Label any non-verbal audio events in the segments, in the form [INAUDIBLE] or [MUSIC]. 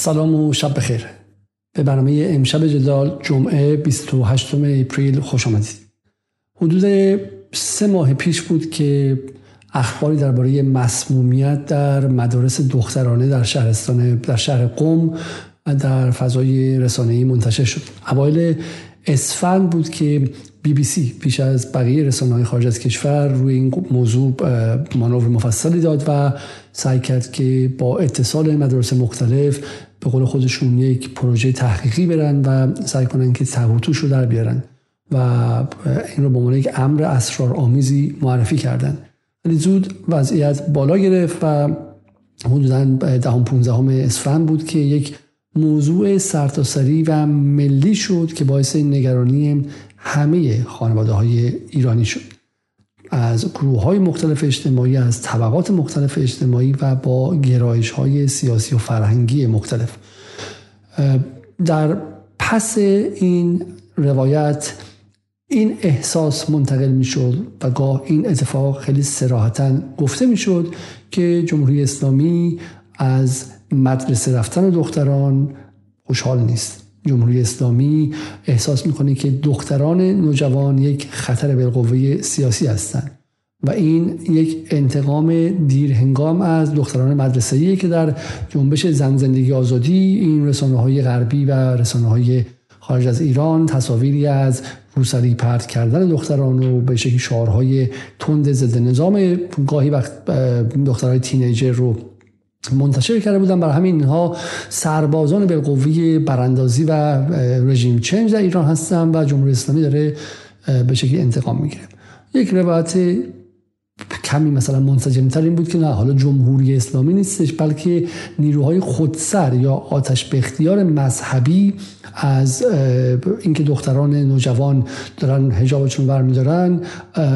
سلام و شب بخیر. به برنامه امشب جدال جمعه 28 اپریل خوش آمدید. حدود سه ماه پیش بود که اخباری درباره مسمومیت در مدارس دخترانه در شهرستان در شهر قم در فضای رسانه‌ای منتشر شد. اوایل اسفند بود که بی بی سی پیش از بقیه رسانه های خارج از کشور روی این موضوع مانور مفصلی داد و سعی کرد که با اتصال مدارس مختلف به قول خودشون یک پروژه تحقیقی برن و سعی کنن که تهوتوش رو در بیارن و این رو به عنوان یک امر اسرار آمیزی معرفی کردن. ولی زود وضعیت بالا گرفت و حدودا دهم 15 اسفند بود که یک موضوع سرتاسری و ملی شد که باعث نگرانی همه خانواده های ایرانی شد. از گروه های مختلف اجتماعی از طبقات مختلف اجتماعی و با گرایش های سیاسی و فرهنگی مختلف. در پس این روایت این احساس منتقل می شد و گاه این اتفاق خیلی سراحتا گفته می شد که جمهوری اسلامی از مدرسه رفتن دختران خوشحال نیست. جمهوری اسلامی احساس می‌کنه که دختران نوجوان یک خطر بالقوه سیاسی هستند و این یک انتقام دیرهنگام از دختران مدرسه‌ایه که در جنبش زن زندگی آزادی این رسانه های غربی و رسانه های خارج از ایران تصاویری از روسری پرت کردن دختران و به شکلی شعارهای تند ضد نظام گاهی وقت دخترهای تینیجر رو منتشر کرده بودن. برای همین اینها سربازان بالقوه براندازی و رژیم چنج در ایران هستن و جمهوری اسلامی داره به شکلی انتقام می‌گیره. یک روایت کمی مثلا منسجمتر این بود که نه حالا جمهوری اسلامی نیستش بلکه نیروهای خودسر یا آتش به اختیار مذهبی از اینکه دختران نوجوان دارن حجابشون برمیدارن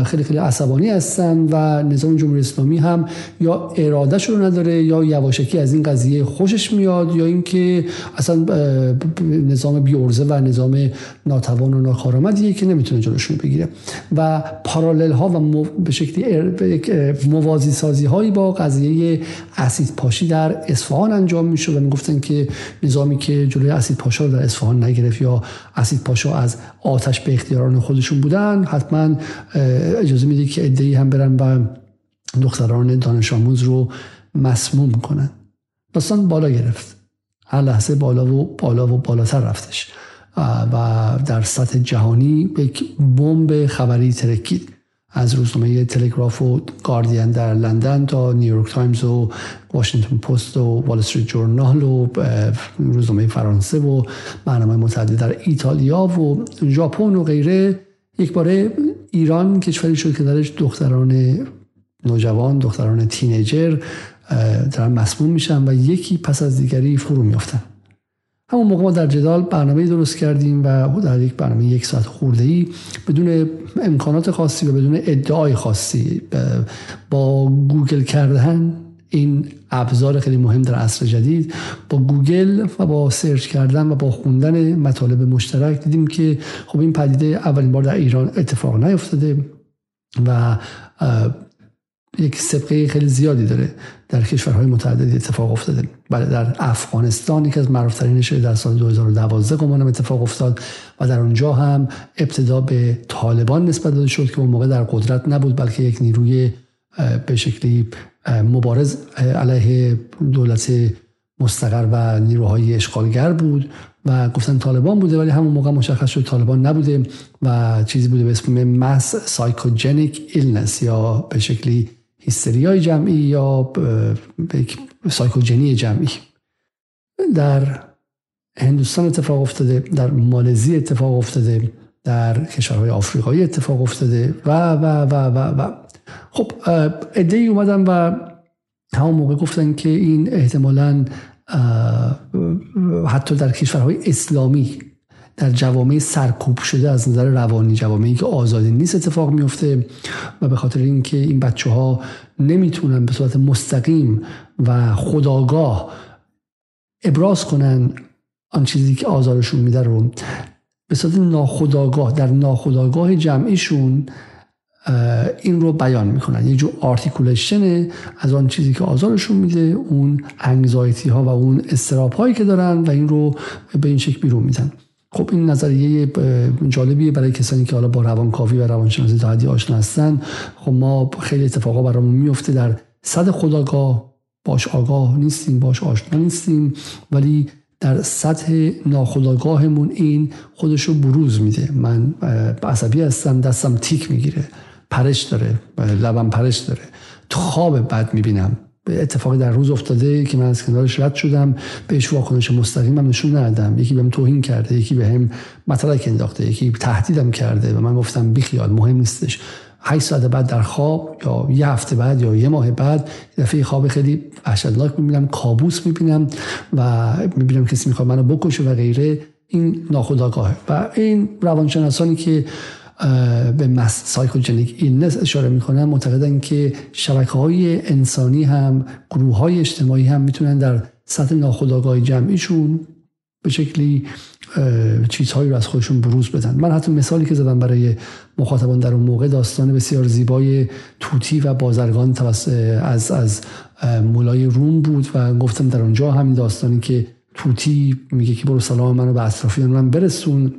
خیلی خیلی عصبانی هستن و نظام جمهوری اسلامی هم یا ارادهش رو نداره یا یواشکی از این قضیه خوشش میاد یا اینکه اصلا نظام بیورزه و نظام ناتوان و ناکارآمدیه که نمی‌تونه جلوشون بگیره. و پارالل ها و به شکلی موازی سازی هایی با قضیه اسید پاشی در اصفهان انجام میشه و می‌گفتن که نظامی که جلوی اسید پاشا در اصفهان اصفهان نگرفت یا اسید پاشا از آتش به اختیاران خودشون بودن حتما اجازه میده که عده‌ای هم برن و دختران دانش آموز رو مسموم کنن. داستان بالا گرفت. هر لحظه بالا و بالا و بالاتر رفتش. و در سطح جهانی یک بمب خبری ترکید. از روزنامه تلگراف و گاردین در لندن تا نیویورک تایمز و واشنگتن پست و وال استریت جورنال و روزنامه فرانسه و برنامه متعدد در ایتالیا و ژاپن و غیره. یک باره ایران کشوری شد که درش دختران نوجوان دختران teenager دارن مسموم میشن و یکی پس از دیگری فرو می‌افتن. همون موقع ما در جدال برنامه درست کردیم و در یک برنامه یک ساعت خورده ای بدون امکانات خاصی و بدون ادعای خاصی با گوگل کردن این ابزار خیلی مهم در عصر جدید با گوگل و با سرچ کردن و با خوندن مطالب مشترک دیدیم که خب این پدیده اولین بار در ایران اتفاق نیفتاده و یک سبقه خیلی زیادی داره در کشورهای متعددی اتفاق افتاده. بله در افغانستان که از معروفترینش در سال 2012 گمانم اتفاق افتاد و در اونجا هم ابتدا به طالبان نسبت داده شد که اون موقع در قدرت نبود بلکه یک نیروی به شکلی مبارز علیه دولت مستقر و نیروهای اشغالگر بود و گفتن طالبان بوده ولی همون موقع مشخص شد طالبان نبوده و چیزی بوده به اسم mass psychogenic illness یا به شکلی هیستریای جمعی یا سایکوجنی جمعی. در هندوستان اتفاق افتاده در مالزی اتفاق افتاده در کشورهای آفریقایی اتفاق افتاده و و و و و. خب ای اومدن و همون موقع گفتن که این احتمالا حتی در کشورهای اسلامی در جوامع سرکوب شده از نظر روانی جوامعی که آزادی نیست اتفاق میفته و به خاطر اینکه این بچه ها نمی‌تونن به صورت مستقیم و خودآگاه ابراز کنن آن چیزی که آزارشون میده رو. به صورت ناخودآگاه در ناخودآگاه جمعیشون این رو بیان می‌کنن. یه جور articulation از آن چیزی که آزارشون میده اون انگزایتی ها و اون استراب هایی که دارن و این رو به این شکل بیرون میدن. خب این نظریه جالبیه برای کسانی که حالا با روانکاوی و روانشناسی تا حدی آشنا هستن. خب ما خیلی اتفاقا برامون میفته در صد خداگاه باش آگاه نیستیم باش آشنا نیستیم ولی در سطح ناخداگاهمون این خودش رو بروز میده. من عصبی هستم دستم تیک می‌گیره پرش داره لبم پرش داره. تو خواب بد می‌بینم. اتفاقی در روز افتاده که من از کنارش رد شدم. بهش واکنش مستقیمم نشون ندادم. یکی بهم توهین کرده یکی بهم مطلق انداخته یکی تهدیدم کرده و من گفتم بیخیال مهم نیستش. 8 ساعت بعد در خواب یا یه هفته بعد یا یه ماه بعد دفعه خواب خیلی وحشتناک می‌بینم کابوس می‌بینم و می‌بینم کسی می‌خواد منو بکشه و غیره. این ناخودآگاهه. و این روانشناسانی که به mass psychogenic illness اشاره می‌کنن معتقدن که شبکه های انسانی هم گروه های اجتماعی هم می‌تونن در سطح ناخودآگاه جمعیشون به شکلی چیزهایی رو از خودشون بروز بدن. من حتی مثالی که زدم برای مخاطبان در اون موقع داستان بسیار زیبای طوطی و بازرگان از از مولای روم بود و گفتم در اونجا همین داستانی که طوطی میگه که برو سلام منو به اطرافیان من برسون.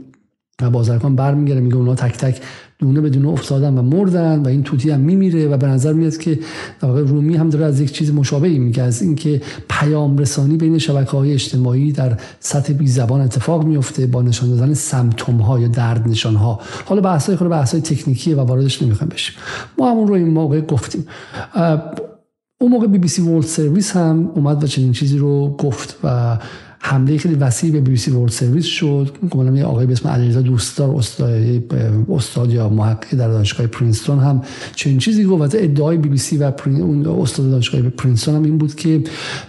و بازرگان برمیگره میگه اونا تک تک دونه به دونه افتادن و مردن و این توتی هم میمیره و به نظر میاد که در واقع رومی هم داره از یک چیز مشابهی میگه از اینکه پیام رسانی بین شبکه های اجتماعی در سطح بی زبان اتفاق میفته با نشان دادن سمتوم ها یا درد نشان ها حالا بحث های بحث های تکنیکیه و واردش نمی‌خوایم بشیم. ما همون رو این موقع گفتیم. اون موقع بی بی سی ورلد سرویس هم اومد و چنین چیزی رو گفت و حمله خیلی وسیع به بی بی سی ورلد سرویس شد. گمانم یه آقای به اسم علیرضا دوستدار استاد یا محقق در دانشگاه پرینستون هم چنین چیزی گفت. و ادعای بی بی سی و اون استاد دانشگاه پرینستون هم این بود که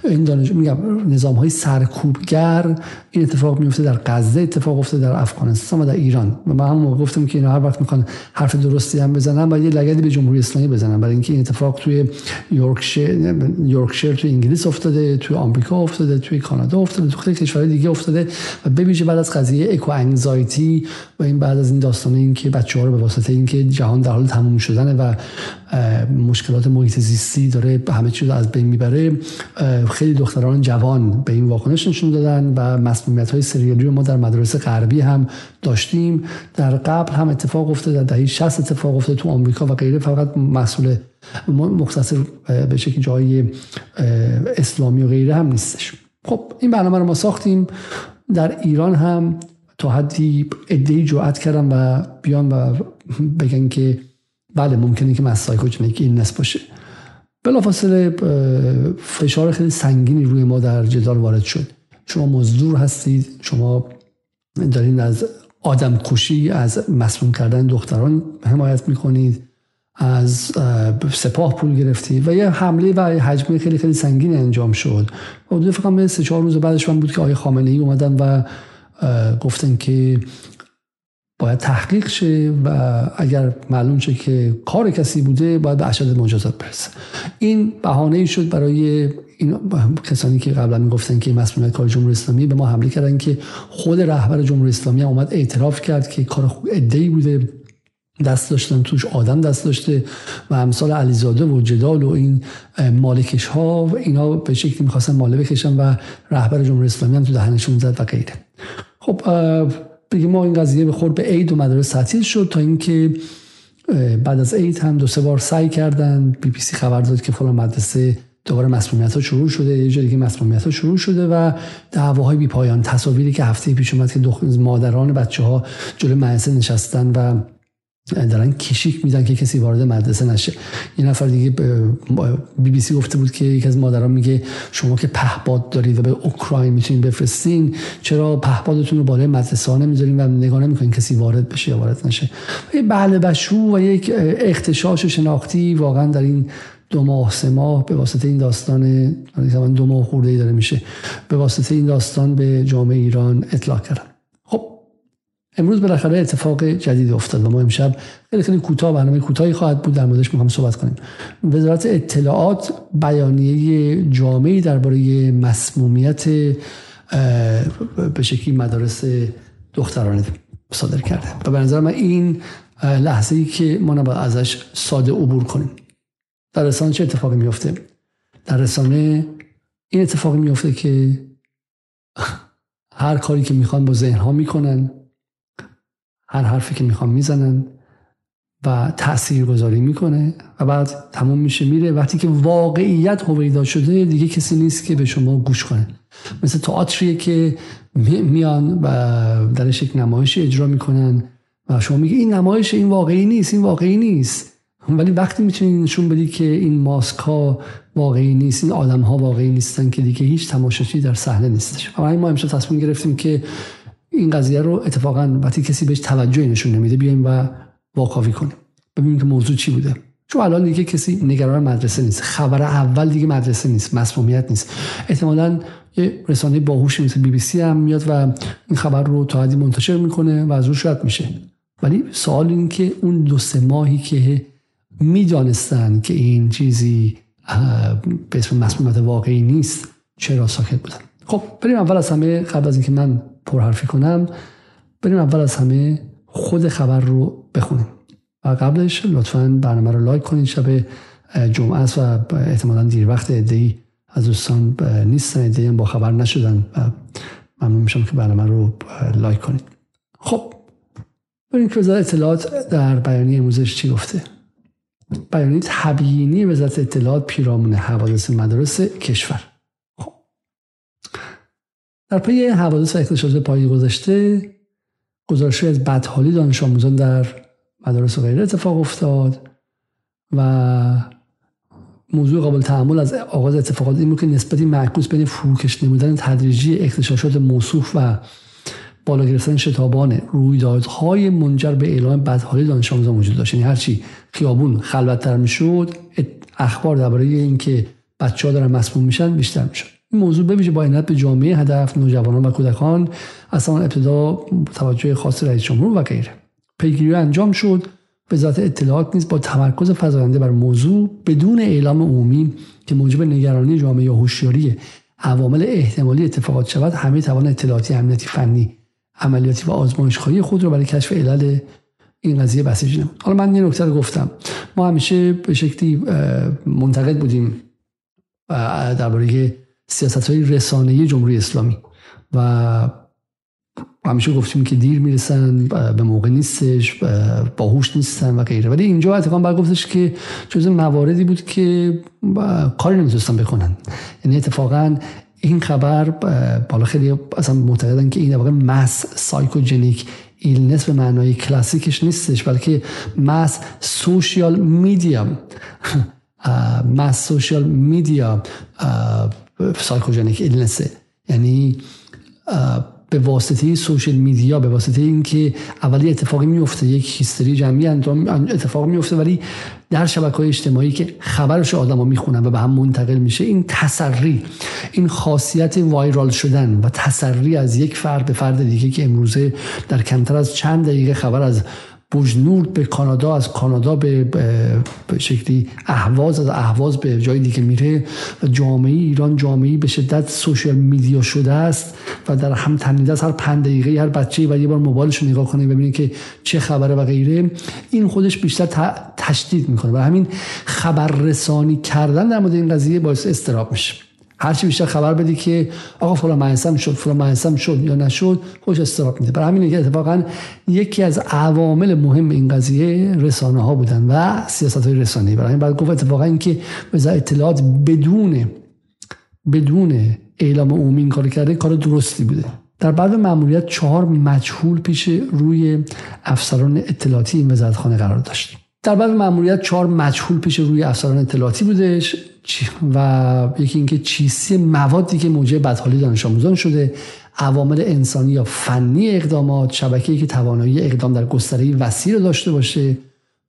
این دانش میگم نظام های سرکوبگر این اتفاق میفته در غزه اتفاق افتاده در افغانستان و در ایران. و من هم گفتم که اینا هر وقت می‌خوان حرف درستی هم بزنن و یه لگدی به جمهوری اسلامی بزنن. برای اینکه این اتفاق توی یورکشیر یورکشیر توی انگلیس افتاده توی آمریکا افتاده توی کانادا افتاده تو خیلی کشورهای دیگه افتاده و ببینید بعد از قضیه اکو انگزایتی و این بعد از این داستان این که بچه‌ها رو به واسطه اینکه جهان در حال تموم شدنه و مشکلات محیط زیستی داره همه چیز از بین می‌بره خیلی دختران جوان به این واکنش نشون دادن و مسمومیت های سریالی رو ما در مدارس غربی هم داشتیم. در قبل هم اتفاق افتاده در دهه 60 اتفاق افتاده تو آمریکا و غیره. فقط مسئول مختص به شکل جای اسلامی و غیره هم نیستش. خب این برنامه رو ما ساختیم. در ایران هم تا حدی ادهی جوعت کردم و بیان و بگن که بله ممکنه که که این نس باشه. بلافاصله فشار خیلی سنگینی روی ما در جدال وارد شد. شما مزدور هستید. شما دارین از آدم کشی از مسموم کردن دختران حمایت می‌کنید از سپاه پول گرفتی و یه حمله و حجمه خیلی خیلی سنگین انجام شد. و فکر کنم سه چهار روز بعدش من بود که آقای خامنه ای اومدن و گفتن که باید تحقیق شه و اگر معلوم شه که کار کسی بوده باید به اشد مجازات برسه. این بهانه شد برای این کسانی که قبلا می‌گفتن که مسئولیت کار جمهوری اسلامی به ما حمله کردن که خود رهبر جمهوری اسلامی هم اومد اعتراف کرد که کار خوب بوده دست داشتن توش آدم دست داشته و امثال علیزاده و جدال و این مالکش ها و اینا به شکلی می‌خواستن ماله بکشن و رهبر جمهوری اسلامی هم تو دهنشون زد و غیره. خب بگیم ما این قضیه به خورد به عید و مدارس تعطیل شد تا اینکه بعد از عید هم دو سه بار سعی کردن بی بی سی خبر داد که فلان مدرسه دوباره مسئولیت ها شروع شده یه جایی که مسئولیت ها شروع شده و دعواهای بی پایان تصاویری که هفته پیش اومد که مادران بچه ها جلوی مدرسه نشستن و دارن کشیک میدن که کسی وارد مدرسه نشه. یه نفر دیگه بی بی سی گفته بود که یکی از مادران میگه شما که پهباد دارید و به اوکراین می‌تونید بفرستین چرا پهبادتون رو بالای مدرسه ها نمی‌ذارین و نگاه نمی‌کنین کسی وارد بشه یا وارد نشه؟ یه بله بشو و یک اختشاش شناختی. واقعا در این دو ماه سه ماه به واسطه این داستان دو ماه خورده ای داره میشه به واسطه این داستان به جامعه ایران اطلاع کردم امروز بالاخره اتفاق جدید افتاد و ما امشب خیلی خیلی کوتاه برنامه کوتاهی خواهد بود در موردش می‌خوام صحبت کنیم. وزارت اطلاعات بیانیه جامعی درباره مسمومیت به شکلی مدارس دخترانه صادر کرده. و به نظر من این لحظه ای که ما نباید ازش ساده عبور کنیم. در رسانه چه اتفاقی میفته در رسانه این اتفاقی میفته که هر کاری که می‌خوان با ذهن ها می‌کنن. هر حرفی که می‌خوان می‌زنن و تأثیر گذاری می‌کنه و بعد تموم میشه میره. وقتی که واقعیت هویدا شده دیگه کسی نیست که به شما گوش کنه. مثل تئاتریه که میان و درش یک نمایش اجرا می‌کنن و شما میگه این نمایش این واقعی نیست این واقعی نیست. ولی وقتی می‌تونید نشون بدی که این ماسک ها واقعی نیست این آدم ها واقعی نیستن که دیگه هیچ تماشاچی در صحنه نیستش. و ما امشب تصمیم گرفتیم که این قضیه رو اتفاقا وقتی کسی بهش توجهی نشون نمیده بیایم و واکاوی کنیم. ببینیم که موضوع چی بوده. چون الان دیگه کسی نگران مدرسه نیست. خبر اول دیگه مدرسه نیست. مسمومیت نیست. احتمالا یه رسانه باهوشی مثل بی بی سی هم میاد و این خبر رو تا حدی منتشر می‌کنه و از روش رد میشه. ولی سوال این که اون دو سه ماهی که می‌دانستن که این چیزی به اسم مسمومیت واقعی نیست چرا ساکت بودن؟ خب بریم اول از همه قبل از اینکه من پرحرفی کنم بریم اول از همه خود خبر رو بخونیم. و قبلش لطفا برنامه رو لایک کنید. شب جمعه است و احتمالا دیر وقت ادهی از دوستان نیستن. ادهی با خبر نشدن و ممنون میشم که برنامه رو لایک کنید. خب بریم که وزارت اطلاعات در بیانیه امروزش چی گفته؟ بیانیه تبیینی وزارت اطلاعات پیرامون حوادث مدارس کشور. در پی حوادث اختشاشات پایی گذشته گزارش از بدحالی دانش آموزان در مدارس و غیره اتفاق افتاد و موضوع قابل تحمل از آغاز اتفاقات این بود که نسبتی معکوس بین فروکش نمودن تدریجی اختشاشات موصوف و بالا گرفتن شتابان رویدادهای منجر به اعلام بدحالی دانش آموزان وجود داشت. یعنی هرچی خیابون خلوتتر می‌شد اخبار درباره اینکه بچه ها دارن مسموم میشن بیشتر می‌شد. این موضوع بویژه با به جامعه هدف نوجوانان و کودکان اصلا ابتدا توجه خاص رئیس جمهور و غیره. پیگیری انجام شد. وزارت اطلاعات نیز با تمرکز فزاینده بر موضوع بدون اعلام عمومی که موجب نگرانی جامعه یا هوشیاری عوامل احتمالی اتفاقات شود همه توان اطلاعاتی امنیتی فنی عملیاتی و آزمایشگاهی خود رو برای کشف علل این قضیه بسیج نمود حالا من یه نکته رو گفتم. ما همیشه به شکلی منتقد بودیم درباره سیاست های رسانه جمهوری اسلامی. و همیشه گفتیم که دیر می‌رسن به موقع نیستش باهوش نیستن و غیره. ولی اینجا اتفاقا باید گفتش که جز مواردی بود که کاری نمی‌تونستن بکنن. یعنی اتفاقا این خبر بالا خیلی اصلا معتقدن که این واقع mass psychogenic illness به معنای کلاسیکش نیستش بلکه mass social media mass social media psychogenic illness ه. یعنی به واسطه social media به واسطه اینکه اولی اتفاقی میفته یک هیستری جمعی انجام اتفاق میفته ولی در شبکه های اجتماعی که خبرش آدما می‌خونن و به هم منتقل میشه این تسری این خاصیت وایرال شدن و تسری از یک فرد به فرد دیگه که امروزه در کمتر از چند دقیقه خبر از بوجنورد به کانادا از کانادا به, شکلی اهواز از اهواز به جای دیگه میره. و جامعه ایران جامعه به شدت سوشال میدیا شده است و در هم تنیده هر پنج دقیقه هر بچه و یه بار موبایلش رو نگاه کنه ببینید که چه خبره و غیره. این خودش بیشتر تشدید می‌کنه. و همین خبررسانی کردن در مورد این قضیه باعث استراب میشه. هرچی بیشتر خبر بدی که آقا فلان مهندسم شد فلان مهندسم شد یا نشد خوش استراب میده. برای همین اتفاقا یکی از عوامل مهم این قضیه رسانه ها بودن و سیاست های رسانه برای همین بعد گفت اتفاقا اینکه وزارت اطلاعات بدون بدون اعلام عمومی این کار کرده کار درستی بوده. در بعد مأموریت چهار مجهول پیش روی افسران اطلاعاتی این وزارتخانه قرار داشت. در بعد مأموریت چهار مجهول پیش روی افسران اطلاعاتی بودش و یکی اینکه چیستی موادی که موجب بدحالی دانش آموزان شده عوامل انسانی یا فنی اقدامات شبکه‌ای که توانایی اقدام در گستره وسیع رو داشته باشه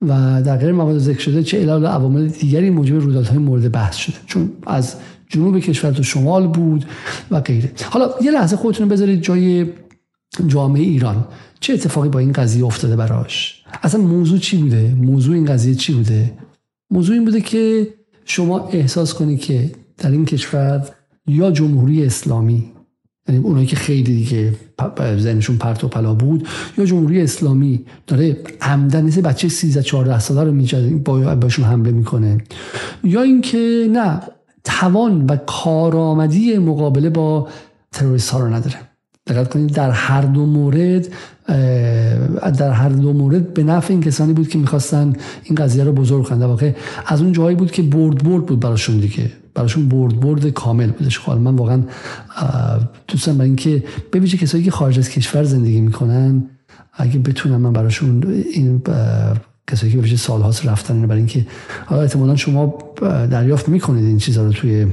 و در غیر مواد ذکر شده چه علل عوامل دیگری موجب رویدادهای مورد بحث شده. چون از جنوب کشور تا شمال بود و غیره. حالا یه لحظه خودتون بذارید جای جامعه ایران. چه اتفاقی با این قضیه افتاده براش؟ اصلا موضوع چی بوده؟ موضوع این قضیه چی بوده؟ موضوع این بوده که شما احساس کنی که در این کشور یا جمهوری اسلامی یعنی اونایی که خیلی دیگه ذهنشون پرت و پلا بود یا جمهوری اسلامی داره عمدن مثل بچه 13 14 ساله رو میجاد با بهشون حمله می‌کنه. یا اینکه نه توان و کارآمدی مقابله با تروریست ها رو نداره. دقت کنید در هر دو مورد در هر دو مورد به نفع این کسانی بود که می‌خواستن این قضیه رو بزرگ کنند واقع از اون جایی بود که برد برد بود براشون دیگه. براشون برد برد کامل بودش. خب من واقعا دوستم برای اینکه ببینید کسایی که خارج از کشور زندگی می‌کنن اگه بتونم من براشون این کسایی که بشه هاست رفتن برای اینکه احتمالا شما دریافت می‌کنید این چیزها رو توی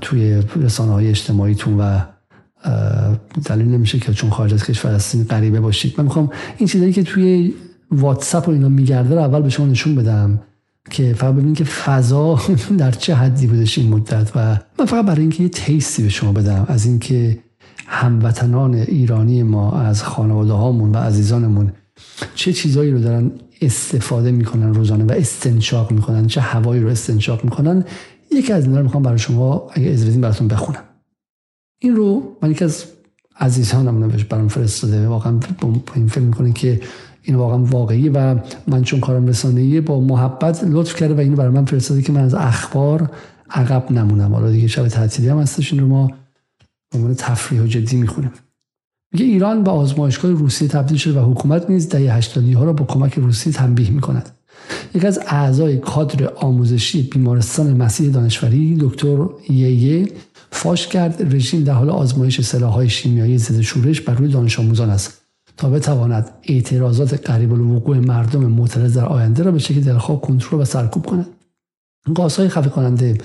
توی رسانه های اجتماعیتون و دلیل نمیشه که چون خارج از کشور هستین غریبه باشید. من می‌خوام این چیزایی که توی واتساپ و اینا میگرده رو اول به شما نشون بدم که فقط ببینید که فضا [LAUGHS] در چه حدی بودش این مدت و من فقط برای اینکه یه تیستی به شما بدم از اینکه هموطنان ایرانی ما از خانواده هامون و عزیزانمون چه چیزایی رو دارن استفاده می‌کنن روزانه و استنشاق می‌کنن چه هوایی رو استنشاق می‌کنن یکی از اینا رو می‌خوام برای شما اگه از براتون بخونم. این رو من یکی از عزیزانم نوشت برام فرستاده. واقعا این فکر می‌کنه که این واقعا واقعی و من چون کارم رسانه‌ای با محبت لطف کرده و اینو برای من فرستاده که من از اخبار عقب نمونم. حالا دیگه شب تعطیلی هم هستش این رو ما به عنوان تفریح و جدی می‌خونیم. میگه ایران به آزمایشگاه روسیه تبدیل شده و حکومت نیز دهه 80 ها را با کمک روسیه تنبیه می‌کند. یکی از اعضای کادر آموزشی بیمارستان مسیح دانشوری دکتر یه فاش کرد. رژیم در حال آزمایش سلاح‌های شیمیایی ضد شورش بر روی دانش آموزان است. تا بتواند اعتراضات قریب الوقوع مردم معترض در آینده را به شکل دلخواه کنترل و سرکوب کند. گازهای خفه کننده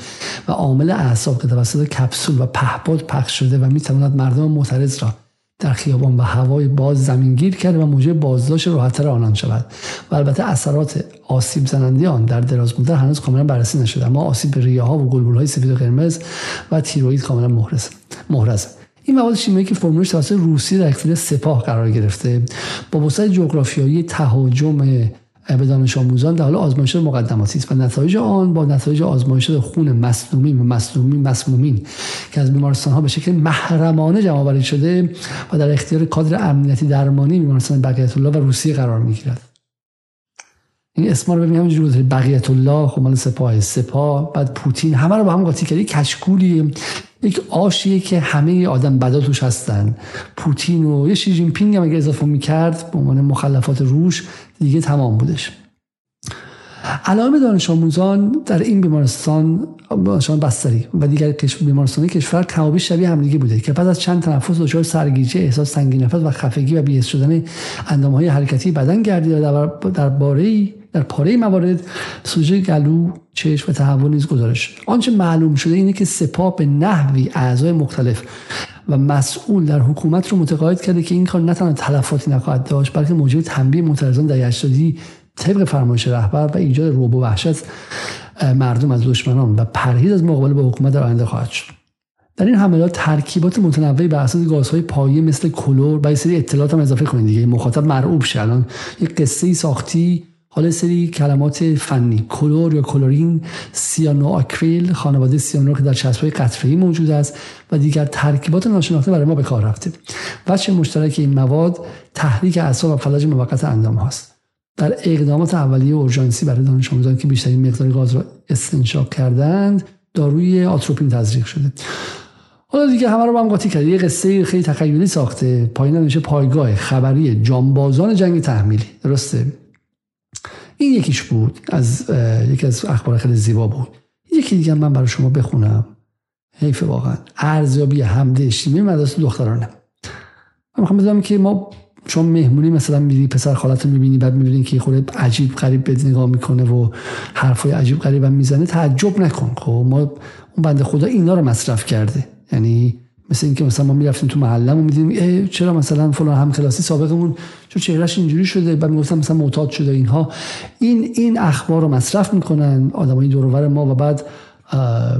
و عامل اعصاب که توسط کپسول و پهپاد پخش شده و می‌تواند مردم معترض را در خیابان و هوای باز زمینگیر کرده و موجب بازداشت راحتتر آنان شود. و البته اثرات آسیب زننده آن در دراز مدت هنوز کاملا بررسی نشده اما آسیب به ریه ها و های سفید و قرمز و تیروئید کاملا محرز محرز. این مواد شیمیایی که فرمولش توسط روسیه در اختیار سپاه قرار گرفته. با وسعت جغرافیایی تهاجم به دانش آموزان در حال آزمایش مقدماتی است و نتایج آن با نتایج آزمایش خون مصنومین و مصنومین مسمومین که از بیمارستان ها به شکل محرمانه جمع آوری شده و در اختیار کادر امنیتی درمانی بیمارستان بقیت الله و روسیه قرار می‌گیرد. این اسما رو ببینیم همینجوری بقیت الله خب مال سپاه سپاه بعد پوتین همه رو با هم قاطی کردی کشکولی یک آشیه که همه آدم بدا توش هستن. پوتین و یه شی جین پینگ هم اگه اضافه می‌کرد به عنوان مخلفات روش دیگه تمام بودش. علائم دانش آموزان در این بیمارستان بیمارستان بستری و دیگر بیمارستانی کشور کمابی شبیه همدیگه بوده که پس از چند تنفس دچار سرگیجه احساس تنگی نفس و خفگی و بی‌حس شدن های حرکتی بدن گردید در در باره در پاره موارد سوژه گلو چشم و تهوع نیز گزارش آنچه معلوم شده اینه که سپاه به نحوی اعضای مختلف و مسئول در حکومت رو متقاعد کرده که این کار نه تنها تلفاتی نخواهد داشت بلکه موجب تنبیه معترضان در یشتادی طبق فرمایش رهبر و ایجاد روب و وحشت مردم از دشمنان و پرهیز از مقابله با حکومت در آینده خواهد شد. در این حملات ترکیبات متنوعی بر اساس گازهای پایه مثل کلور و سری اطلاعات هم اضافه کنید دیگه. مخاطب مرعوب شه. الان یک قصه ساختی حالا سری کلمات فنی کلور یا کلورین سیانو آکریل خانواده سیانو که در چسبهای قطره‌ای موجود است و دیگر ترکیبات ناشناخته برای ما به کار رفته. وجه مشترک این مواد تحریک اعصاب و فلج موقت اندام هاست. در اقدامات اولیه اورژانسی برای دانش آموزان که بیشترین مقدار گاز را استنشاق کردند داروی آتروپین تزریق شده. حالا دیگه همه رو با هم قاطی کرد یه قصه خیلی تخیلی ساخته. پایین نمیشه پایگاه خبری جانبازان جنگ تحمیلی. درسته؟ این یکیش بود. از یکی از اخبار خیلی زیبا بود. یکی دیگه من برای شما بخونم. حیف واقعا. ارزیابی حمله اجتماعی مدرسه دخترانه. من می‌خوام بدونم که ما چون مهمونی مثلا میری پسر خالت رو می‌بینی بعد می‌بینی که خود عجیب غریب به نگاه می‌کنه و حرفای عجیب غریب هم می‌زنه تعجب نکن. خب ما اون بنده خدا اینا رو مصرف کرده. یعنی مثل اینکه مثلا ما می‌رفتیم تو محله و می‌دیدیم چرا مثلا فلان هم کلاسی سابقمون چون چهرهش اینجوری شده؟ بعد می‌گفتن مثلا معتاد شده اینها. این این اخبار رو مصرف می‌کنن آدمای دور ما و بعد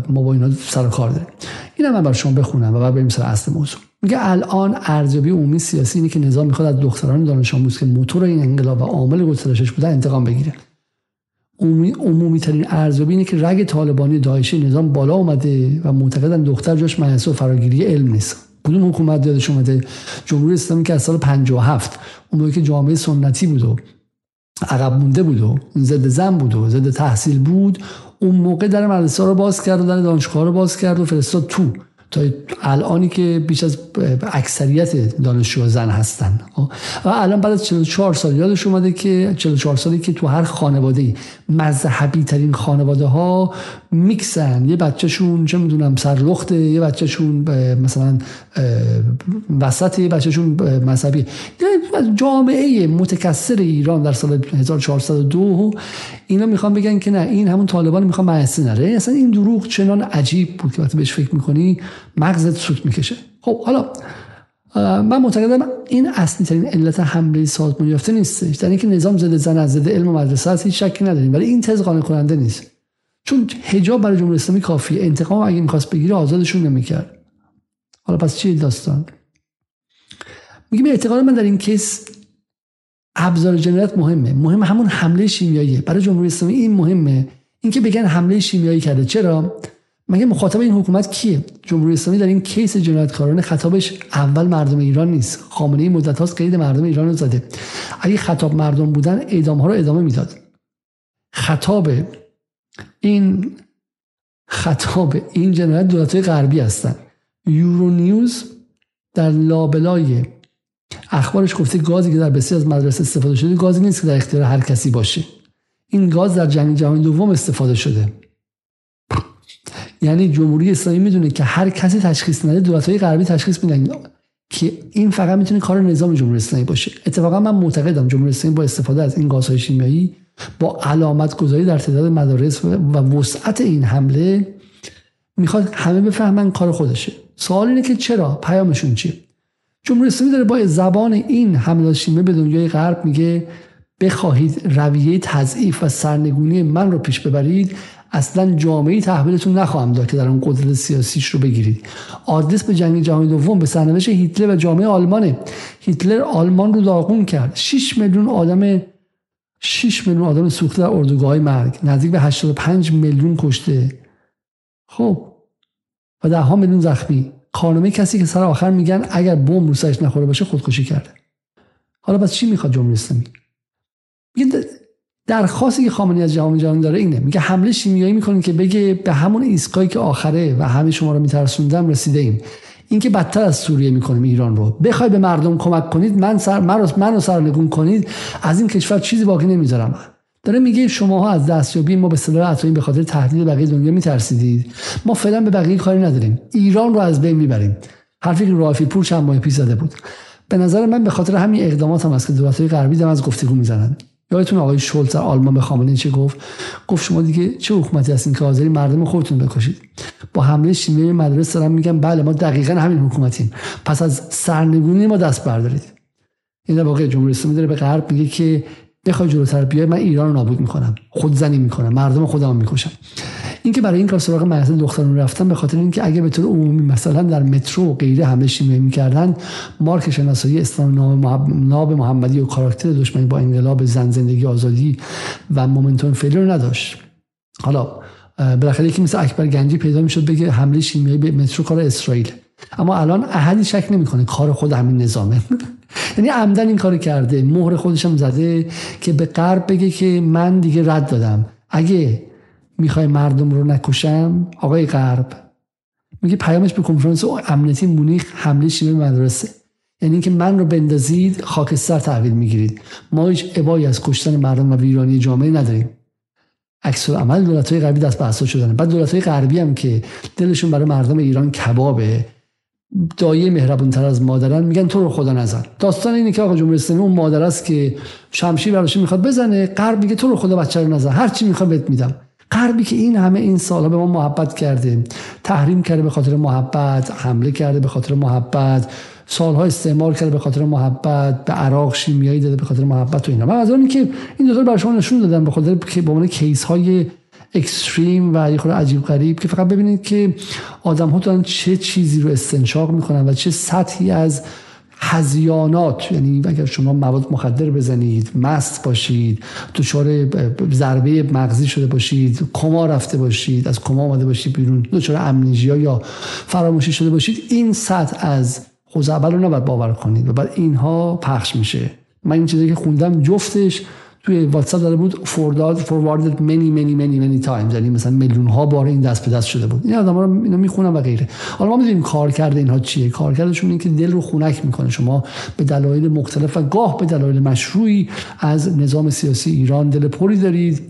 ما با اینا سر و کار داریم. اینا من بر شما بخونم و بعد بریم سر اصل موضوع. میگه الان ارزیابی عمومی سیاسی اینه که نظام می‌خواد از دختران دانش آموز که موتور این انقلاب و عامل گسترشش بوده انتقام بگیره. عمومی, ترین ارزیابی اینه که رگ طالبانی داعشی نظام بالا اومده و معتقدن دختر جاش و فراگیری علم نیست. کدوم حکومت یادش اومده؟ جمهوری اسلامی که از سال 57 اون که جامعه سنتی بود و عقب مونده بود و ضد زن بود و ضد تحصیل بود اون موقع در مدرسه رو باز کرد و در دانشگاه رو باز کرد و فرستاد تو. تا الانی که بیش از اکثریت دانشجو زن هستن؟ و الان بعد از 44 سال یادش اومده که 44 سالی که تو هر خانواده مذهبی ترین خانواده ها میکسن. یه بچهشون چه می‌دونم سرلخته یه بچهشون مثلا وسط یه بچهشون مذهبی. جامعه متکثر ایران در سال 1402 اینا می‌خوان بگن که نه این همون طالبان می‌خوان مدرسه نره. اصلا این دروغ چنان عجیب بود که وقتی بهش فکر می‌کنی مغزت سوت می‌کشه. خب حالا من معتقدم این اصلی ترین علت حمله سازمان یافته نیستش در اینکه نظام ضد زن از ضد علم و مدرسه هست هیچ شکی نداریم. ولی این تز قانع کننده نیست. چون حجاب برای جمهوری اسلامی کافیه. انتقام اگه می‌خواست بگیره آزادشون نمی‌کرد. حالا پس چی داستان؟ میگم اعتقاد من در این کیس ابزار جنایت مهمه. مهم همون حمله شیمیاییه. برای جمهوری اسلامی این مهمه. اینکه بگن حمله شیمیایی کرده. چرا؟ مگه مخاطب این حکومت کیه؟ جمهوری اسلامی در این کیس جنایتکارانه خطابش اول مردم ایران نیست. خامنه ای مدت هاست قید مردم ایران رو زده. اگه خطاب مردم بودن اعدام ها رو ادامه می‌داد. خطاب این خطاب این جنایت دولت غربی هستن. یورو نیوز در لابلای اخبارش گفته گازی که در بسیار از مدرسه استفاده شده گازی نیست که در اختیار هر کسی باشه. این گاز در جنگ جهانی دوم استفاده شده. یعنی جمهوری اسلامی می‌دونه که هر کسی تشخیص نده دولت‌های غربی تشخیص میدن که این فقط می‌تونه کار نظام جمهوری اسلامی باشه. اتفاقا من معتقدم جمهوری اسلامی با استفاده از این گازهای شیمیایی با علامت گذاری در تعداد مدارس و وسعت این حمله می‌خواد همه بفهمن کار خودشه. سوال اینه که چرا؟ پیامشون چیه؟ جمهوری اسلامی داره با زبان این حملات شیمیایی به دنیای غرب میگه بخواهید رویه تضعیف و سرنگونی من رو پیش ببرید. اصلا جامعه تحویلتون نخواهم داد که در اون قدرت سیاسیش رو بگیرید. آدرس به جنگ جهانی دوم به سرنوشت هیتلر و جامعه آلمانه. هیتلر آلمان رو داغون کرد. 6 میلیون آدم 6 میلیون آدم سوخته در اردوگاه مرگ. نزدیک به 85 میلیون کشته. خب. و ده ها میلیون زخمی. کارنامه کسی که سر آخر میگن اگر بمب رو سرش نخوره باشه خودکشی کرده. حالا پس چی می‌خواد جمهوری اسلامی؟ درخواستی که خامنه‌ای از جهان جهانی داره اینه. میگه حمله شیمیایی می‌کنیم که بگه به همون ایستگاهی که آخره و همه شما رو میترسوندم رسیده ایم اینکه بدتر از سوریه می‌کنیم ایران رو. بخوای به مردم کمک کنید من سر من رو, من رو سرنگون کنید از این کشور چیزی باقی نمی‌ذارم. داره میگه شماها از دستیابی ما به سلاح اتمی به خاطر تهدید بقیه دنیا میترسیدید. ما فعلا به بقیه کاری نداریم. ایران رو از بین می‌بریم. حرفی که رافی پور چند ماه پیش زده بود. به نظر من به خاطر همین اقدامات هم است که دولت‌های غربی دارن از گفتگو می‌زنن. یادتون آقای شولز در آلمان به خامنه‌ای چه گفت؟ گفت شما دیگه چه حکومتی هستین که حاضری مردم خودتون بکشید؟ با حمله شیمیایی مدرسه دارن میگن بله ما دقیقا همین حکومتیم. پس از سرنگونی ما دست بردارید. این در واقع جمهوری اسلامی داره به غرب میگه که بخوای جلوتر بیای من ایران رو نابود می‌کنم. خودزنی می‌کنم. مردم خودم می‌کشم. اینکه برای این کار سراغ مدرسه دختران رفتن به خاطر اینکه اگه به طور عمومی مثلا در مترو و غیره حمله شیمیایی می‌کردن مارک شناسایی اسلام ناب محمدی و کاراکتر دشمنی با انقلاب زن زندگی آزادی و مومنتوم فعلی رو نداشت. حالا بالاخره یکی مثل اکبر گنجی پیدا می‌شد بگه حمله شیمیایی به مترو کار اسرائیل. اما الان احدی شک نمی‌کنه کار خود همین نظامه. [LAUGHS] یعنی عمدن این کار کرده. مهر خودشم زده که به غرب بگه که من دیگه رد دادم. اگه می‌خوای مردم رو نکشم؟ آقای غرب. میگه پیامش به کنفرانس امنیتی مونیخ حمله شیمی مدرسه. یعنی اینکه من رو بندازید خاکستر تحویل می‌گیرید. ما هیچ ابایی از کشتن مردم و ویرانی جامعه نداریم. عکس عمل دولت های غربی دست به شدن بعد دولت های غربی هم که دلشون برای مردم ایران کبابه دایه مهربون تر از مادرن میگن تو رو خدا نزن. داستان اینه که آقا جمهوری اسلامی اون مادر است که شمشیر براش می‌خواد بزنه غرب میگه تو رو خدا بچه رو نزن. هر چی می‌خواد بهت میدم. غربی که این همه این سالها به ما محبت کرده تحریم کرده به خاطر محبت حمله کرده به خاطر محبت سالها استعمار کرده به خاطر محبت به عراق شیمیایی داده به خاطر محبت و اینا. من از که این دو تا برای شما نشون دادم به خاطر که به عنوان کیس های اکستریم و یه خورده عجیب غریب که فقط ببینید که آدم ها دارن چه چیزی رو استنشاق می‌کنن و چه سطحی از هزیانات. یعنی اگر شما مواد مخدر بزنید مست باشید دچار ضربه مغزی شده باشید کما رفته باشید از کما آمده باشید بیرون دچار امنیژیا یا فراموشی شده باشید این سطح از خوزعبل رو نباید باور کنید و بعد اینها پخش میشه. من این چیزی که خوندم جفتش توی واتساپ داده بود forwarded forwarded many many many many times یعنی مثلا میلیون ها بار این دست به دست شده بود. این آدم‌ها رو اینو می‌خونم و غیره. حالا ما می‌دونیم کارکرد اینها چیه. کارکردشون این که دل رو خونک می‌کنه. شما به دلایل مختلف و گاه به دلایل مشروعی از نظام سیاسی ایران دل پری دارید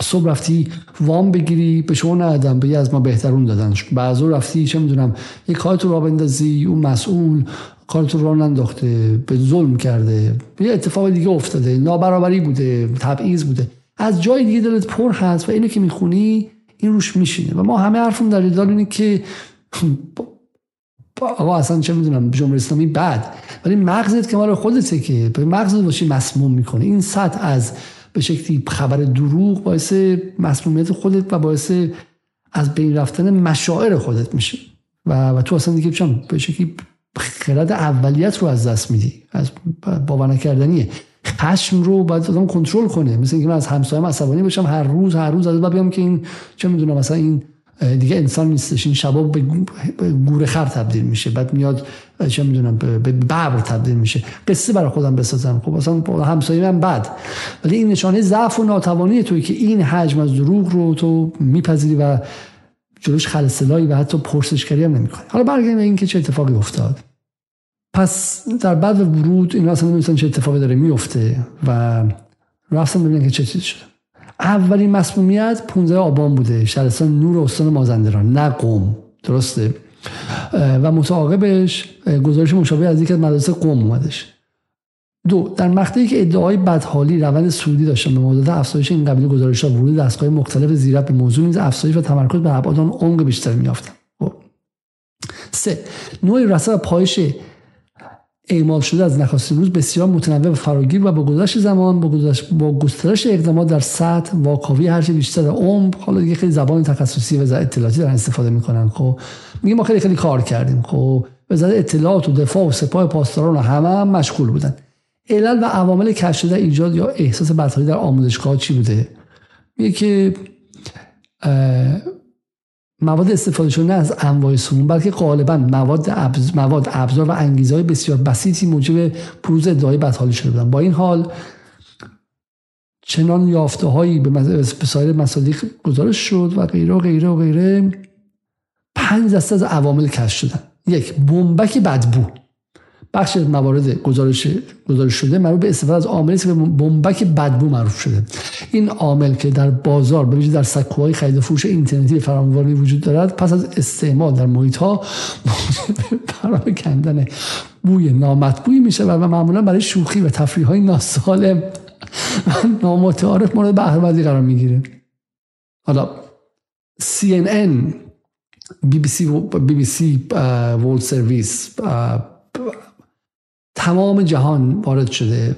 صبح رفتی وام بگیری. به شما ندادن به از ما بهترون دادن. بعد رفتی چه می‌دونم یک کارتو راه بندازی. اون مسئول کارتون رو ننداخته به ظلم کرده. یه اتفاق دیگه افتاده نابرابری بوده تبعیض بوده. از جای دیگه دلت پر هست و اینو که می‌خونی این روش میشینه. و ما همه حرفون در دار اینه که آقا اصلا چه می‌دونم جمهوری اسلامی بد. ولی مغزت که مال خودته که به مغزت باشی مسموم می‌کنه این سطح از به شکلی خبر دروغ باعث مسمومیت خودت و باعث از بین رفتن مشاعر خودت میشه. و, و تو اصلا دیگه به شکلی خرد اولیت رو از دست میدی. از باور نکردنیه. خشم رو باید آدم کنترل کنه. مثل اینکه من از همسایم عصبانی بشم هر روز هر روز از بیام که این چه می‌دونم مثلا این دیگه انسان نیستش. این شباب به گور خر تبدیل میشه. بعد میاد چه می‌دونم به ببر تبدیل میشه. قصه برای خودم بسازم. خب مثلا همسایه من بد. ولی این نشانه ضعف و ناتوانی توی که این حجم از دروغ رو تو میپذیری و جلوش خلصلایی و حتی پرسشگری هم نمی‌کنه. حالا برگردیم به اینکه چه اتفاقی افتاد. پس در بعد ورود اینا اصلا نمی‌دونستن چه اتفاقی داره میفته و رفتن ببینن که چه چیزی شده. اولین مسمومیت 15 آبان بوده. شهرستان نور استان مازندران. نه قوم درسته؟ و متعاقبش گزارش مشابه از یکی از مدرسه قوم اومدش. دو در مقطعی که ادعای بدحالی روند سعودی داشتن به موضوع افزایش این قبیل گزارش ورود دستگاه مختلف زیرت به موضوع نیز افزایش و تمرکز به ابعاد آن عمق بیشتری میافتند خب. سه نوع رسا پایش اعمال شده از نخستین روز بسیار متنوع و فراگیر و با گذشت زمان با, با گسترش اقدامات در سطح واکاوی هرچه بیشتر عمق حالا دیگه خیلی زبان تخصصی و اطلاعاتی دارن استفاده می‌کنن خب. میگه ما خیلی خیلی کار کردیم خب. وزارت اطلاعات و دفاع و سپاه پاسداران و همه هم مشغول بودن. علل و عوامل کشف شده ایجاد یا احساس بدحالی در آموزشگاه چی بوده؟ میگه که مواد استفاده شده نه از انواع سموم بلکه غالبا مواد ابز، مواد ابزار و انگیزهای بسیار بسیطی موجب بروز ادعای بدحالی شده بودن. با این حال چنان یافته هایی به سایر مصادیق گزارش شد و غیره و غیره و غیره. پنج دسته از عوامل کشف شدن. یک بمبک بدبو. بخش موارد گزارش گزارش شده مربوط به استفاده از عاملی که به بمبک بدبو معروف شده. این عامل که در بازار به در سکوهای خرید و فروش اینترنتی فراوانی وجود دارد پس از استعمال در محیط ها پراکندن بوی نامطبوعی میشه و معمولا برای شوخی و تفریح های ناسالم و نامتعارف مورد بهرهوردی قرار می‌گیره حالا CNN BBC BBC World Service تمام جهان وارد شده.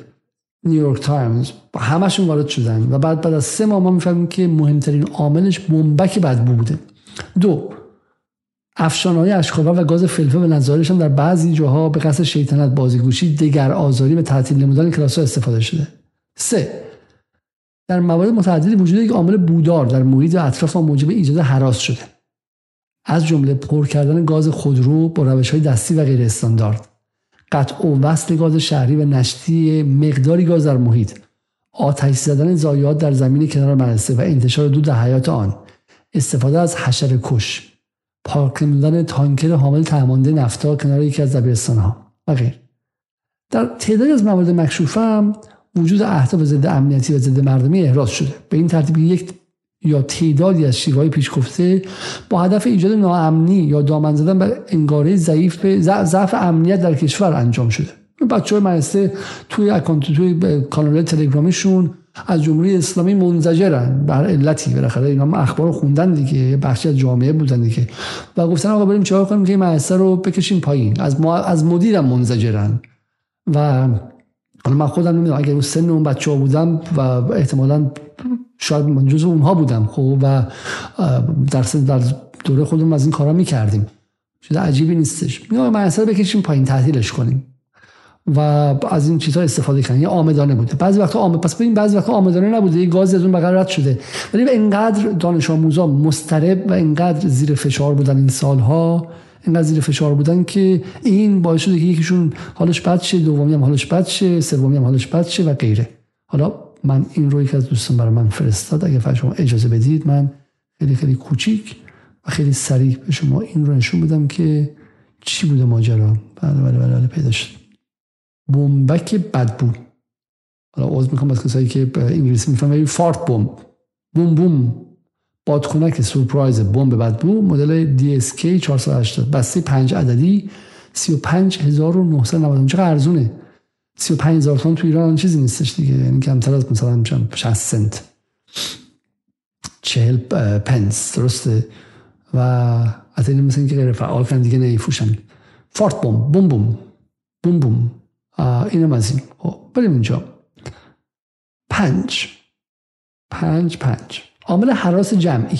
نیویورک تایمز همشون وارد شدن. و بعد بعد از سه ماه ما می‌فهمیم که مهمترین عاملش بمبک بدبو بوده دو افشانه های اشک‌آور و گاز فلفل به نظارشان در بعضی جاها به قصد شیطنت بازیگوشی دگر آزاری به تعطیل نمودن کلاس ها استفاده شده. سه در موارد متعددی وجود یک عامل بودار در محیط و اطراف موجب ایجاد هراس شده. از جمله پر کردن گاز خودرو با روش های دستی و غیر استاندارد قطع و وصل گاز شهری و نشتی مقداری گاز در محیط. آتش زدن زایات در زمین کنار مدرسه و انتشار دود در حیات آن. استفاده از حشر کش. پارک نمودن تانکر حامل تهمانده نفتا کنار یکی از دبیرستان ها و غیر. در تعدادی از موارد مکشوفه هم وجود اهداف ضد امنیتی و ضد مردمی احراز شده. به این ترتیب یک یا تعدادی از شیوهای پیش گفته با هدف ایجاد ناامنی یا دامن زدن بر انگاره ضعیف به ضعف امنیت در کشور انجام شده. بچه های مدرسه توی اکانت توی کانال تلگرامیشون از جمهوری اسلامی منزجرن. بر علتی بالاخره اینا اخبار خوندن دیگه بخشی از جامعه بودن دیگه. و گفتن آقا بریم چهار کنیم که این رو بکشیم پایین. از ما از مدیرم منزجرن. و حالا من خودم نمی‌دونم اگر اون سن اون بچه ها بودم و احتمالا شاید من جز اونها بودم خب و در در دوره خودمون از این کارا می‌کردیم. چیز عجیبی نیستش. میگم اصلا بکشیم پایین تعطیلش کنیم. و از این چیزها استفاده کردن. یه آمدانه بوده. بعضی وقتا آمد پس ببین بعضی وقتا آمدانه نبوده. یه گازی از اون بغل رد شده. ولی اینقدر دانش آموزا مسترب و اینقدر زیر فشار بودن این سالها اینقدر زیر فشار بودن که این باعث شده که یکیشون حالش بد شه دومی هم حالش بد شه سومی هم حالش بد شه و غیره. حالا من این رو یکی از دوستان برای من فرستاد. اگه فقط شما اجازه بدید من خیلی خیلی کوچیک و خیلی سریع به شما این رو نشون بدم که چی بوده ماجرا. بله بله بله, بله پیدا شد بمبک بدبو حالا عوض می‌کنم از کسایی که انگلیسی می‌فهمن فارت بمب. بوم بوم. بادکنک سورپرایز بمب بدبو مدل DSK 480 بسته 5 عددی 35990 چقدر ارزونه؟ 35000 تومن تو ایران چیزی نیستش دیگه. یعنی کمتر از مثلا 60 سنت. 40 پنس. درسته؟ و از این مثل اینکه غیر فعال کردن دیگه نمیفروشن. فارت بوم بوم بوم. بوم بوم. اینم از این. خب بریم اینجا. پنج. پنج پنج. عامل حراس جمعی.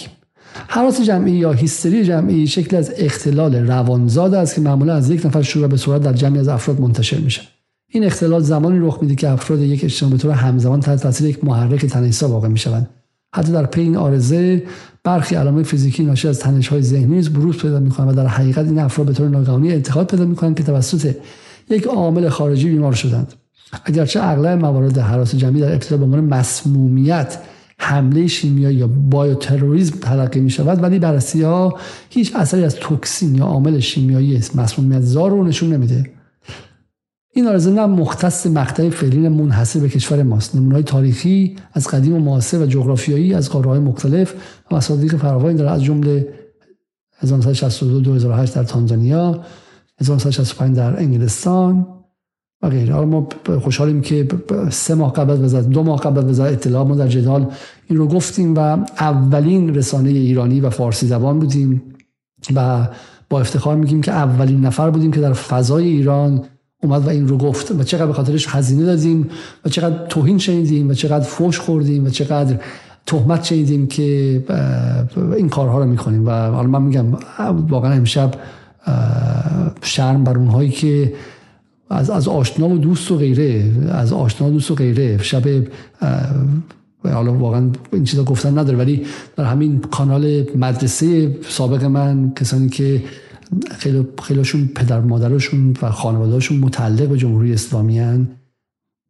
حراس جمعی یا هیستری جمعی شکل از اختلال روانزاد است که معمولا از یک نفر شروع به صورت در جمعی از افراد منتشر میشه. این اختلال زمانی رخ میده که افراد یک اجتماع به طور همزمان تحت تاثیر یک محرک تنش‌زا واقع می‌شوند. حتی در پی این آرزه برخی علائم فیزیکی ناشی از تنش های ذهنی نیز بروز پیدا می‌کنند و در حقیقت این افراد به طور ناگهانی اعتقاد پیدا می‌کنند که توسط یک عامل خارجی بیمار شدند. اگرچه اغلب موارد حراس جمعی در ابتدا به عنوان مسمومیت حمله شیمیایی یا بایوتروریسم تلقی می شود ولی بررسی ها هیچ اثری از توکسین یا عامل شیمیایی مسمومیت زار رو نشون نمیده. این آرزه نه مختص مقطع فعلی منحصر به کشور ماست نمونه‌های تاریخی از قدیم و معاصر و جغرافیایی از قاره‌های مختلف و مصادیق فراوانی داره. از جمله 1962 2008 در تانزانیا 1965 در انگلستان و غیره. ما خوشحالیم که سه ماه قبل از دو ماه قبل از اطلاع ما در جدال این رو گفتیم و اولین رسانه ایرانی و فارسی زبان بودیم و با افتخار میگیم که اولین نفر بودیم که در فضای ایران اومد و این رو گفت و چقدر به خاطرش هزینه دادیم و چقدر توهین شنیدیم و چقدر فوش خوردیم و چقدر تهمت شنیدیم که این کارها رو می‌کنیم. و حالا من میگم واقعا امشب شرم بر اونهایی که از, از آشنا و دوست و غیره از آشنا و دوست و غیره شب حالا واقعا این چیزا گفتن نداره. ولی در همین کانال مدرسه سابق من کسانی که خیلی خیلیشون پدر مادرشون و خانوادهشون متعلق به جمهوری اسلامی هن.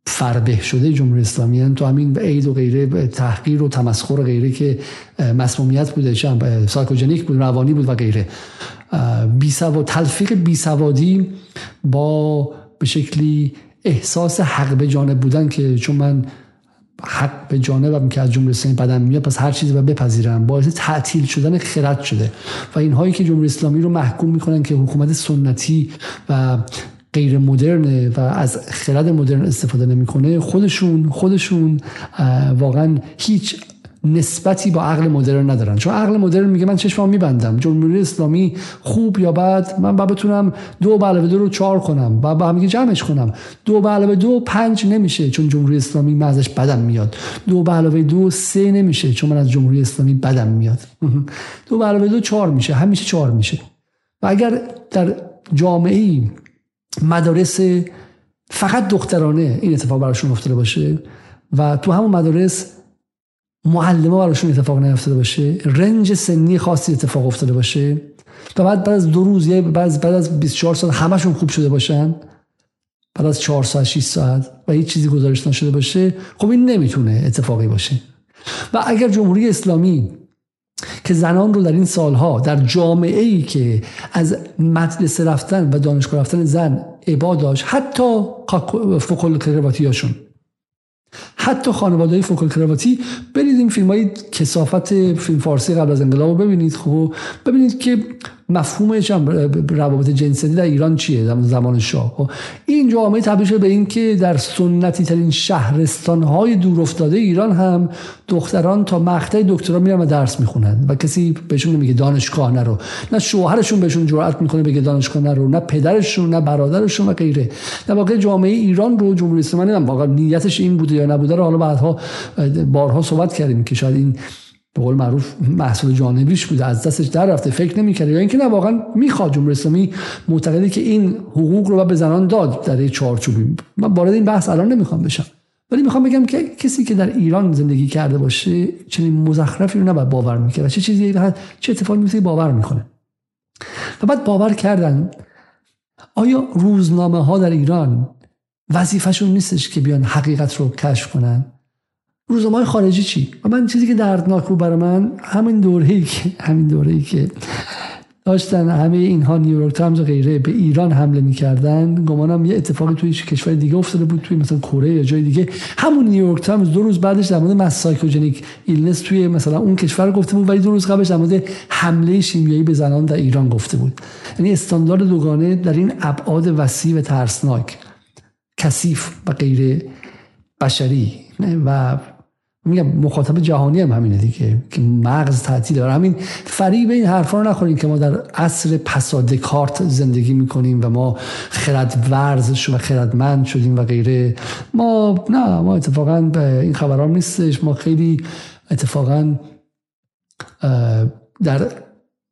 فربه شده جمهوری اسلامی هن. تو همین عید و غیره تحقیر و تمسخر و غیره که مسمومیت بوده سایکوجنیک بود روانی بود و غیره. بی تلفیق بیسوادی با به شکلی احساس حق به جانب بودن که چون من حق به جانبم که از جمهوری اسلامی بدم میاد پس هر چیزی رو بپذیرم. باعث تعطیل شدن خرد شده. و اینهایی که جمهوری اسلامی رو محکوم می‌کنن که حکومت سنتی و غیر مدرنه و از خرد مدرن استفاده نمی‌کنه خودشون خودشون واقعا هیچ نسبتی با عقل مدرن ندارن. چون عقل مدرن میگه من چشمام میبندم. جمهوری اسلامی خوب یا بد؟ من با بتونم دو به علاوه دو رو چهار کنم. و با هم جمعش کنم. دو به علاوه دو پنج نمیشه چون جمهوری اسلامی من ازش بدم میاد. دو به علاوه دو سه نمیشه چون من از جمهوری اسلامی بدم میاد. [LAUGHS] دو به علاوه دو چهار میشه. همیشه چهار میشه. و اگر در جامعه مدارس فقط دخترانه این اتفاق براشون افتاده باشه و تو همون مدارس معلمه براشون اتفاق نیفتاده باشه. رنج سنی خاصی اتفاق افتاده باشه. و بعد بعد از دو روز بعد بعد از 24 ساعت همشون خوب شده باشن. بعد از 4 ساعت 6 ساعت و هیچ چیزی گزارش نشده باشه خب این نمی‌تونه اتفاقی باشه. و اگر جمهوری اسلامی که زنان رو در این سالها در جامعه ای که از مدرسه رفتن و دانشگاه رفتن زن عبا داشت حتی فوکل هاشون حتی خانواده فوکل کرواتی برید این فیلم های کسافت فیلم فارسی قبل از انقلاب رو ببینید خب ببینید که مفهوم روابط جنسی در ایران چیه؟ زمان شاه. خب این جامعه تبدیل شده به این که در سنتی ترین شهرستان های دور افتاده ایران هم دختران تا مقطع دکترا میرن و درس می‌خونن و کسی بهشون نمیگه دانشگاه نرو. نه شوهرشون بهشون جرأت می‌کنه بگه دانشگاه نرو نه پدرشون نه برادرشون و غیره. در واقع جامعه ایران رو جمهوری اسلامی واقعا نیتش این بوده یا نبوده رو حالا بعدها بارها صحبت کردیم که شاید این به قول معروف محصول جانبیش بوده از دستش در رفته فکر نمی‌کرده. یا اینکه نه واقعا می‌خواد جمهوری اسلامی معتقده که این حقوق رو به زنان داد در یک چارچوبی. من وارد این بحث الان نمی‌خوام بشم. ولی می‌خوام بگم که کسی که در ایران زندگی کرده باشه چنین مزخرفی رو نباید باور می‌کنه چه چیزی چه اتفاقی میفته باور می‌کنه و بعد باور کردن آیا روزنامه ها در ایران وظیفهشون نیستش که بیان حقیقت رو کشف کنن؟ روزنامه خارجی چی؟ و من چیزی که دردناک بود برای من همین دوره که همین دوره که داشتن همه اینها نیویورک تایمز و غیره به ایران حمله می‌کردن. گمانم یه اتفاقی توی کشور دیگه افتاده بود توی مثلا کره یا جای دیگه. همون نیویورک تایمز دو روز بعدش در مورد mass psychogenic illness توی مثلا اون کشور گفته بود ولی دو روز قبلش در مورد حمله شیمیایی به زنان در ایران گفته بود. یعنی استاندارد دوگانه در این ابعاد وسیع و ترسناک کثیف و غیر بشری و میگم مخاطب جهانی هم همینه دیگه که مغز تعطیل داره همین فریب این حرفا رو نخوریم که ما در عصر پساد کارت زندگی می‌کنیم و ما خرد ورز و خردمند شدیم و غیره. ما نه ما اتفاقا به این خبران نیستش. ما خیلی اتفاقا در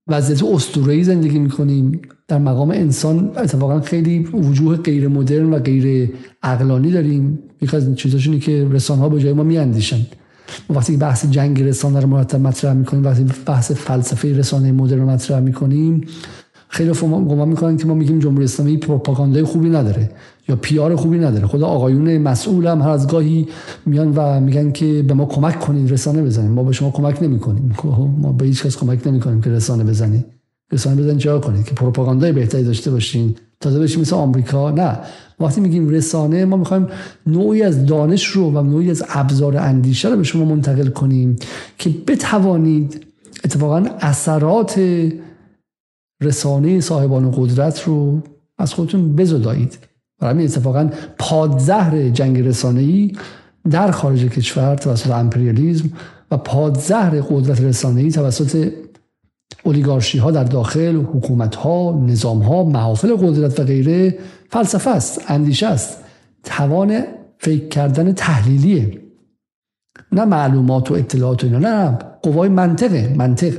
وضعیت اسطوره‌ای زندگی می‌کنیم. در مقام انسان اتفاقا خیلی وجوه غیر مدرن و غیر عقلانی داریم. یکی از چیزاشونی که رسانه ها به جای ما میاندیشن. وقتی بحث جنگ رسانه رو مرتب مطرح می‌کنیم وقتی بحث فلسفه رسانه مدرن رو مطرح می‌کنیم خیلی گمان می‌کنن که ما میگیم جمهوری اسلامی پروپاگاندای خوبی نداره یا پیار خوبی نداره. خدا آقایون مسئول هم هر از گاهی میان و میگن که به ما کمک کنید رسانه بزنیم ما به شما کمک نمی‌کنیم. خب، ما به هیچ کس کمک نمی‌کنیم که رسانه بزنید رسانه بزنید چه کنید که پروپاگاندای بهتری داشته باشین. تازه بشیم مثل آمریکا. نه. وقتی میگیم رسانه ما می‌خوایم نوعی از دانش رو و نوعی از ابزار اندیشه رو به شما منتقل کنیم که بتوانید اتفاقا اثرات رسانه صاحبان قدرت رو از خودتون بزدایید. و همین اتفاقا پادزهر جنگ رسانه‌ای در خارج کشور توسط امپریالیزم و پادزهر قدرت رسانه‌ای توسط اولیگارشی ها در داخل حکومت ها نظام ها محافل قدرت و غیره فلسفه است اندیشه است توان فکر کردن تحلیلیه. نه معلومات و اطلاعات و اینا نه قوای منطقه منطق.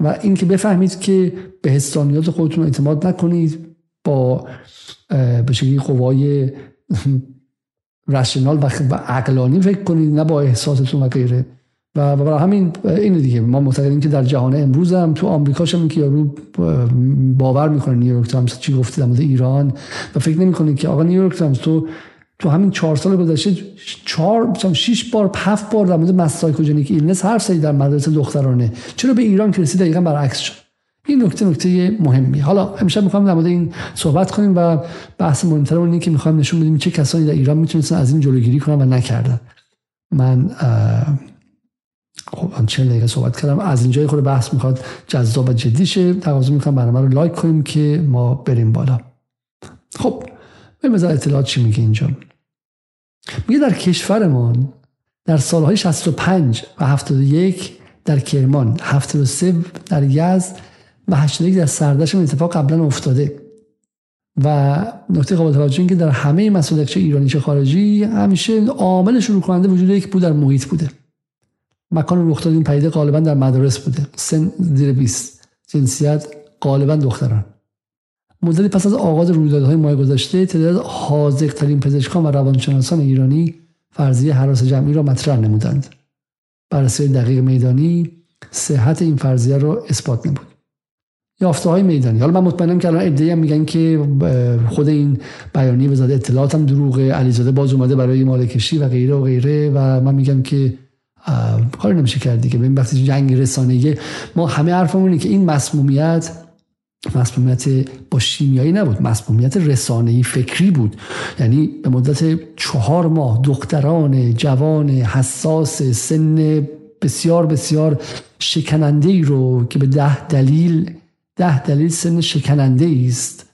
و اینکه بفهمید که به حسانیات خودتون اعتماد نکنید با به شکلی قوای [LAUGHS] rational و عقلانی فکر کنید نه با احساستون و غیره. و برای همین این دیگه. ما معتقدیم که در جهان امروز هم تو آمریکا شما که یارو باور می‌کنه نیویورک تایمز چی گفته در ایران و فکر نمی‌کنه که آقا نیویورک تایمز تو تو همین چهار سال گذشته چهار مثلا شش بار هفت بار در مورد mass psychogenic illness حرف زدی در مدرسه دخترانه. چرا به ایران که رسید دقیقا برعکس شد. این نکته نکته مهمی حالا امشب می‌خوام در مورد این صحبت کنیم و بحث مهمتر اینه که می‌خوام نشون بدیم چه کسانی در ایران می‌تونستن از این جلوگیری کنن و نکردن. من خب من چند دقیقه صحبت کردم. از اینجای خود بحث می‌خواد جذاب و جدی شه. تقاضا می‌کنم برنامه رو لایک کنیم که ما بریم بالا. خب به مزار اطلاعات چی میگه اینجا؟ میگه در کشورمان در سالهای 65 و 71 در کرمان 73 در یزد و 81 در سردش اتفاق قبلا افتاده. و نکته قابل توجه این که در همه مسائل چه ایرانی چه خارجی همیشه عامل شروع کننده وجود یک بود در محیط بوده. مکان رخ داد این پدیده غالبا در مدارس بوده. سن زیر 20 جنسیت غالبا دختران. مدتی پس از آغاز رویدادهای ماه گذشته تعداد حاضق ترین پزشکان و روانشناسان ایرانی فرضیه حراس جمعی را مطرح نمودند. بررسی دقیق میدانی صحت این فرضیه را اثبات نمود یافته های میدانی. حالا من مطمئنم که الان ادعی هم میگن که خود این بیانیه وزارت اطلاعات هم دروغه. علیزاده باز اومده برای مالکشی و غیره و غیره و من میگم که کاری نمیشه کرد دیگه. ببین وقتی جنگ رسانه‌ای ما همه حرفمون که این مسمومیت مسمومیت با شیمیایی نبود. مسمومیت رسانه‌ای فکری بود. یعنی به مدت چهار ماه دختران جوان حساس سن بسیار بسیار شکننده ای رو که به ده دلیل ده دلیل سن شکننده است.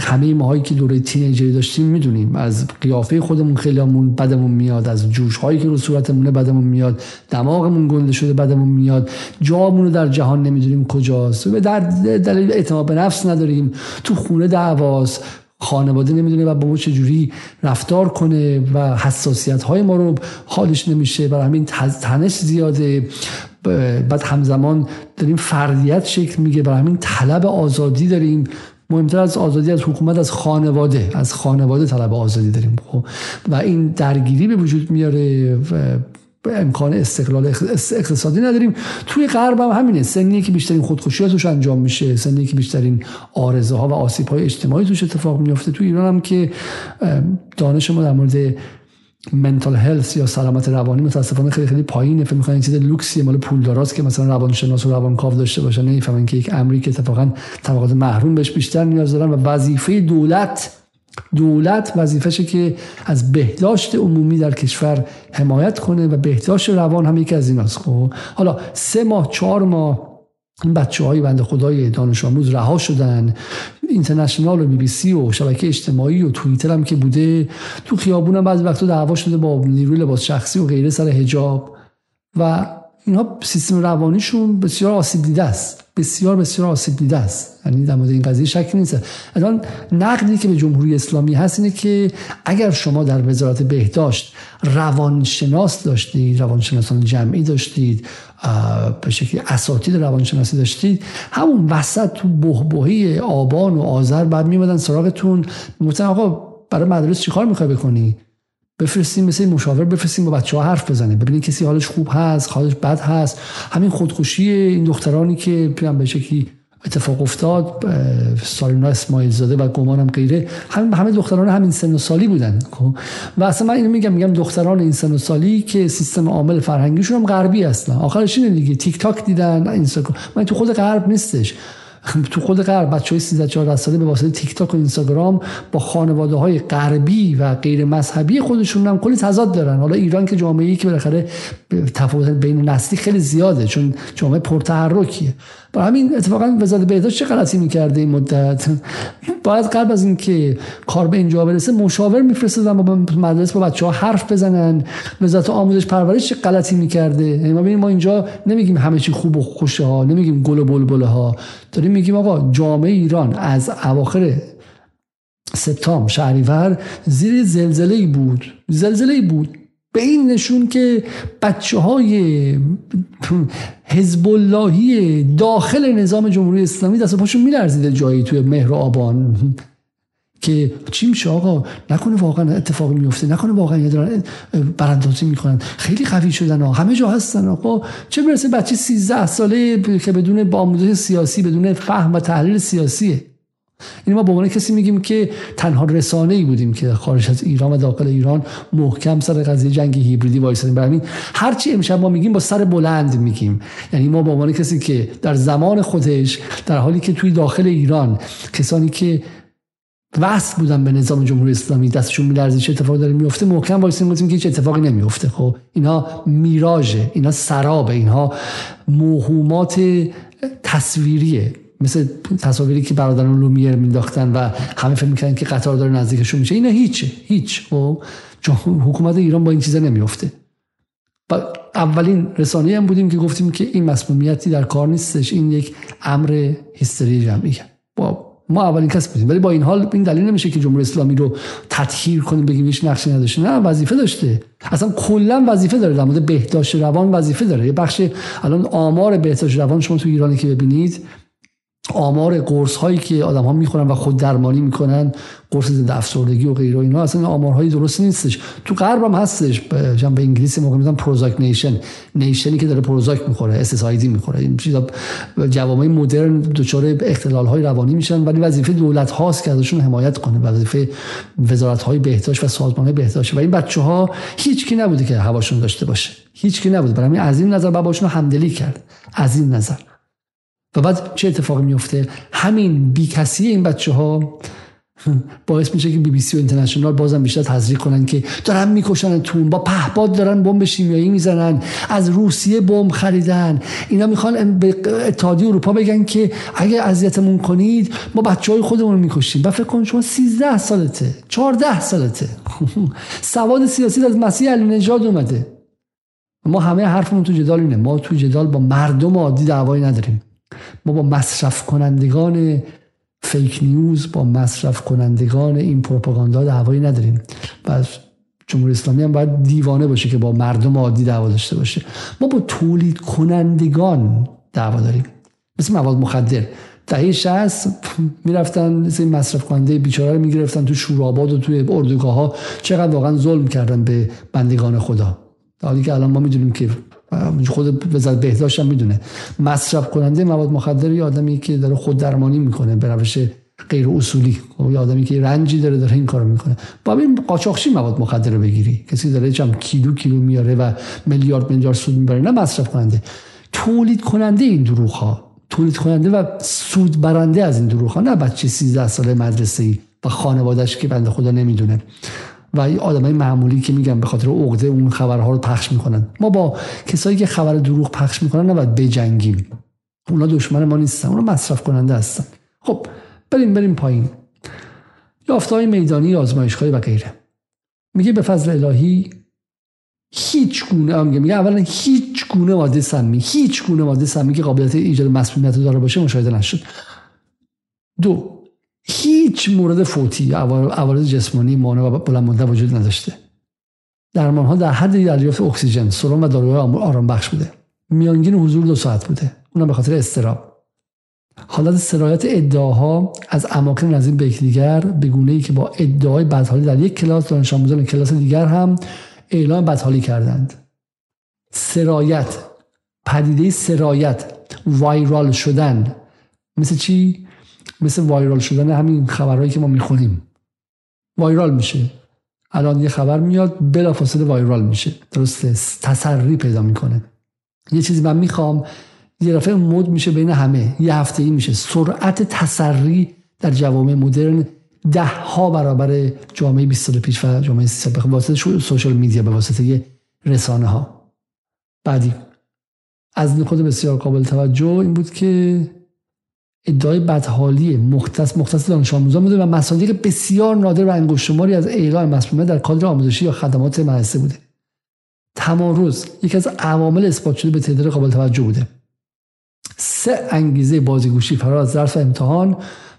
همه ماهایی که دوره تینیجری داشتیم می‌دونیم از قیافه خودمون خیلی همون بدمون میاد از جوش هایی که رو صورتمونه بدمون میاد دماغمون گنده شده بدمون میاد جامون رو در جهان نمی‌دونیم کجاست. و در دلیل اعتماد به نفس نداریم. تو خونه دعواست. خانواده نمی‌دونه و با ما چجوری رفتار کنه و حساسیت های ما رو حالش نمیشه. برای همین تنش زیاده. بعد همزمان داریم فردیت شکل میگه برای همین طلب آزادی داریم. مهمتر از آزادی از حکومت از خانواده از خانواده طلب آزادی داریم. خب و این درگیری به وجود میاره امکان استقلال اقتصادی نداریم. توی غرب هم همینه. سنی که بیشترین خودکشی توش انجام میشه سنی که بیشترین آرزه ها و آسیب های اجتماعی توش اتفاق میفته توی ایران هم که دانش ما در مورد منتال هلس یا سلامت روانی متاسفانه خیلی خیلی پایینه. فکر می‌کنن چیز لوکسی مال پولداراست که مثلا روانشناس و روانکاو داشته باشن نمی‌فهمن که یک امری که اتفاقا طبقات محروم بهش بیشتر نیاز دارن و وظیفه دولت دولت وظیفشه که از بهداشت عمومی در کشور حمایت کنه و بهداشت روان هم یکی از ایناست. خب حالا سه ماه چهار ماه این بچه های بند خدای دانش آموز رها شدن. اینترنشنال و بی بی سی و شبکه اجتماعی و توییتر هم که بوده. تو خیابون هم بعضی وقتا دعوا شده با نیروی لباس شخصی و غیره سر حجاب. و اینها سیستم روانیشون بسیار آسیب دیده است. بسیار بسیار آسیب دیده است. یعنی در مورد این قضیه شکی نیست. الان نقدی که به جمهوری اسلامی هست اینه که اگر شما در وزارت بهداشت روانشناس داشتید روانشناسان جمعی داشتید به شکلی اساتید روانشناسی داشتید همون وسط تو بهبهی آبان و آذر بعد میمدن سراغتون. می‌گفتن آقا برای مدرس چیکار می‌خوای بکنی؟ بفرستیم مثل مشاور بفرستیم با بچه ها حرف بزنه ببینید کسی حالش خوب هست حالش بد هست. همین خودکشی این دخترانی که پیام به شکلی اتفاق افتاد سالینا اسماعیل زاده و گمانم غیره. همه همه دختران همین سن و سالی بودن خب؟ و اصلا من اینو میگم میگم دختران این سن و سالی که سیستم عامل فرهنگیشون هم غربی هستن. آخرش اینه دیگه. تیک تاک دیدن اینستاگرام من تو خود غرب نیستش. [LAUGHS] تو خود غرب بچه های 13 14 ساله به واسطه تیک تاک و اینستاگرام با خانواده های غربی و غیر مذهبی خودشون هم کلی تضاد دارن. حالا ایران که جامعه ای که بالاخره تفاوت بین نسلی خیلی زیاده چون جامعه پرتحرکیه. برای همین اتفاقا وزارت بهداشت چه غلطی می‌کرده این مدت؟ [LAUGHS] باید قبل از اینکه کار به اینجا برسه مشاور میفرستادن با مدرسه با بچه ها حرف بزنن. وزارت آموزش پرورش چه غلطی می‌کرده؟ یعنی ما ما اینجا نمیگیم همه چی خوب و خوشه ها نمیگیم گل و بلبله ها داریم میگیم آقا جامعه ایران از اواخر سپتامبر شهریور زیر زلزله بود. زلزله بود. به این نشون که بچه های حزب اللهی داخل نظام جمهوری اسلامی دست پاشون میلرزیده جایی توی مهر آبان. که چی میشه آقا؟ نکنه واقعا اتفاقی میفته نکنه واقعا یه دارن براندازی می‌کنن. خیلی قوی شدن ها همه جا هستن آقا. چه برسه بچه 13 ساله که بدون با آموزش سیاسی بدون فهم و تحلیل سیاسیه. این ما به عنوان کسی میگیم که تنها رسانه ای بودیم که خارج از ایران و داخل ایران محکم سر قضیه جنگ هیبریدی وایسادیم. برای هر چی امشب ما میگیم با سر بلند میگیم. یعنی ما به عنوان کسی که در زمان خودش در حالی که توی داخل ایران کسانی که وصل بودن به نظام جمهوری اسلامی دستشون میلرزه چه اتفاقی داره میفته محکم وایسیم گفتیم که هیچ اتفاقی نمیفته خب اینا میراژه اینا سرابه اینها موهومات تصویریه. مثل تصاویری که برادران لومیر مینداختن و همه فکر می‌کنن که قطار داره نزدیکشون میشه. اینا هیچه هیچ. خب حکومت ایران با این چیزا نمیفته و اولین رسانه هم بودیم که گفتیم که این مسمومیتی در کار نیستش. این یک امر هیستری جمعیه. با ما اولین کس بودیم. ولی با این حال این دلیل نمیشه که جمهوری اسلامی رو تطهیر کنیم بگیم هیچ نقشی نداشته. نه وظیفه داشته. اصلا کلا وظیفه داره. در مورد بهداشت روان وظیفه داره. یه بخش الان آمار بهداشت روان شما تو ایرانی که ببینید آمار قرص هایی که آدم ها می‌خورن و خود درمانی می‌کنن قرص ضد افسردگی و غیره اینا اصلا آمارهایی درست نیستش. تو غرب هم هستش به انگلیسی موقع میگن Prozac nation nation ی که داره پروزاک می‌خوره اس اس می‌خوره. این چیزا جوامع مدرن دچار اختلال های روانی میشن ولی وظیفه دولت هاست که ازشون حمایت کنه. وظیفه وزارت های بهداشت و سازمان بهداشت. و این بچه ها هیچ کی نبوده که هواشون داشته باشه. هیچ کی نبوده. برای از این نظر باباشون همدلی کرد. از این نظر. و بعد چه اتفاقی میفته همین بیکسی این بچه ها [LAUGHS] باعث میشه که بی بی سی و اینترنشنال بازم بیشتر تزریق کنن که دارن می‌کشن تون با پهباد دارن بمب شیمیایی می‌زنن از روسیه بمب خریدن. اینا می‌خوان به اتحادیه اروپا بگن که اگه اذیتمون کنید ما بچه های خودمون می‌کشیم. و فکر کن شما 13 سالته 14 سالته. [LAUGHS] سواد سیاسی از مسیح علی نژاد اومده. ما همه حرفمون تو جدال اینه. ما تو جدال با مردم عادی دعوایی نداریم. ما با مصرف کنندگان فیک نیوز با مصرف کنندگان این پروپاگاندا دعوایی نداریم. و جمهوری اسلامی هم باید دیوانه باشه که با مردم عادی دعوا داشته باشه. ما با تولید کنندگان دعوا داریم. مثل مواد مخدر. دهه 60 می‌رفتن مثل مصرف کننده بیچاره رو می‌گرفتن تو شوراباد و توی اردوگاه ها چقدر واقعا ظلم کردن به بندگان خدا. حالی که الان ما می‌دونیم که خود وزارت بهداشت هم می‌دونه. مصرف کننده مواد مخدر یه آدمی که داره خود درمانی می‌کنه به روش غیر اصولی. خب، یه آدمی که رنجی داره داره این کارو می‌کنه. با این قاچاقچی مواد مخدر رو بگیری. کسی داره چم کیلو کیلو میاره و میلیارد میلیارد سود می‌بره. نه مصرف کننده. تولید کننده این دروغ ها تولید کننده و سود برنده از این دروغ ها نه بچه 13 ساله مدرسه ای و خانوادهش که بنده خدا نمی‌دونه. و این آدمای معمولی که میگن به خاطر عقده اون خبرها رو پخش می‌کنن. ما با کسایی که خبر دروغ پخش می‌کنن نباید بجنگیم. اونا دشمن ما نیستن اونا مصرف کننده هستن. خب بریم بریم پایین. یافته های میدانی آزمایشگاهی و غیره. میگه به فضل الهی هیچ گونه میگه میگه اولا هیچ گونه ماده سمی هیچ گونه ماده سمی که قابلیت ایجاد مسمومیت داره باشه مشاهده نشد. دو هیچ مورد فوتی عوارض جسمانی مانع و بلند مدت وجود نداشته. درمان ها در حد دریافت اکسیژن سرم و داروهای آرام بخش بوده. میانگین حضور دو ساعت بوده. اونم به خاطر استراب. حالت سرایت ادعاها از اماکن نظیر به یکدیگر به گونه ای که با ادعای بدحالی در یک کلاس دانش آموزان کلاس دیگر هم اعلام بدحالی کردند. سرایت پدیده سرایت وایرال شدن. مثل چی؟ مثل وایرال شدن همین خبرهایی که ما می‌خونیم. وایرال میشه. الان یه خبر میاد بلافاصله وایرال میشه. درسته تسری پیدا می‌کنه. یه چیزی من می‌خوام یه دفعه مود میشه بین همه. یه هفته ای میشه. سرعت تسری در جوامع مدرن ده ها برابر جامعه 20 سال پیش و جامعه 30 سال به واسطه سوشال میدیا به واسطه رسانه ها. بعدی از خود بسیار قابل توجه این بود که ادعای بدحالی مختص مختص دانش آموزان بوده و مصادیق بسیار نادر و انگشتشماری از اعلام مسئولیت در کادر آموزشی یا خدمات مدرسه بوده. تمارز یکی از عوامل اثبات شده به تعداد قابل توجه بوده. سه انگیزه بازیگوشی فرار از ظرف امتحان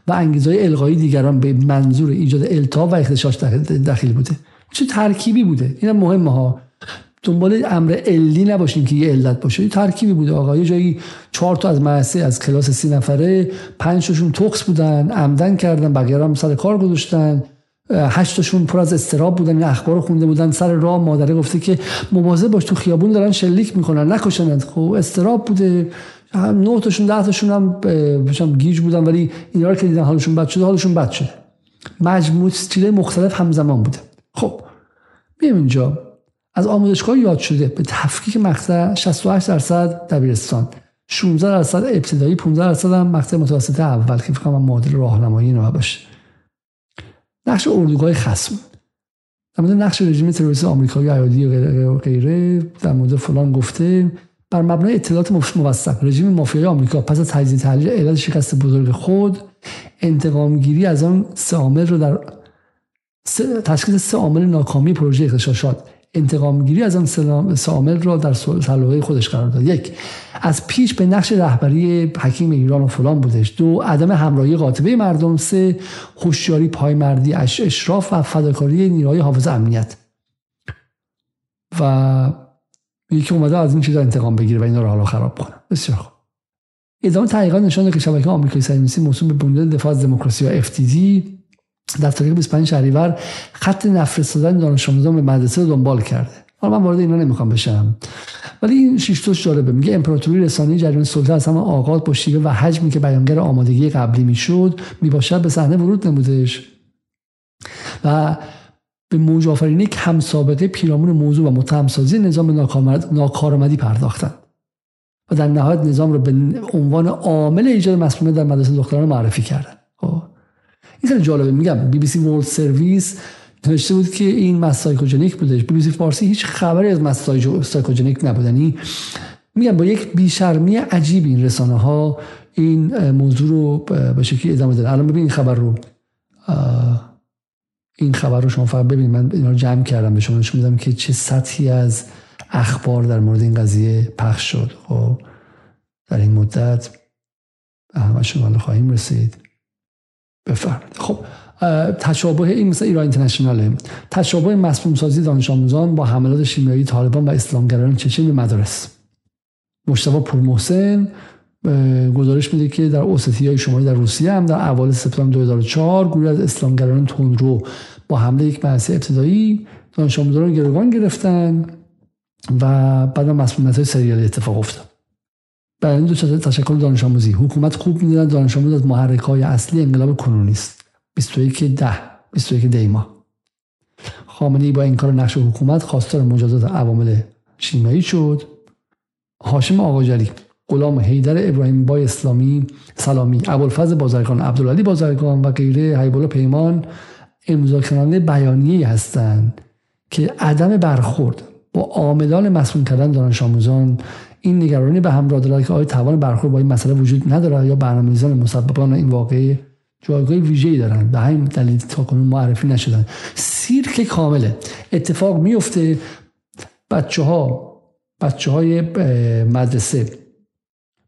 و انگیزه های القایی دیگران به منظور ایجاد التهاب و اختشاش دخیل بوده. چه ترکیبی بوده؟ این مهمه ها. دنبال امر علی نباشیم که یه علت باشه. یه ترکیبی بوده آقا. یه جایی چهار تا از مدرسه از کلاس سی نفره پنج تاشون بودن عمدن کردن بقیه هم سر کار گذاشتن. هشت تاشون پر از استراب بودن این اخبار خونده بودن. سر راه مادره گفته که مواظب باش تو خیابون دارن شلیک می‌کنن نکشنند خب استراب بوده. نه تاشون ده تاشون هم گیج بودن ولی اینا رو که دیدن حالشون بد شده حالشون بد شده. مجموع چیزای مختلف همزمان بوده. خب بیم اینجا. از آموزشگاه یاد شده به تفکیک مقطع 68 درصد دبیرستان 16 درصد ابتدایی 15 درصد هم مقطع متوسط اول که فکر کنم معادل راهنمایی اینا باشه. نقش اردوگاه خصم. در مورد نقش رژیم تروریست آمریکایی ایادی و غیره در مورد فلان گفته بر مبنای اطلاعات موثق رژیم مافیای آمریکا پس از تجزیه تحلیل علت شکست بزرگ خود انتقامگیری از آن سه عامل رو در تشخیص سه عامل ناکامی پروژه اغتشاشات انتقام گیری از آن سامل را در سلوه خودش قرار داد. یک از پیش به نقش رهبری حکیم ایران و فلان بودش. دو عدم همراهی قاطبه مردم. سه هوشیاری پایمردی اشراف و فداکاری نیروهای حافظ امنیت. و یکی اومده از این چیزا انتقام بگیره و اینا رو حالا خراب کنه. بسیار خوب. ادامه تحقیقات نشان که شبکه آمریکایی صهیونیستی موسوم به بنیاد دفاع از دموکراسی و FTD در تاریخ 25 شهریور خط نفرستادن دانش آموزان به مدرسه رو دنبال کرده. حالا من وارد اینا نمی‌خوام بشم. ولی این شیشتوش جالبه میگه امپراتوری رسانه جریان سلطه از همه آغاز با شیوه و حجمی که بیانگر آمادگی قبلی می‌شد می‌باشد به صحنه ورود نمودش. و به موج آفرینی کم سابقه پیرامون موضوع و متهمسازی نظام ناکارآمدی پرداختند. و در نهایت نظام رو به عنوان عامل ایجاد مسمومیت در مدرسه دختران معرفی کردن خب این خیلی جالبه. میگم بی بی سی ورلد سرویس نوشته بود که این mass psychogenic بودش. بی بی سی فارسی هیچ خبری از mass psychogenic نبود. یعنی میگم با یک بیشرمی عجیب این رسانه ها این موضوع رو به شکلی ادامه دادن. الان ببین این خبر رو. این خبر رو شما فقط ببینید. من اینا رو جمع کردم به شما. نشون میدم که چه سطحی از اخبار در مورد این قضیه پخش شد. خب در این مدت به همشون خواهیم رسید. بفرمایید خب تشابه این مثل ایران اینترنشناله. تشابه مسموم سازی دانش آموزان با حملات شیمیایی طالبان و اسلامگرایان چچن به مدارس. مشتبه پور محسن گزارش میده که در اوستی های شمالی در روسیه هم در اول سپتامبر 2004 گروه از اسلامگرایان تندرو با حمله یک مدرسه ابتدایی دانش آموزان رو گروگان گرفتن و بعد مسئولیت های سریالی اتفاق افتاد. برای این دو تشکل دانش آموزی حکومت خوب می‌دونن دانش آموز از محرک های اصلی انقلاب کنونی است. 21 ده 21 دیما خامنه ای با این کار نقش حکومت خواستار مجازات عوامل شیمیایی شد. هاشم آقاجلی غلام حیدر ابراهیم بای اسلامی سلامی ابوالفضل بازرگان عبدالعلی بازرگان و غیره حیبالا پیمان امضا کننده بیانیه هستند که عدم برخورد با عاملان مسئول کردن دانش آموزان این نگرانی به همراه دارد که آیا توان برخورد با این مسئله وجود ندارد یا برنامه‌ریزان مسببان این واقعه جایگاه ویژه‌ای دارن؟ به همین دلیل کنون معرفی نشدن. سیرک کامله. اتفاق میفته بچه ها بچه های مدرسه.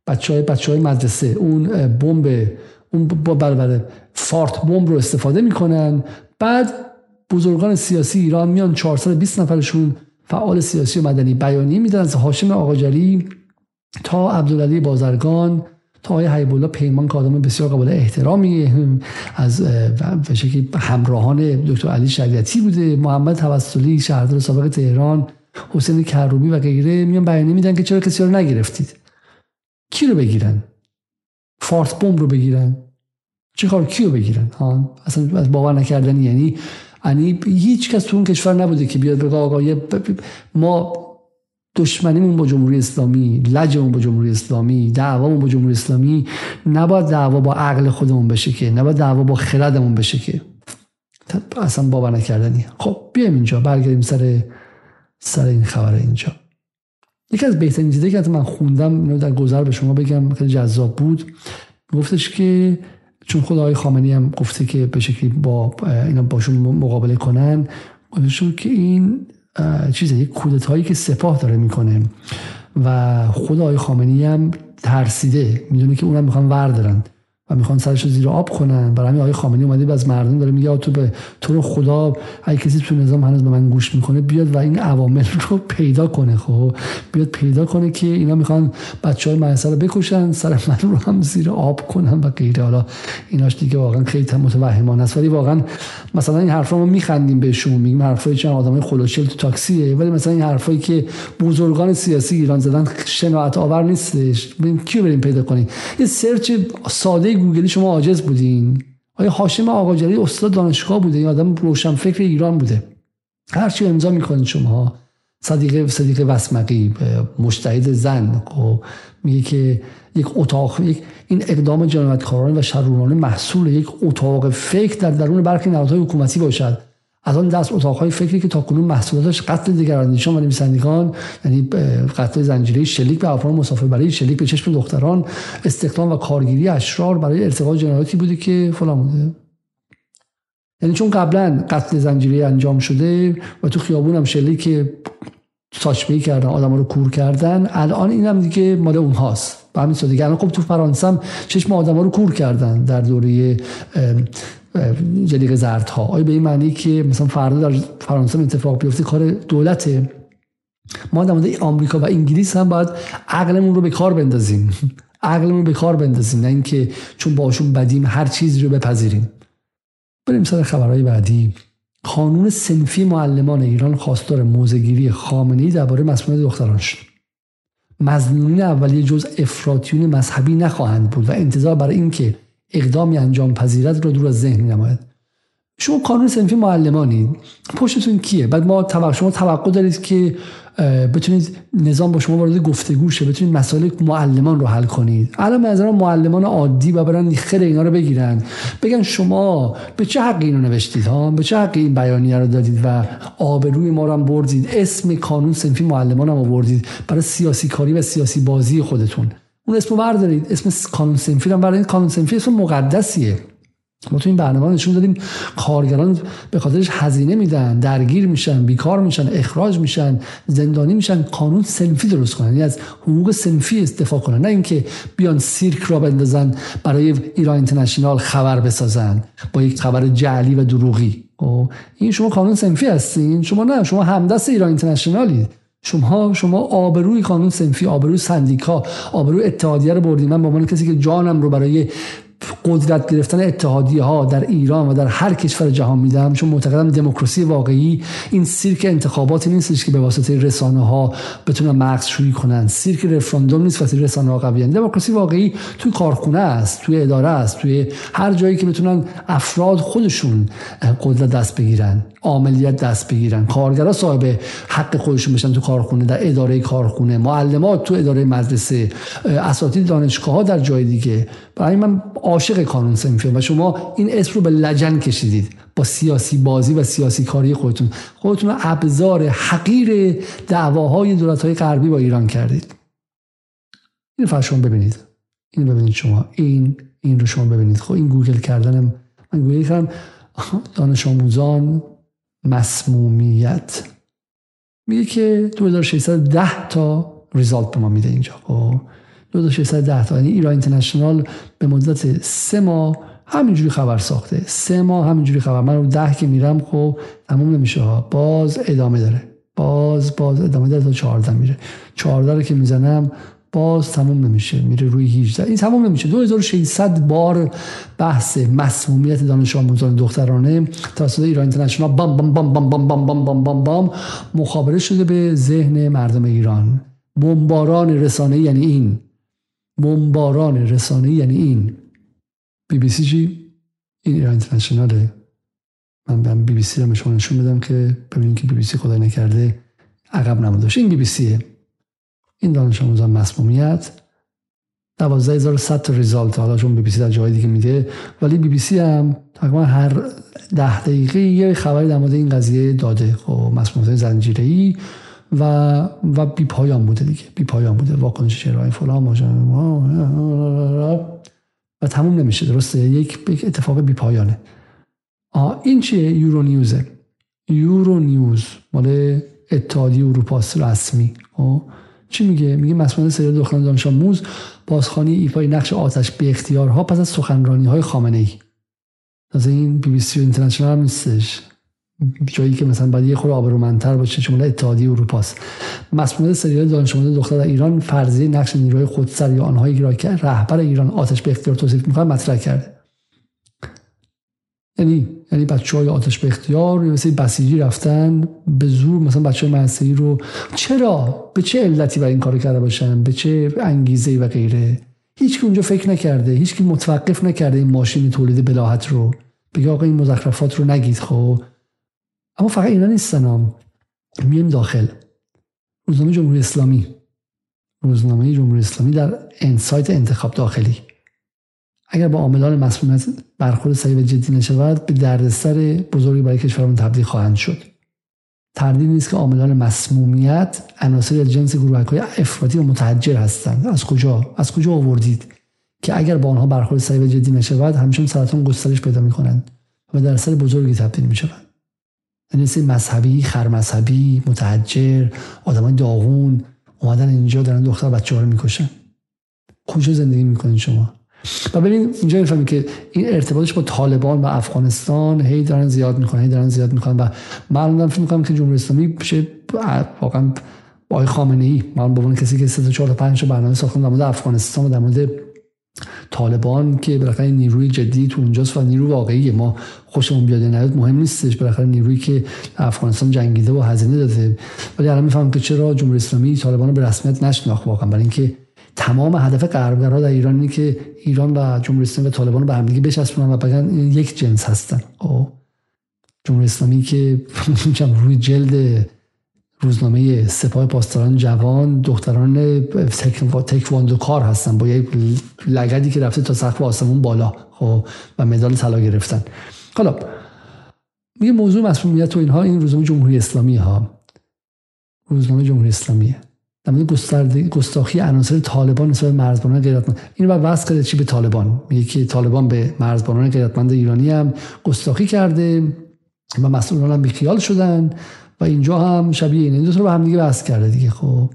بچه های, بچه های مدرسه. اون بمب اون بله فارت بمب رو استفاده می‌کنن. بعد بزرگان سیاسی ایران میان 420 نفرشون فعال سیاسی و مدنی بیانیه میدن از هاشم آقاجری تا عبدالعلی بازرگان تا آقای حیب پیمان که آدم بسیار قابل احترامی از همراهان دکتر علی شریعتی بوده. محمد توسلی شهردار سابق تهران حسین کروبی و غیره میان بیانیه میدن که چرا کسی رو نگرفتید. کی رو بگیرن؟ فارت بمب رو بگیرن؟ چه کار؟ کیو بگیرن؟ ها اصلا باور نکردن. یعنی یعنی هیچ کس تو اون کشور نبوده که بیاد بگه آقا ما دشمنیمون با جمهوری اسلامی لجمون با جمهوری اسلامی دعوامون با جمهوری اسلامی نباید دعوا با عقل خودمون بشه که نباید دعوا با خردمون بشه که. اصلا باور نکردنی. خب بیایم اینجا برگردیم سر سر این خبر اینجا. یکی از بهترین چیزایی که من خوندم در گذر به شما بگم خیلی جذاب بود. گفتش که چون خود آقای خامنی هم گفته که به شکلی با اینا باشون مقابله کنن گفتشون که این چیزه یک کودتایی که سپاه داره می‌کنه. و خود آقای خامنی هم ترسیده می‌دونه که اونم می‌خوان وردارن. و می‌خوان سرش رو زیر آب کنن. برای همین آقای خامنه‌ای اومده از مردم داره میگه تو به تو رو خدا اگه کسی تو نظام هنوز به من گوش می‌کنه بیاد و این عوامل رو پیدا کنه. خب بیاد پیدا کنه که اینا می‌خوان بچه های رو بکشن سر من رو هم زیر آب کنن و غیره. حالا ایناش دیگه واقعا خیلی متوهمانه است. ولی واقعا مثلا این حرفا ما میخندیم بهشون میگیم حرفای چند آدمای خلوچل تو تاکسیه. ولی مثلا این حرفایی که بزرگان سیاسی ایران زدن شناعت آور نیستش. بریم کیو بریم پیدا کنیم؟ یه سرچ ساده گوگلی شما عاجز بودین؟ آیا هاشم آقاجری استاد دانشگاه بوده؟ یا آدم روشن فکر ایران بوده؟ هرچی امضا می‌کنید شما صدیقه صدیقه وسمقی مشتهد زن و خب، میگه که یک اتاق یک این اقدام جنایتکاران و شرورانه محصول یک اتاق فکر در درون برخی نهادهای حکومتی باشد. از آن دست اتاقهای فکری که تاکنون محصولاتش قتل دیگراندیشان و نویسندگان یعنی قتل زنجیره شلیک به افراد مسافربری شلیک به چشم دختران استخدام و کارگیری اشرار برای ارتقاء جنایاتی بوده که فلان بوده. یعنی چون قبلا قتل زنجیره انجام شده و تو خیابون هم شلیک ساچمه کردن آدم رو کور کردن الان این هم دیگه مال اون هاست به همین سادگی. الان خب تو فرانسه هم چشم آدم رو کور کردن در دوره جلیق زردها. آیا به این معنی که مثلا فردا در فرانسه اتفاق بیفته؟ کار دولته. ما در مورد آمریکا و انگلیس هم باید عقلمون رو به کار بندازیم. [LAUGHS] عقلمون رو به کار بندازیم. نه اینکه چون باشون بدیم هر چیزی رو بپذیریم. بریم سر خبرهای بعدی. قانون سنفی معلمان ایران خواستار موزگیری خامنه‌ای درباره مسئولیت دختران شد مزنونین اولیه جز افراطیون مذهبی نخواهند بود و انتظار برای اینکه اقدامی انجام پذیرت رو دور از ذهن نماید شما قانون سنفی معلمانید پشتتون کیه؟ بعد ما توقع شما توقع دارید که بتونید نظام با شما وارد گفتگو شه بتونید مسائل معلمان رو حل کنید. الان نظر معلمان عادی و برن خیر اینا رو بگیرن. بگن شما به چه حقی اینو نوشتید ها؟ به چه حقی این بیانیه رو دادید و آبروی ما رو هم بردید؟ اسم قانون سنفی معلمان هم آوردید برای سیاسی کاری و سیاسی بازی خودتون. اون اسمو بردارید. اسم قانون سنفی رو بردارید. قانون سنفی اسم مقدسیه. ما تو این برنامه نشون دادیم کارگران به خاطرش هزینه میدن درگیر میشن بیکار میشن اخراج میشن زندانی میشن. قانون سنفی درست کنن. یعنی از حقوق سنفی استفاده کنن. نه اینکه بیان سیرک را بندازن برای ایران اینترنشنال خبر بسازن با یک خبر جعلی و دروغی. او این شما قانون سنفی هستین. شما نه شما همدست ایران اینترنشنالی. شما شما آبروی قانون سنفی آبروی سندیکا آبروی اتحادیه رو بردیم من به عنوان کسی که جانم رو برای قدرت گرفتن اتحادیه ها در ایران و در هر کشور جهان میدم چون معتقدم دموکراسی واقعی این سیرک انتخابات نیستش که به واسطه رسانه ها بتونن مغز شویی کنن. سیرک رفراندوم نیست واسه رسانه ها قوی دموکراسی واقعی توی کارخونه است توی اداره است توی هر جایی که بتونن افراد خودشون قدرت دست بگیرن عملیات دست بگیرن. کارگرا صاحب حق خودشون بشن تو کارخونه در اداره کارخونه. معلمات تو اداره مدرسه. اساتید دانشگاه ها در جای دیگه. برای من عاشق قانون سنفی و شما این اسم رو به لجن کشیدید با سیاسی بازی و سیاسی کاری خودتون. خودتون رو ابزار حقیر دعواهای دولت های غربی با ایران کردید. این فقط شما ببینید. این ببینید شما. این این رو شما ببینید. خب این گوگل کردنم من گوگل کردم. دانش آموزان مسمومیت. میگه که 2610 تا ریزالت به ما میده اینجا. خب 2610 تا یعنی ایران اینترنشنال به مدت سه ماه همینجوری خبر ساخته. سه ماه همینجوری خبر. من رو ده که میرم خب تموم نمیشه ها. باز ادامه داره. باز باز ادامه داره تا 14 میره. 14 رو که می‌زنم باز تموم نمیشه. میره روی 18 این تموم نمیشه. 2600 بار بحث مسمومیت دانش آموزان دختران توسط ایران اینترنشنال بام بام بام بام بام بام بام بام بام بام مخابره شده به ذهن مردم ایران. بمباران رسانه یعنی این. بمباران رسانه یعنی این بی بی سی چی این ایران اینترنشناله من به بی بی سی رو شما نشون بدم که ببینید که بی بی سی خدای نکرده عقب نمونده این بی بی سیه این دانش آموزان مسمومیت. 12100 تا ریزالت. حالا چون بی بی سی در جای دیگه میده. ولی بی بی سی هم تقریبا هر ده دقیقه یه خبری در مورد این قضیه داده. خب مسمومیت زنجیره‌ای. و و بی پایان بوده دیگه. بی پایان بوده. واکنش چرای فلان و تموم نمیشه. درسته؟ یک اتفاق بی پایانه آه این چیه؟ یورو نیوزه یورو نیوز مال اتحادیه اروپا رسمی. خب؟ چی میگه؟ میگه مسئول سریال دختران دانش آموز بازخوانی ایفای نقش آتش به اختیارها پس از سخنرانی های خامنه ای از این بی بی سی اینترنشنال هم نیستش. جایی که مثلا باید یه خور آبرومندتر باشه چون اتحادیه اروپا است مسئول سریال آموز دختر در ایران فرضیه نقش نیروی خودسر یا آنهایی را که رهبر ایران آتش به اختیار توصیف می‌کنه مطرح کرده. یعنی یعنی بچه های آتش به اختیار مثل بسیجی رفتن به زور مثلا بچه های رو چرا؟ به چه علتی برای این کار کرده باشن؟ به چه انگیزه و غیره؟ هیچ اونجا فکر نکرده هیچ متوقف نکرده این ماشین تولید بلاحت رو. بگه آقا این مزخرفات رو نگید خب؟ اما فقط اینا نیستن میایم داخل. روزنامه جمهوری اسلامی. روزنامه جمهوری اسلامی در انسایت انتخاب داخلی. اگر با عاملان مسئولیت برخورد صحیح و جدی نشود به دردسر بزرگی برای کشورمون تبدیل خواهند شد. تردید نیست که عاملان مسمومیت عناصری از جنس گروهک های افراطی و متحجر هستند. از کجا؟ از کجا آوردید که اگر با آنها برخورد صحیح و جدی نشود همچون سرطان گسترش پیدا می‌کنند و در سر بزرگی تبدیل می‌شوند؟ یعنی مذهبی خرمذهبی متحجر آدمای داغون اومدن اینجا دارن دختر بچه ها رو می‌کشن. کجا زندگی می‌کنین شما؟ و ببین اینجا می‌فهمی که این ارتباطش با طالبان و افغانستان هی دارن زیاد می‌کنن هی دارن زیاد می‌کنن و من فکر می‌کنم که جمهوری اسلامی بشه واقعا با خامنه ای من به کسی که 3 تا 4 تا 5 برنامه ساختن در مورد افغانستان و در مورد طالبان که بالاخره نیروی جدی تو اونجاست و نیرو واقعی ما خوشمون بیاد نیاد مهم نیستش. بالاخره نیرویی که افغانستان جنگیده و هزینه داده. ولی الان می‌فهمم که چرا جمهوری اسلامی طالبان رو به رسمیت نشناخت واقعا. برای اینکه تمام هدف غربگرا در ایران اینه که ایران و جمهوری اسلامی و طالبان رو به هم دیگه بچسبونن و بگن یک جنس هستن. او جمهوری اسلامی که [LAUGHS] روی جلد روزنامه سپاه پاسداران جوان دختران تکواندو کار هستن با یک لگدی که رفته تا سقف آسمون بالا خب و مدال طلا گرفتن. حالا میگه موضوع مسئولیت و اینها این روزنامه جمهوری اسلامی ها. روزنامه جمهوری اسلامیه در مورد گستاخی عناصر طالبان نسبت مرزبانان غیرتمند. اینو بعد وصل کرده چی به طالبان. میگه که طالبان به مرزبانان غیرتمند ایرانی هم گستاخی کرده و مسئولان هم بیخیال شدن. و اینجا هم شبیه اینه دو رو به هم دیگه بحث کرده دیگه خب.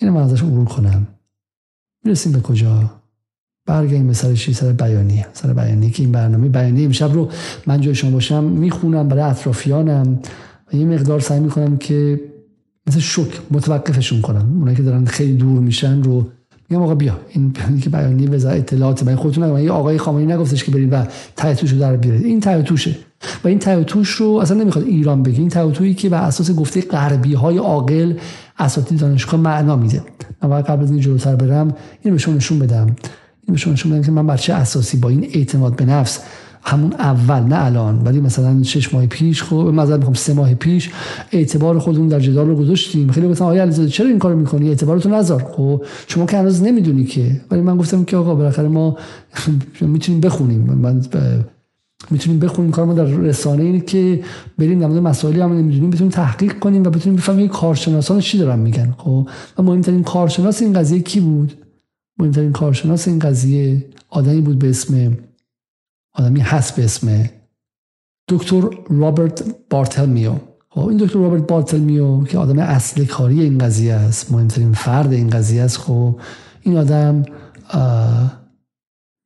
اینو من ازش عبور کنم. می‌رسیم به کجا؟ برگردیم به سر چی؟ سر بیانیه. سر بیانیه که این برنامه بیانیه امشب رو من جای شما باشم می‌خونم برای اطرافیانم و یه مقدار سعی می‌کنم که مثل شک متوقفشون کنم. اونایی که دارن خیلی دور میشن رو میگم آقا بیا این که بیانیه وزارت اطلاعات من خودتون نگم یه آقای خامنه‌ای نگفتش که برید و ته و توشو در بیارید. این ته و توشه و این ته و توش رو اصلا نمی‌خواد ایران بگه. این ته و تویی که بر اساس گفته غربی های عاقل اساتید دانشگاه معنا میده. من قبل از این جلوتر برم این به شما نشون بدم. این به شما نشون بدم که بر چه اساسی با این اعتماد به نفس همون اول نه الان. ولی مثلا شش ماه پیش خب مثلا می‌خوام سه ماه پیش اعتبار خودمون در جدال رو گذاشتیم. خیلی گفتن آقای علیزاده چرا این کارو می‌کنی؟ اعتبارتو نذار. خب شما که هنوز نمی‌دونی که. ولی من گفتم که آقا بالاخره ما [LAUGHS] می‌تونیم بخونیم. من می‌تونیم بخونیم. کار ما در رسانه اینه که بریم در مسائلی هم نمی‌دونیم بتونیم تحقیق کنیم و بتونیم بفهمیم کارشناسان چی دارن میگن. خب و مهمترین کارشناس این قضیه کی بود؟ مهمترین کارشناس این قضیه آدمی بود به اسم آدمی هست به اسم دکتر رابرت بارتلمیو. خب این دکتر رابرت بارتلمیو که آدم اصل کاری این قضیه است مهمترین فرد این قضیه است. خب این آدم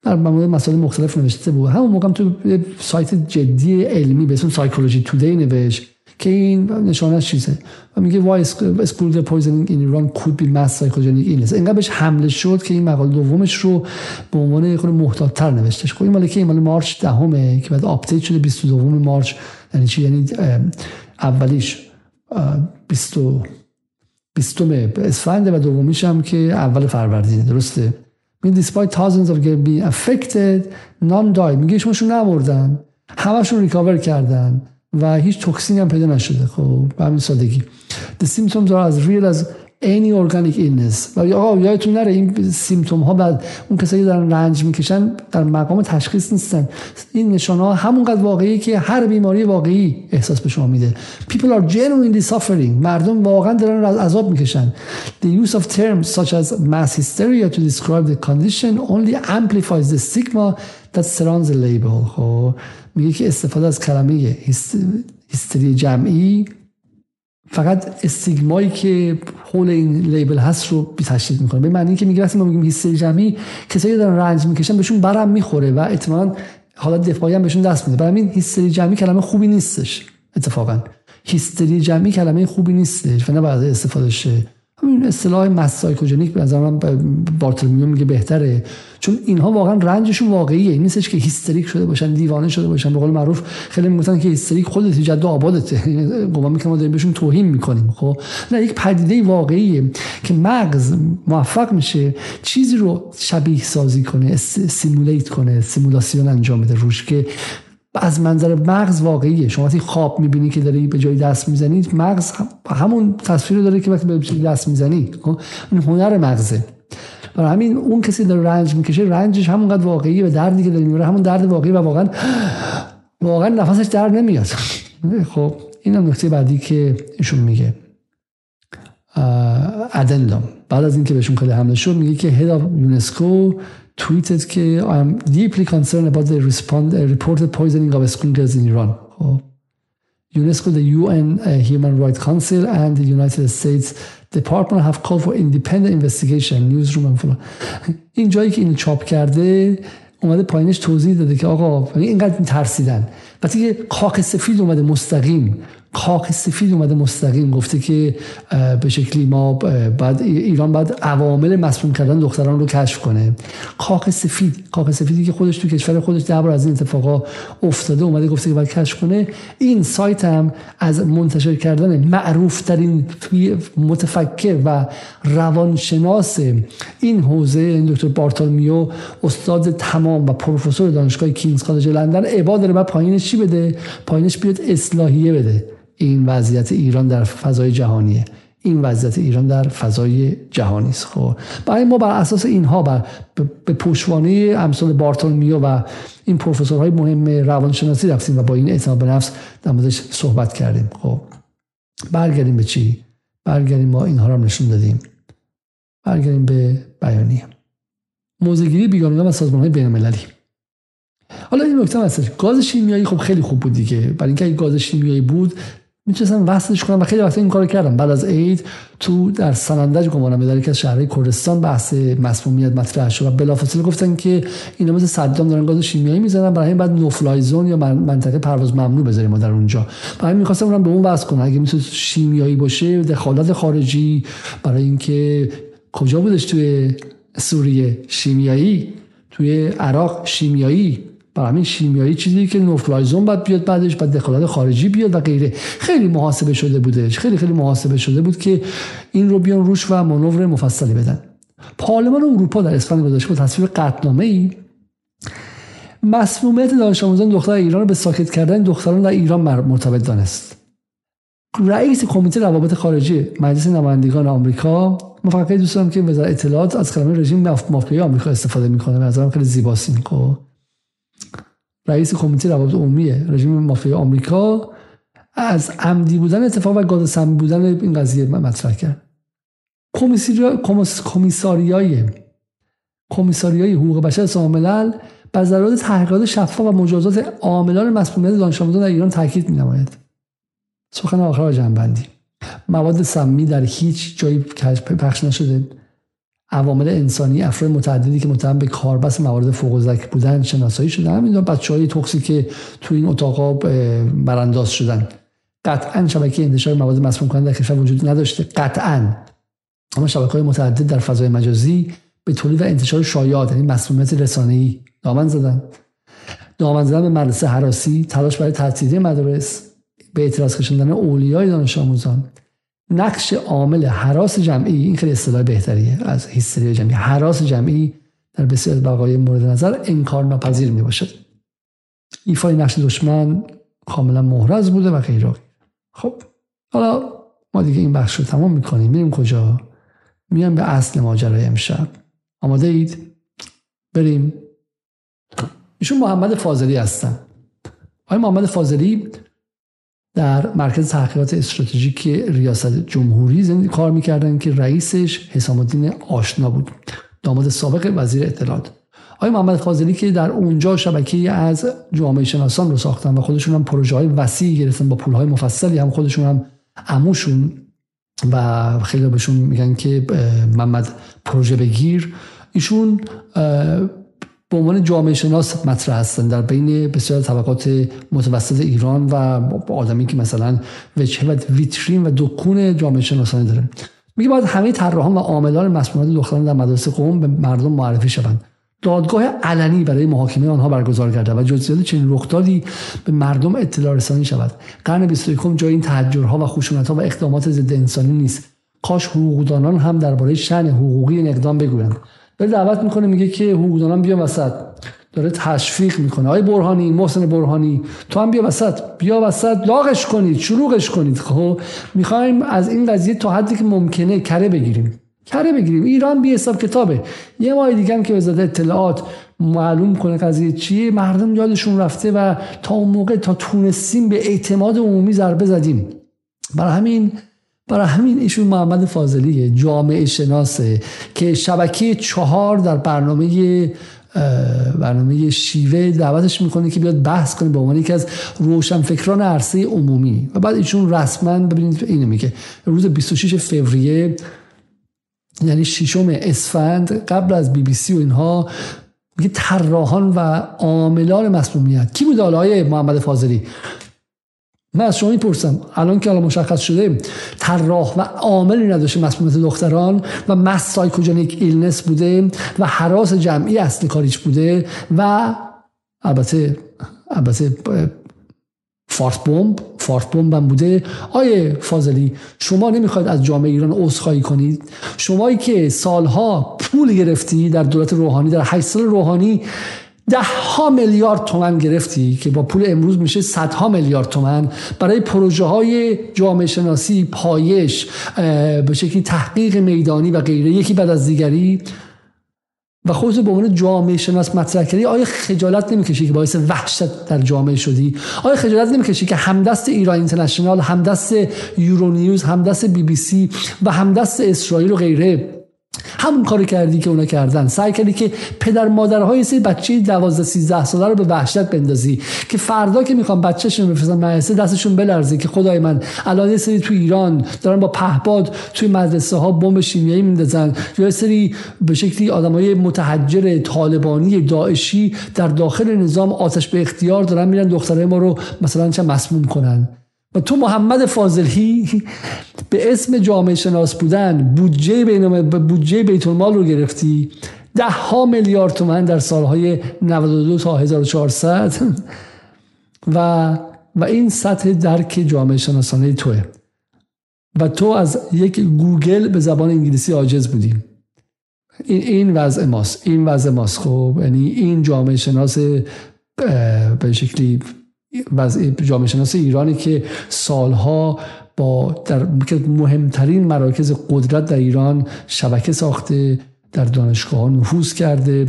در مورد مسائل مختلف نوشته بود. همون موقع تو سایت جدی علمی به اسم Psychology Today نوشت که این نشانش چیزه. و میگه why schoolgirl poisoning in Iran could be mass psychogenic illness. اینقدر بهش حمله شد که این مقاله دومش رو به عنوان خورده محتاط‌تر نوشتش. خب این مال که این مال March دهمه که بعد آپدیت شده 22 March یعنی چی؟ یعنی اولیش 20 20 اسفند و دومیش هم که اول فروردین درسته؟ میگه despite thousands of being affected none died میگه شماشون نمردن همشون ریکاور کردن و هیچ توکسینی هم پیدا نشده. خب به همین سادگی. The symptoms are as real as any organic illness. و آقا یادتون نره این سیمتوم ها بعد اون کسایی که دارن رنج می‌کشن در مقام تشخیص نیستن. این نشانه ها همونقدر واقعی که هر بیماری واقعی احساس به شما میده. People are genuinely suffering. مردم واقعا دارن عذاب می‌کشن. The use of terms such as mass hysteria to describe the condition only amplifies the stigma that surrounds the label. خب میگه که استفاده از کلمه هیستری جمعی فقط استیگمایی که حول این لیبل هست رو تشدید می‌کنه. به معنی که میگه ما میگیم هیستری جمعی کسایی دارن رنج می‌کشن بهشون برم می‌خوره و احتمالاً حالت دفاعی هم بهشون دست میده. برای همین هیستری جمعی کلمه خوبی نیستش اتفاقا. هیستری جمعی کلمه خوبی نیستش و بعد استفاده شه. همین اصطلاح مسایکوجنیک به نظر من بارتلمیو میگه بهتره. چون اینها واقعا رنجشون واقعیه. این نیستش که هیستریک شده باشن دیوانه شده باشن. به قول معروف خیلی می‌گفتن که هیستریک خودت جد آبادته. گمان می‌کنم ما داریم بهشون توهین می‌کنیم. خب؟ نه یک پدیده واقعیه که مغز موفق میشه چیزی رو شبیه سازی کنه سیمولیت کنه سیمولاسیون انجام بده روش که از منظر مغز واقعیه. شما وقتی خواب می‌بینی که داری به جای دست می‌زنید مغز همون تصویر داره که وقتی به دست می‌زنی خب؟ این هنر مغزه. برای همین اون کسی داره رنج می‌کشه رنجش همونقدر واقعیه و دردی که داره می‌بره همون درد واقعی و واقعا واقعا نفسش در نمیاد. [LAUGHS] خب این هم نکته بعدی که ایشون میگه. ادندم بعد از اینکه بهشون خیلی حمله شد میگه که هد یونسکو tweeted که I am deeply concerned about the respond, uh, reported poisoning of school girls in Iran خب UNESCO, the UN uh, Human Rights Council and the United States Department have called for independent investigation newsroom and فلان این جایی که این چاپ کرده اومده پایینش توضیح داده که آقا یعنی اینقدر ترسیدن وقتی که خاک سفید اومده مستقیم خاک سفید اومده مستقیم گفته که به شکلی ما بعد ایران بعد عوامل مسموم کردن دختران رو کشف کنه. خاک سفید خاک سفیدی که خودش تو کشور خودش ده از این اتفاقا افتاده اومده گفته که باید کشف کنه. این سایت هم از منتشر کردن معروف ترین متفکر و روانشناس این حوزه این دکتر بارتولمیو استاد تمام و پروفسور دانشگاه کینگز کالج لندن عباد داره بعد پایینش چی بده؟ پایینش بیاد اصلاحیه بده. این وضعیت ایران در فضای جهانیه. این وضعیت ایران در فضای جهانی است. خب. برای ما بر اساس اینها بر به پشوانه امثال بارتولمیو و این پروفسورهای مهم روانشناسی رفتیم و با این اعتماد به نفس در صحبت کردیم. خب. برگردیم به چی؟ برگردیم ما اینها رو نشون دادیم. برگردیم به بیانیه. موزگیری بیگانگان و سازمان های بین المللی حالا این نکته هستش گاز شیمیایی خب خیلی خوب بود دیگه. برای اینکه اگه گاز شیمیایی بود می‌تونستم وصلش کنم و خیلی وقتا این کار کردم. بعد از عید تو در سنندج گمانم به در از شهرهای کردستان بحث مسمومیت مطرح شد و بلافاصله گفتن که اینا مثل صدام دارن گاز شیمیایی می‌زنن برای این بعد نوفلای زون یا منطقه پرواز ممنوع بذاریم ما در اونجا. برای می‌خواستم اونم به اون واسه کنم. اگه می‌تونه شیمیایی باشه دخالت خارجی برای اینکه کجا بودش توی سوریه شیمیایی؟ توی عراق شیمیایی؟ برای همین شیمیایی چیزی که نوفلایزون باید بیاد بعدش بعد دخالت خارجی بیاد و غیره. خیلی محاسبه شده بودش. خیلی خیلی محاسبه شده بود که این رو بیان روش و مانور مفصلی بدن. پارلمان اروپا در اسفند گذاشته بود تصویر قطنامه ای مسمومیت دانش آموزان دختر ایران رو به ساکت کردن دختران در ایران مرتبط دانست. رئیس کمیته روابط خارجی مجلس نمایندگان آمریکا من فقط دوست که وزارت اطلاعات از کلمه رژیم مافیایی آمریکا استفاده می‌کنه. به نظرم خیلی زیباست این خب. رئیس کمیته روابط عمومی رژیم مافیا آمریکا از عمدی بودن اتفاق و گاز سمی بودن این قضیه مطرح کرد. کمیساریای کمیساریای حقوق بشر سازمان ملل بر ضرورت تحقیقات شفاف و مجازات عاملان مسئولیت دانش آموزان در ایران تاکید می‌نماید. سخن آخر جنبندی. مواد سمی در هیچ جایی پخش نشده. عوامل انسانی افراد متعددی که متهم به کاربست موارد فوق بودن شناسایی شدن. همین بچه های توکسی که تو این اتاقا برانداز شدن. قطعا شبکه انتشار مواد مسموم کننده در کشور وجود نداشته. قطعا. اما شبکه های متعدد در فضای مجازی به تولید و انتشار شایعات یعنی مسمومیت رسانه‌ای دامن زدن. دامن زدن به مدرسه حراسی تلاش برای تعطیلی مدارس به اعتراض کشاندن اولیای دانش آموزان. نقش عامل حراس جمعی این خیلی اصطلاح بهتریه از هیستری جمعی. حراس جمعی در بسیار بقای مورد نظر انکار ناپذیر می باشد ایفای نقش دشمن کاملا محرز بوده و غیره خب حالا ما دیگه این بخش رو تمام می‌کنیم. میریم کجا؟ میام به اصل ماجرای امشب. آماده اید؟ بریم. ایشون محمد فاضلی هستن. آقای محمد فاضلی در مرکز تحقیقات استراتژیک ریاست جمهوری زندگی کار می‌کردن که رئیسش حسام الدین آشنا بود. داماد سابق وزیر اطلاعات. آقای محمد فاضلی که در اونجا شبکه از جامعه شناسان رو ساختن و خودشون هم پروژه های وسیعی گرفتن با پول های مفصلی هم خودشون هم عموشون و خیلی بهشون میگن که محمد پروژه بگیر. ایشون به عنوان جامعه شناس مطرح هستن. در بین بسیار طبقات متوسط ایران و آدمی که مثلا وجهه و ویترین و دکون جامعه شناسانه داره. میگه باید همه طراحان و عاملان مسئولیت دختران در مدرسه قوم به مردم معرفی شوند. دادگاه علنی برای محاکمه آنها برگزار کرده و جزئیات چنین رخدادی به مردم اطلاع رسانی شود. قرن 21 جای این تحجرها و خشونتها و اقدامات ضد انسانی نیست. کاش حقوقدانان هم درباره شأن حقوقی این اقدام بگویند. داره دعوت می‌کنه میگه که حقوقدانان بیا وسط. داره تشویق می‌کنه. آی برهانی محسن برهانی تو هم بیا وسط. بیا وسط لاغش کنید شروعش کنید. خب می‌خوایم از این قضیه تا حدی که ممکنه کره بگیریم. کره بگیریم. ایران بی حساب کتابه. یه ماه دیگه هم که وزارت اطلاعات معلوم کنه قضیه چیه مردم یادشون رفته و تا اون موقع تا تونستیم به اعتماد عمومی ضربه زدیم. برای همین برای همین ایشون محمد فاضلیه جامعه شناسه که شبکه چهار در برنامه برنامه شیوه دعوتش می‌کنه که بیاد بحث کنه به عنوان یکی از روشنفکران عرصه عمومی. و بعد ایشون رسما ببینید اینو میگه روز 26 فوریه یعنی ششم اسفند قبل از بی بی سی و اینها میگه طراحان و عاملان مسمومیت. کی بود آقای محمد فاضلی؟ من از شما می‌پرسم الان که الان مشخص شده طراح و عاملی نداشته مسمومیت دختران و mass psychogenic illness بوده و هراس جمعی اصل کاریش بوده و البته البته fart bomb fart bomb هم بوده. آقای فاضلی شما نمی‌خواید از جامعه ایران عذرخواهی کنید؟ شمایی که سالها پول گرفتی در دولت روحانی در 8 سال روحانی ده ها میلیارد تومن گرفتی که با پول امروز میشه صدها میلیارد تومن برای پروژه های جامعه شناسی پایش به شکلی تحقیق میدانی و غیره. یکی بعد از دیگری. و خودت به عنوان جامعه شناس مطرح کردی. آیا خجالت نمی‌کشی که باعث وحشت در جامعه شدی؟ آیا خجالت نمی‌کشی که همدست ایران اینترنشنال همدست یورو نیوز همدست بی بی سی و همدست اسرائیل و غیره؟ همون کاری کردی که اونا کردن. سعی کردی که پدر مادرهای سه بچه 12 13 ساله رو به وحشت بندازی که فردا که می‌خوام بچه‌شون بفرستن مدرسه دستشون بلرزه که خدای من الان یه سری تو ایران دارن با پهباد توی مدرسه ها بمب شیمیایی میندازن یا سری به شکلی آدمای متحجر طالبانی داعشی در داخل نظام آتش به اختیار دارن میرن دخترای ما رو مثلا چه مسموم کنن. و تو محمد فاضلی به اسم جامعه شناس بودن بودجه بودجه بیت المال رو گرفتی. ده ها میلیارد تومن در سالهای 92 تا 1400 و و این سطح درک جامعه شناسانه توه. و تو از یک گوگل به زبان انگلیسی عاجز بودی. این این وضع ماست. این وضع ماست. خب یعنی این جامعه شناس به شکلی جامعه شناس ایرانی که سالها با در مهمترین مراکز قدرت در ایران شبکه ساخته در دانشگاه ها نفوذ کرده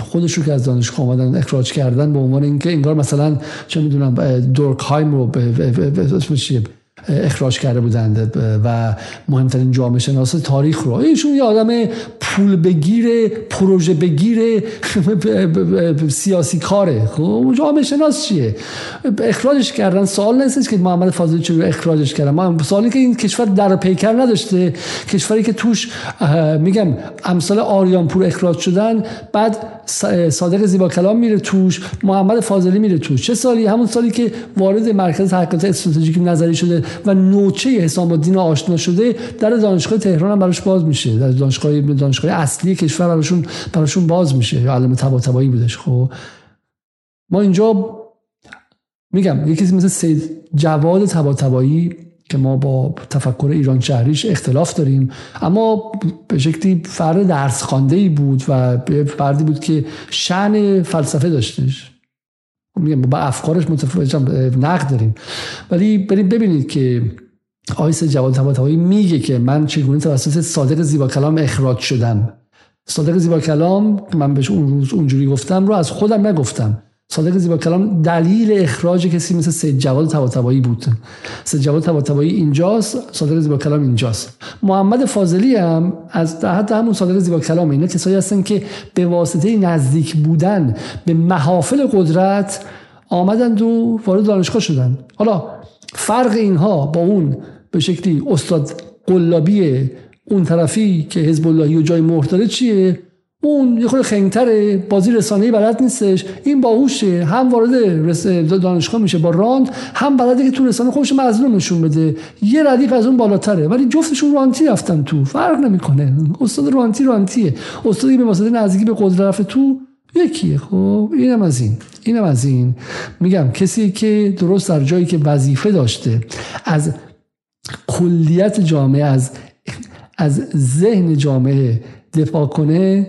خودش رو که از دانشگاه آمدن اخراج کردن به عنوان اینکه انگار مثلا چه می‌دونم دورکهایم رو اسمش اخراج کرده بودند. و مهمترین جامعه شناس تاریخ رو. ایشون یه آدم پول بگیره پروژه بگیره [LAUGHS] سیاسی کاره. خب جامعه شناس چیه؟ اخراجش کردن. سوال نیست که محمد فاضلی چرا اخراجش کردن. ما سوالی که این کشور در پیکر نداشته. کشوری که توش میگم امثال آریانپور اخراج شدن بعد صادق زیبا کلام میره توش محمد فاضلی میره توش. چه سالی؟ همون سالی که وارد مرکز تحقیقات استراتژیک نظری شده. و نوچه حسام الدین آشنا شده در دانشگاه تهران هم براش باز میشه. در دانشگاه دانشگاه اصلی کشور براشون براشون باز میشه. یا علم طباطبایی بودش خب. ما اینجا میگم یکی مثل سید جواد طباطبایی که ما با تفکر ایران شهریش اختلاف داریم اما به شکلی فرد درس خانده ای بود و فردی بود که شعن فلسفه داشتش. میگم با افکارش متفاوت نقد داریم ولی بریم ببینید که آیس جواد طباطبایی میگه که من چگونه توسط صادق زیبا کلام اخراج شدم صادق زیبا کلام من بهش اون روز اونجوری گفتم رو از خودم نگفتم صادق زیبا کلام دلیل اخراج کسی مثل سید جواد طباطبایی بود. سید جواد طباطبایی اینجاست صادق زیبا کلام اینجاست. محمد فاضلی هم از حتی همون صادق زیبا کلام اینا کسایی هستن که به واسطه نزدیک بودن به محافل قدرت آمدند و وارد دانشگاه شدن حالا فرق اینها با اون به شکلی استاد قلابی اون طرفی که حزب اللهی و جای مهر چیه؟ اون یه خورده خنگتره بازی رسانه‌ای بلد نیستش. این باهوشه. هم وارد دانشگاه میشه با راند هم بلده که تو رسانه خودش مظلوم نشون بده. یه ردیف از اون بالاتره. ولی جفتشون رانتی رفتن تو. فرق نمی‌کنه. استاد رانتی رانتیه. استادی به واسطه نزدیکی به قدرت رفت تو یکیه. خب اینم از این. اینم از این. میگم کسی که درست در جایی که وظیفه داشته از کلیت جامعه از از ذهن جامعه دفاع کنه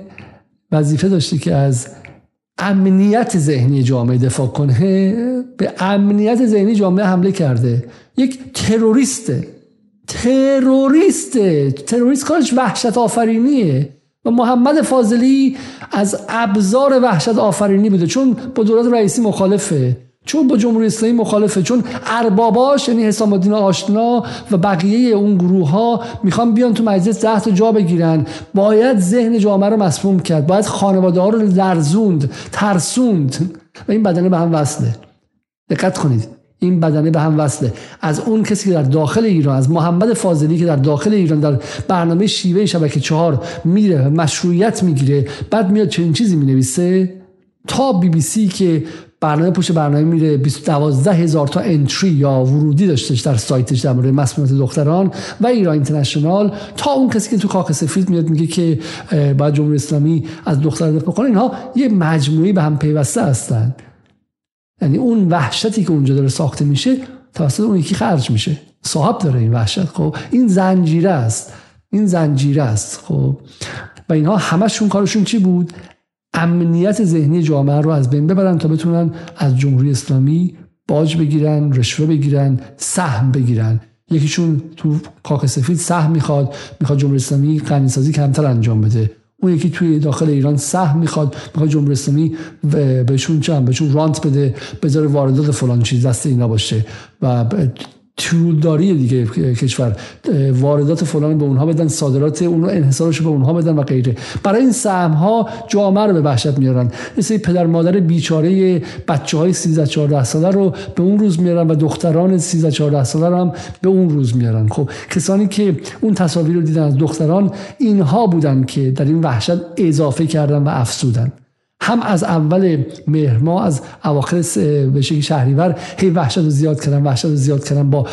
وظیفه داشته که از امنیت ذهنی جامعه دفاع کنه به امنیت ذهنی جامعه حمله کرده. یک تروریسته. تروریسته. تروریست کارش وحشت آفرینیه. و محمد فاضلی از ابزار وحشت آفرینی بوده. چون با دولت رئیسی مخالفه. چون با جمهوری اسلامی مخالفه چون ارباباش یعنی حسام الدین آشنا و بقیه اون گروه ها می‌خوان بیان تو مجلس ده تا جا بگیرن. باید ذهن جامعه رو مسموم کرد. باید خانواده ها رو لرزوند ترسوند. و این بدنه به هم وصله. دقت کنید. این بدنه به هم وصله. از اون کسی که در داخل ایران از محمد فاضلی که در داخل ایران در برنامه شیوه شبکه چهار میره مشروعیت می‌گیره بعد میاد چنین چیزی می‌نویسه؟ تا بی بی سی که برنامه پشت برنامه میره 12 هزار تا انتری یا ورودی داشتش در سایتش در مورد مسئولیت دختران و ایران اینترنشنال. تا اون کسی که تو کاخ سفید میاد میگه که باید جمهوری اسلامی از دختر دفاع کنه اینها یه مجموعی به هم پیوسته هستن. یعنی اون وحشتی که اونجا داره ساخته میشه توسط اون یکی خرج میشه. صاحب داره این وحشت خب. این زنجیره است. این زنجیره است خب. و اینها همشون کارشون چی بود؟ امنیت ذهنی جامعه رو از بین ببرن تا بتونن از جمهوری اسلامی باج بگیرن رشوه بگیرن سهم بگیرن. یکیشون تو کاخ سفید سهم می‌خواد می‌خواد جمهوری اسلامی غنیسازی کمتر انجام بده. اون یکی توی داخل ایران سهم می‌خواد می‌خواد جمهوری اسلامی بهشون چند بهشون رانت بده بذاره واردات فلان چیز دست اینا باشه. و تولداری دیگه کشور واردات فلان به اونها بدن صادرات اون رو انحصارش به اونها بدن و غیره. برای این سهم ها جامعه رو به وحشت میارن. مثل پدر مادر بیچاره بچه های 13 14 ساله رو به اون روز میارن و دختران 13 14 ساله رو هم به اون روز میارن. خب کسانی که اون تصاویر رو دیدن از دختران اینها بودن که در این وحشت اضافه کردن و افسودن هم از اول مهر ما از اواخر به شهریور هی وحشت رو زیاد کردن وحشت رو زیاد کردن با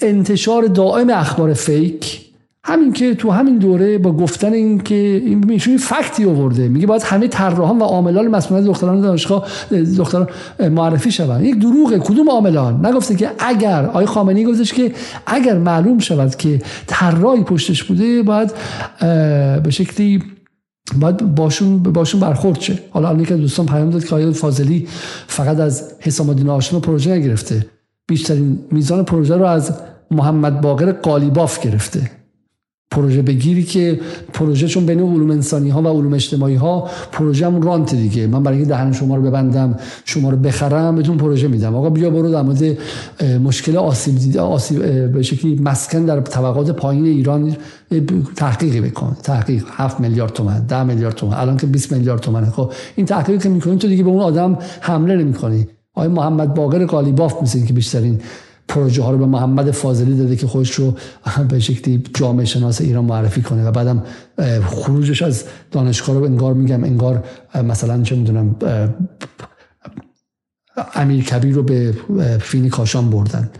انتشار دائم اخبار فیک. همین که تو همین دوره با گفتن این که این فکتی آورده میگه باید همه طراحان و عاملان مسئولیت دختران دانشگاه دختران معرفی شوند. یک دروغه کدوم عاملان؟ نگفته که اگر آقای خامنه‌ای گفتش که اگر معلوم شود که طراحی پشتش بوده باید به شکلی باید باشون باشون برخورد شه. حالا الان که دوستان پیام داد که آیا فاضلی فقط از حسام الدین آشنا پروژه نگرفته. بیشترین میزان پروژه رو از محمد باقر قالیباف گرفته. پروژه بگیری که پروژه چون بین علوم انسانی ها و علوم اجتماعی ها پروژه هم رانت دیگه. من برای اینکه دهن شما رو ببندم شما رو بخرم بهتون پروژه میدم. آقا بیا برو در مورد مشکل آسیب دیده آسیب به شکلی مسکن در طبقات پایین ایران تحقیقی بکن. تحقیق 7 میلیارد تومان 10 میلیارد تومان الان که 20 میلیارد تومنه. خب این تحقیقی که می‌کنین تو دیگه به اون آدم حمله نمی‌کنی. آقای محمد باقر قالیباف مثل که بیشترین پروژه ها رو به محمد فاضلی داده که خودش رو [LAUGHS] به شکلی جامعه شناس ایران معرفی کنه و بعدم خروجش از دانشگاه رو انگار میگم انگار مثلا چه می‌دونم امیر کبیر رو به فینی کاشان بردن.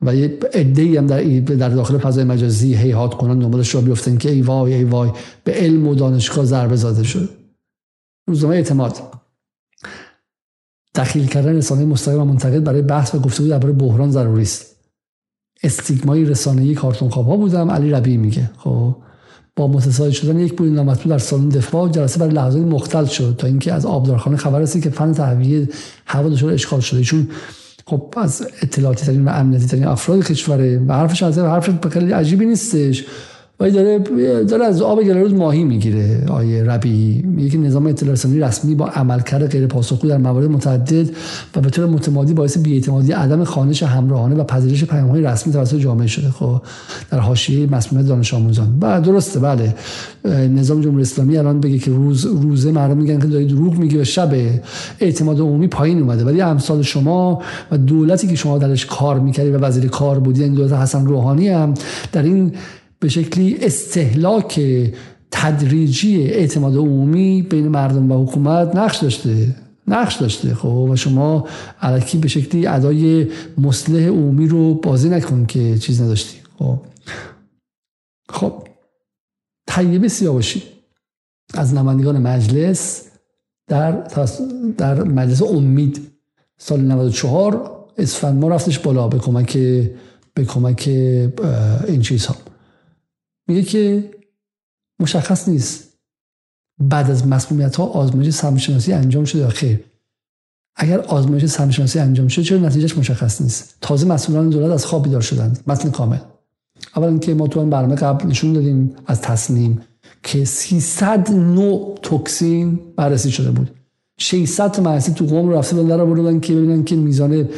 و یه عده هم در, در داخل فضای مجازی هیهات کنن دنبالش رو بیفتن که ای وای ای وای به علم و دانشگاه ضربه زاده شد. روزنامه اعتماد. دخیل کردن رسانه مستقیم و منتقد برای بحث و گفتگو درباره بحران ضروری است. استیگمای رسانه‌ای کارتون خواب بودم علی ربی میگه. خب با متساوی شدن یک بود نامطلوب در سالن دفاع جلسه برای لحظات مختل شد تا اینکه از آبدارخانه خبر رسید که فن تهویه هوا دچار اشکال شده. چون خب از اطلاعاتی ترین و امنیتی ترین افراد کشوره و حرفش از حرف خیلی عجیبی نیستش. ولی داره داره از آب گلروز ماهی می‌گیره آیه ربی میگه نظام اطلاع رسانی رسمی با عملکرد غیر پاسخگو در موارد متعدد و به طور متمادی باعث بی‌اعتمادی عدم خانش همراهانه و پذیرش پیام‌های رسمی توسط جامعه شده. خب در حاشیه مسئولیت دانش آموزان. بله درسته بله. نظام جمهوری اسلامی الان بگه که روز روزه مردم میگن که داری دروغ میگه و شب اعتماد عمومی پایین اومده. ولی امثال شما و دولتی که شما درش کار می‌کردی و وزیر کار بودی این دولت حسن روحانی هم در این به شکلی استهلاک تدریجی اعتماد عمومی بین مردم و حکومت نقش داشته نقش داشته خب؟ و شما علکی به شکلی ادای مصلح عمومی رو بازی نکن که چیز نداشتی خب؟ خب طیبه سیاوشی از نمایندگان مجلس در در مجلس امید سال 94 اسفند ما رفتش بالا به کمک به کمک این چیزها. میگه که مشخص نیست. بعد از مسمومیت ها آزمایش سمشناسی انجام شده. یا خیر اگر آزمایش سمشناسی انجام شده چرا نتیجهش مشخص نیست؟ تازه مسئولان دولت از خواب بیدار شدند. متن کامل. اولا که ما تو این برنامه قبل نشون دادیم از تصنیم که 300 نوع توکسین بررسی شده بود. 600 تا مدرسه تو قوم رفته بودن در بردن که ببینن که میزان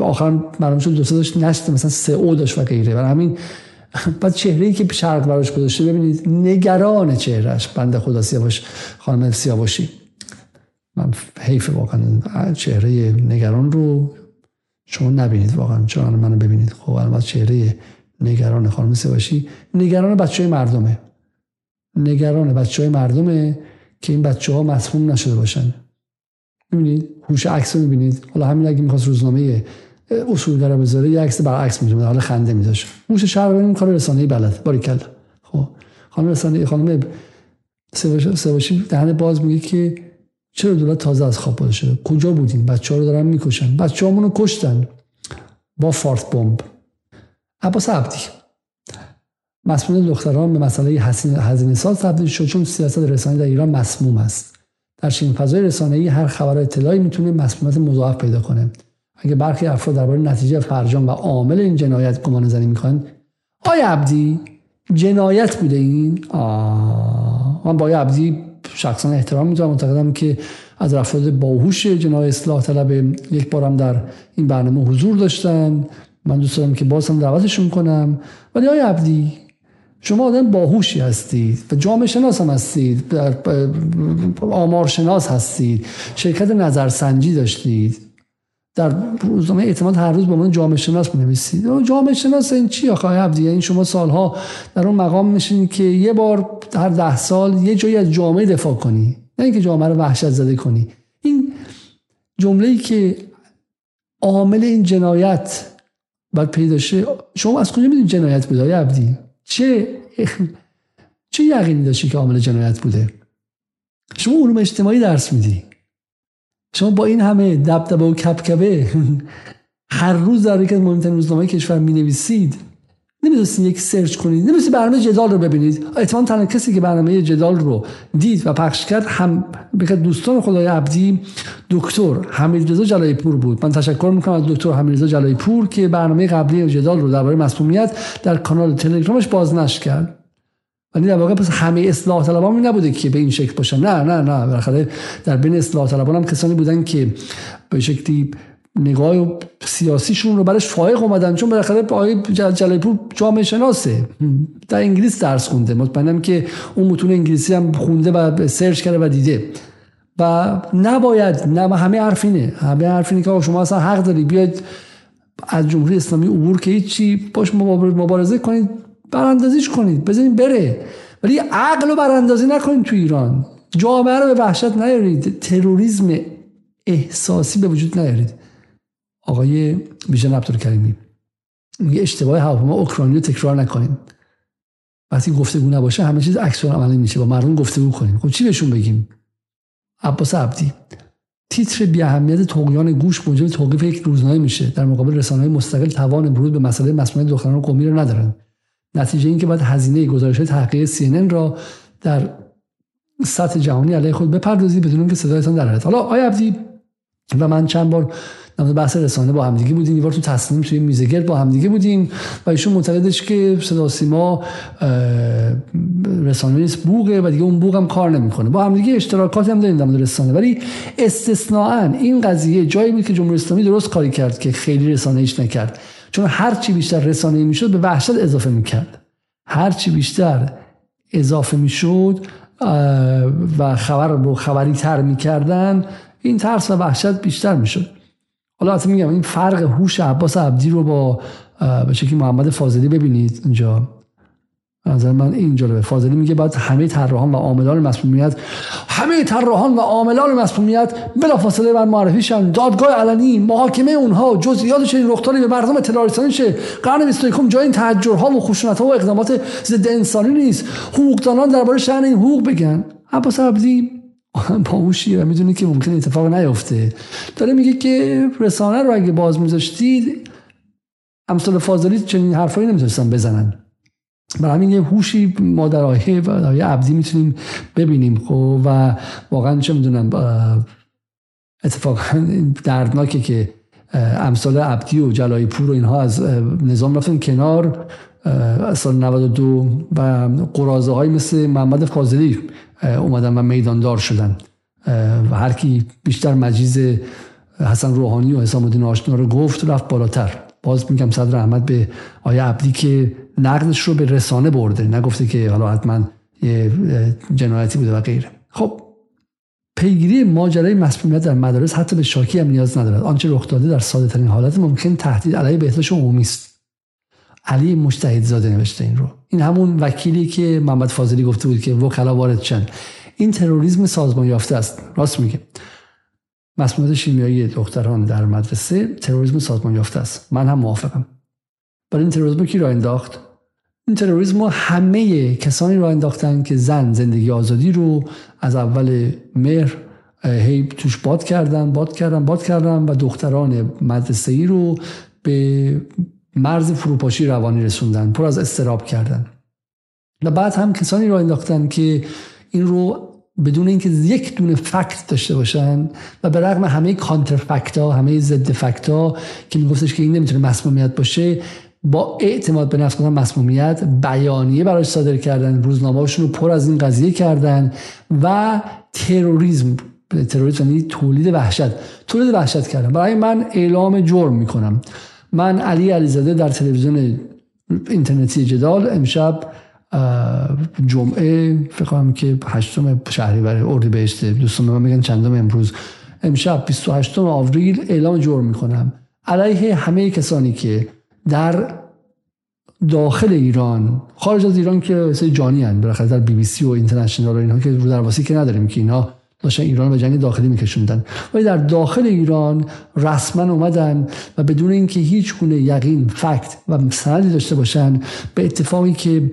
آخر معلوم شد دو داشت نشت مثلا سه او داشت و غیره. برای همین بعد چهره ای که شرق براش گذاشته ببینید نگران چهرهش بنده خدا سیاوش خانم سیاوشی. من حیف واقعا چهره نگران رو شما نبینید واقعا چرا منو ببینید. خب الان چهره نگران خانم سیاوشی. نگران بچه های مردمه. نگران بچه های مردمه که این بچه ها مسموم نشده باشن. ببینید هوش عکس رو می‌بینید؟ حالا همین اگه می‌خواست روزنامه اصولگرا بذاره یه عکس برعکس می‌ذاره حالا خنده میذاشه. موش شهر این کار رسانه‌ای بلد باریکلا. خب خانم رسانه خانم سواشی دهن باز میگه که چرا دولت تازه از خواب شده؟ کجا بودین؟ بچه ها رو دارن می‌کشن. بچه رو کشتن با فارت بمب. عباس عبدی. مسئول دختران به مسئله هزینه ساز تبدیل شد چون سیاست رسانه در ایران مسموم است. در چنین فضای رسانه‌ای هر خبر اطلاعی می‌تونه مسمومیت مضاعف پیدا کنه. اگه برخی افراد درباره نتیجه فرجام و عامل این جنایت گمان زنی می‌کنن آیا عبدی جنایت بوده این؟ آه من با عبدی شخصا احترام می‌ذارم. معتقدم که از افراد باهوش جنای اصلاح طلب یک بارم در این برنامه حضور داشتن. من دوست دارم که بازم دعوتشون کنم. ولی آقای عبدی شما آدم باهوشی هستید و جامعه شناس هم هستید آمار شناس هستید شرکت نظرسنجی داشتید. در روزنامه اعتماد هر روز به عنوان جامعه شناس نویسید جامعه شناس این چی آخه؟ عبدی این شما سالها در اون مقام میشین که یه بار هر ده سال یه جایی از جامعه دفاع کنی. نه اینکه جامعه رو وحشت زده کنی. این جمله ای که عامل این جنایت باید پیدا شه شما از کجا می‌دونید جنایت بوده عبدی؟ چه چه یقینی داشتی که عامل جنایت بوده؟ شما علوم اجتماعی درس میدی. شما با این همه دبدبه و کپکبه [LAUGHS] هر روز در یک مهمترین روزنامه کشور می نویسید نمی‌دونستین یک سرچ کنید نمی‌دونستین برنامه جدال رو ببینید. احتمال تنها کسی که برنامه جدال رو دید و پخش کرد هم دوستان خدای عبدی دکتر حمیدرضا جلایی پور بود. من تشکر می‌کنم از دکتر حمیدرضا جلایی پور که برنامه قبلی جدال رو درباره مسئولیت در کانال تلگرامش بازنشر کرد. ولی در واقع پس همه اصلاح طلبان نبوده که به این شکل باشن. نه نه نه. بالاخره در بین اصلاح طلبان هم کسانی بودن که به شکلی نگاه سیاسیشون رو برش فائق اومدن. چون بالاخره آقای جلال پور جامعه شناسه. در انگلیس درس خونده. مطمئنم که اون متون انگلیسی هم خونده و سرچ کرده و دیده. و نباید نه همه حرفینه همه حرفینه که شما اصلا حق داری بیاید از جمهوری اسلامی عبور که هیچی باش مبارزه کنید. براندازیش کنید. بزنید بره. ولی عقل رو براندازی نکنید تو ایران. جامعه رو به وحشت نیارید. تروریسم احساسی به وجود نیارید. آقای بیژن عبدالکریمی میگه اشتباه هواپیما اوکراینی رو تکرار نکنیم وقتی گفتگو نباشه همه چیز عکس عملی میشه. با مردم گفتگو کنیم. خب چی بهشون بگیم؟ عباس عبدی. تیتر بی اهمیت تقیان گوش موجب توقیف یک روزنامه میشه. در مقابل رسانه‌های مستقل توان ورود به مسئله مسئولیت دختران قومی رو ندارن. نتیجه این که باید هزینه گزارش تحقیق CNN را در سطح جهانی علیه خود بپردازید بدون که صدایتان در حالا آیا عبدی و من چند بار در بحث رسانه با همدیگه بودیم یه تو تصمیم توی میزگرد با همدیگه بودیم و ایشون معتقدش که صدا سیما رسانه نیست بوغه و دیگه اون بوغ هم کار نمی‌کنه. با همدیگه اشتراکاتی هم داریم در رسانه. ولی استثناا این قضیه جایی بود که جمهوری اسلامی درست کاری کرد که خیلی رسانه ایش نکرد. چون هر چی بیشتر رسانه می‌شد به وحشت اضافه می‌کرد. هر چی بیشتر اضافه می‌شد و خبر رو خبری تر می‌کردن این ترس و وحشت بیشتر می‌شد. حالا اصلا میگم این فرق هوش عباس عبدی رو با به شکلی محمد فاضلی ببینید اینجا. نظر من این جالبه. فاضلی میگه بعد همه طراحان و عاملان مسئولیت همه طراحان و عاملان مسئولیت بلافاصله بر معرفی شن دادگاه علنی محاکمه اونها جزئیات این رخدادی به مردم اطلاع رسانی شه. قرن 21 جای این تحجرها و خشونت‌ها و اقدامات ضد انسانی نیست. حقوقدانان درباره شأن این حقوق بگن. عباس عبدی باهوشیه و می‌دونی که ممکن اتفاق نیفته. داره میگه که رسانه رو اگه باز میذاشتید امثال فاضلی چنین حرفایی نمی‌تونستن بزنن. برای همین یه هوشی ما در آیه و آیه عبدی می‌تونیم ببینیم خب؟ و واقعا چه می‌دونم اتفاقا دردناکه که امثال عبدی و جلای پور و اینها از نظام رفتن کنار سال 92 و قرازه های مثل محمد فاضلی اومدن و میداندار شدن. و هر کی بیشتر مجیز حسن روحانی و حسام الدین آشنا رو گفت رفت بالاتر. باز میگم صدر احمد به آیه عبدی که نقدش رو به رسانه برده نگفته که حالا حتما یه جنایتی بوده و غیره. خب پیگیری ماجرای مسئولیت در مدارس حتی به شاکی هم نیاز ندارد. آنچه رخ داده در ساده ترین حالت ممکن تهدید علیه بهداشت عمومی است. علی مجتهد زاده نوشته این رو. این همون وکیلی که محمد فاضلی گفته بود که وکلا وارد چند این تروریسم سازمان یافته است. راست میگه. مسئولیت شیمیایی دختران در مدرسه تروریسم سازمان یافته است. من هم موافقم. برای این تروریسم کی را انداخت؟ این تروریسم همه کسانی را انداختن که زن زندگی آزادی رو از اول مهر هی توش باد کردن باد کردن باد کردن و دختران مدرسه ای رو به مرز فروپاشی روانی رسوندن پر از استراب کردن. و بعد هم کسانی را انداختن که این رو بدون اینکه یک دونه فکت داشته باشن و به رغم همه کانتر فکت ها همه ضد فکت ها که میگفتش که این نمی‌تونه مسمومیت باشه با اعتماد به نفس مسمومیت بیانیه براش صادر کردن روزنامه‌هاشون رو پر از این قضیه کردن و تروریسم تروریسم یعنی تولید وحشت تولید وحشت کردن. برای من اعلام جرم می‌کنم. من علی علیزاده در تلویزیون اینترنتی جدال امشب جمعه فکر کنم که هشتم شهریور اردیبهشت دوستان من میگن چندم امروز. امشب 28 آوریل اعلام جرم می‌کنم. علیه همه کسانی که در داخل ایران خارج از ایران که سه جانی هن بالاخره در بی بی سی و اینترنشنال و اینها که رو درواسی که نداریم که اینا داشتن ایران به جنگ داخلی میکشوندن. ولی در داخل ایران رسما اومدن و بدون اینکه هیچ گونه یقین فکت و سندی داشته باشن به اتفاقی که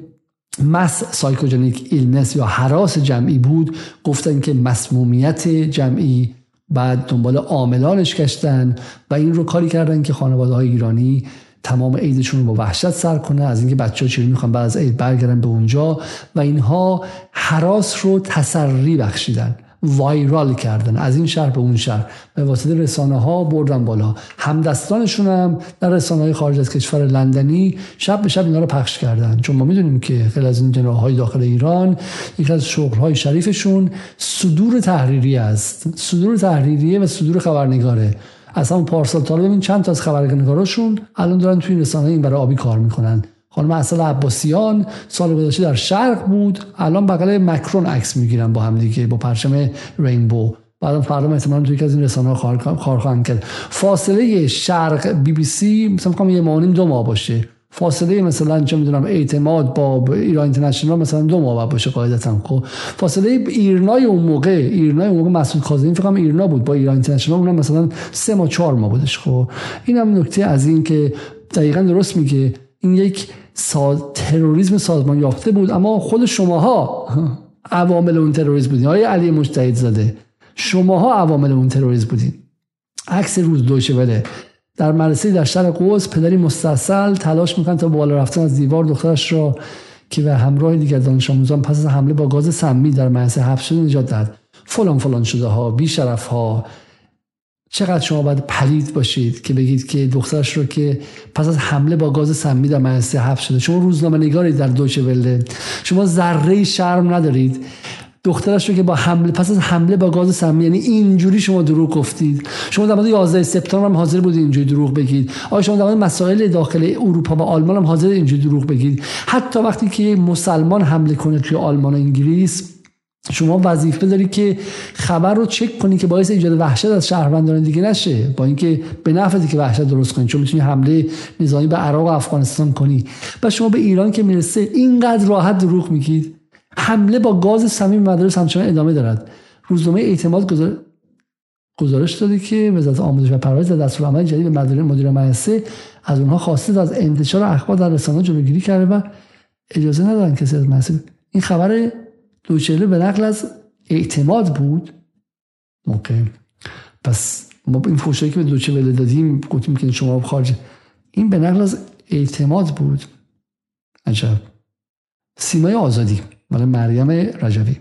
mass psychogenic illness یا هراس جمعی بود گفتن که مسمومیت جمعی بعد دنبال عاملانش گشتن و این رو کاری کردن که خانواده های ایرانی تمام عیدشون رو با وحشت سر کنه از اینکه بچه ها چیزی می‌خوان بعد از عید برگردن به اونجا. و اینها حراس رو تسری بخشیدن وایرال کردن از این شهر به اون شهر. به واسطه رسانه ها بردن بالا. همدستانشون هم در رسانه های خارج از کشور لندنی شب به شب اینا رو پخش کردن. چون ما می‌دونیم که خیلی از این جناح های داخل ایران یکی از شغل های شریفشون صدور تحریری است. صدور تحریریه و صدور خبرنگاره. اصلا پارسال تا ببین چند تا از خبرنگاراشون الان دارن توی رسانه این برای آبی کار می‌کنن. خانم اصل عباسیان سال گذشته در شرق بود الان بغل مکرون عکس می‌گیرن با هم دیگه با پرچم رینبو. بعد فردا احتمالاً توی از این رسانه ها کار خواهند کرد. فاصله شرق بی بی سی مثلا یه ماه دو ماه باشه. فاصله مثلا چه می‌دونم اعتماد با ایران اینترنشنال مثلا دو ماه باشه قاعدتا خب. فاصله ایرنای اون موقع ایرنای اون موقع مسعود کاظمی فکر ایرنا بود با ایران اینترنشنال اونم مثلا سه ماه چهار ماه بودش خب. اینم نکته از این که دقیقا درست میگه. این یک ساز... تروریسم سازمان یافته بود اما خود شماها [LAUGHS] عوامل اون تروریسم بودین. آیا علی مجتهد زاده شماها عوامل اون تروریسم بودین. عکس روز دوشه وله در مدرسه در شهر قوس پدری مستصل تلاش می‌کنن تا بالا رفتن از دیوار دخترش را که به همراه دیگر دانش آموزان پس از حمله با گاز سمی در مدرسه حبس شده نجات دهد. فلان فلان شده ها بی شرف ها چقدر شما باید پلید باشید که بگید که دخترش رو که پس از حمله با گاز سمی در مدرسه حبس شده. شما روزنامه نگارید در دوچه ولده. شما ذره شرم ندارید. دخترش رو که با حمله پس از حمله با گاز سمی یعنی اینجوری شما دروغ گفتید. شما در مورد 11 سپتامبر هم حاضر بودید اینجوری دروغ بگید. آیا شما در مورد مسائل داخل اروپا و آلمان هم حاضر اینجوری دروغ بگید؟ حتی وقتی که مسلمان حمله کنه توی آلمان و انگلیس شما وظیفه داری که خبر رو چک کنی که باعث ایجاد وحشت از شهروندان دیگه نشه. با اینکه به نفعی که وحشت درست کنی چون می‌تونی حمله نظامی به عراق و افغانستان کنی. و شما به ایران که می‌رسه اینقدر راحت دروغ میگید؟ حمله با گاز صمیم مدارس همچنان ادامه دارد. روزنامه اعتماد گزارش داده که وزارت آموزش و پرورش در دستور عمل جدید به مدیر مدیر مدرسه از اونها خواسته از انتشار اخبار در رسانه جلوگیری کرده و اجازه ندارن کسی از مدرسه این خبر دوچهله به نقل از اعتماد بود؟ اوکی پس ما این فوشایی که به دوچهله دادیم گفتیم که شما خارج این به نقل از اعتماد بود. عجب. سیمای آزادی. مال مریم رجوی.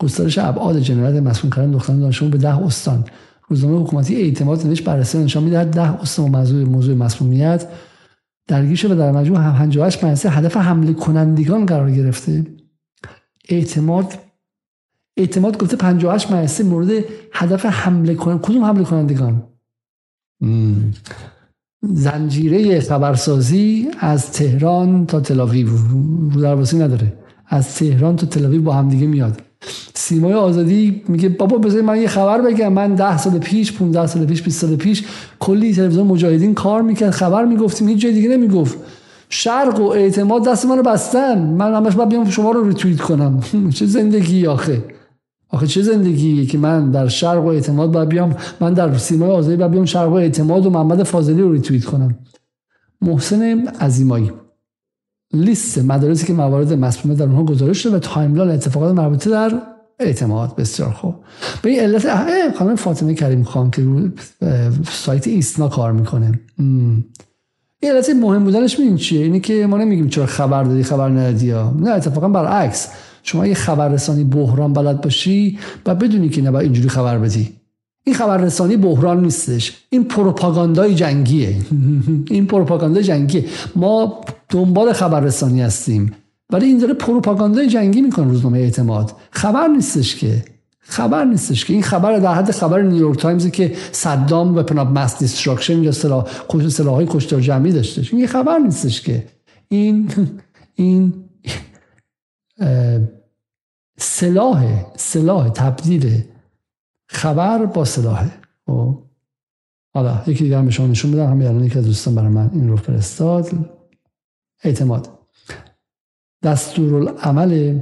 گسترش ابعاد جنایت مسئول کردن دختران دانشجو به ده استان. روزنامه حکومتی اعتماد نوشت بررسی نشان می‌دهد ده استان موضوع موضوع مسمومیت درگیر شده و در مجموع 58 مدرسه هدف حمله کنندگان قرار گرفته. اعتماد اعتماد گفته 58 مدرسه مورد هدف حمله کنند کدوم حمله کنندگان زنجیره خبرسازی از تهران تا تلاویو. رو درواسی نداره. از تهران تا تلاویو با هم دیگه میاد. سیمای آزادی میگه بابا بذار من یه خبر بگم. من ده سال پیش 15 سال پیش 20 سال پیش کلی تلویزیون مجاهدین کار می‌کرد خبر می‌گفتیم هیچ جای دیگه نمی‌گفت. شرق و اعتماد دست منو بستن. من همش باید بیام شما رو ریتوییت کنم. [LAUGHS] چه زندگی آخه. آخه چه زندگی که من در شرق و اعتماد باید بیام. من در سیمای آزادی باید بیام شرق و اعتماد و محمد فاضلی رو ریتوییت کنم. محسن عزیمایی. لیست مدارسی که موارد مسمومیت در اونها گزارش شده و timeline اتفاقات مربوطه در اعتماد. بسیار خوب. به این علت خانم فاطمه کریم خان که رو سایت ایسنا کار می‌کنه. این علت مهم بودنش میدین چیه؟ اینه که ما نمیگیم چرا خبر دادی خبر ندادی نه اتفاقا برعکس. شما یه خبررسانی بحران بلد باشی و بدونی که نباید اینجوری خبر بدی. این خبررسانی بحران نیستش. این پروپاگاندای جنگیه. [LAUGHS] این پروپاگاندای جنگیه. ما دنبال خبررسانی هستیم. ولی این داره پروپاگاندای جنگی می‌کنه روزنامه اعتماد. خبر نیستش که. خبر نیستش که. این خبر در حد خبر نیویورک تایمزی که صدام weapon of mass destruction یا سلاح سلاحهای کشتار جمعی داشتش این خبر نیستش که. این این سلاح سلاح تبدیل خبر با سلاحه. خب. حالا یکی دیگر به شما نشون بدم همین الان یکی از دوستان برای من این رو فرستاد. اعتماد. دستورالعمل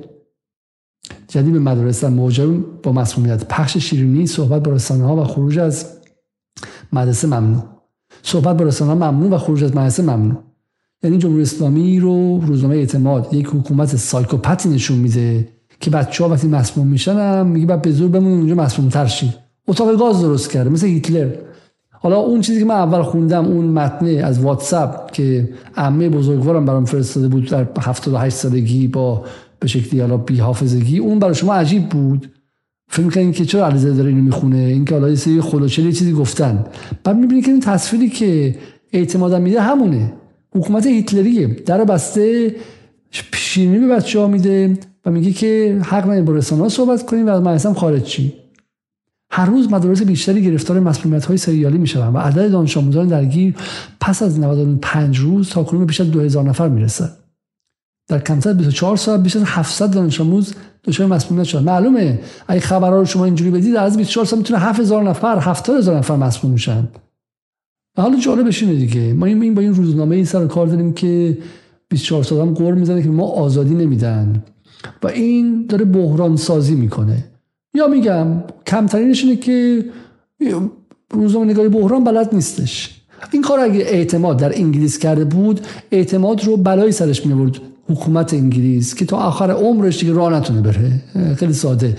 جدید مدارس موجب با مسئولیت پخش شیرینی صحبت با رسانه ها و خروج از مدرسه ممنوع. صحبت با رسانه ها ممنوع و خروج از مدرسه ممنوع. یعنی جمهوری اسلامی رو روزنامه اعتماد یک حکومت سایکوپتی نشون میده. که بچه ها وقتی مسموم میشن هم میگه بعد به زور بمونید اونجا مسموم تر شید اتاق گاز درست کرده مثل هیتلر. حالا اون چیزی که من اول خوندم اون متنه از واتساپ که عمه بزرگوارم برام فرستاده بود در 78 سالگی با به شکلی حالا حافظگی اون برای شما عجیب بود. فکر می‌کنین که چرا علیزاده داره اینو می‌خونه؟ این که حالا یه سری خلوچلی چیزی گفتن. بعد می‌بینید که این تصویری که اعتماد میده همونه. حکومت هیتلریه. در بسته شیرینی به بچه ها میده و میگه که حق ندارید با رسانه صحبت کنیم و از مدرسه خارج چی هر روز مدارس بیشتری گرفتار مسئولیت های سریالی می‌شوند و عدد دانش آموزان درگیر پس از 95 روز تا کنون بیش از 2000 نفر می‌رسه در کمتر از 24 ساعت بیش از 700 دانش آموز دچار مسئولیت شد معلومه اگه خبرها رو شما اینجوری بدید از 24 ساعت می‌تونه 7000 نفر 70000 نفر مسئول میشن. حالا جالبش اینه دیگه. ما این با این روزنامه این سر کار داریم که 24 ساعت هم قور می‌زنه که ما آزادی نمیدن. و این داره بحران سازی می‌کنه. یا میگم کمترینش اینه که روزنامه نگاری بحران بلد نیستش. این کار اگه اعتماد در انگلیس کرده بود اعتماد رو بلای سرش میورد حکومت انگلیس که تا آخر عمرش دیگه راه نتونه بره. خیلی ساده.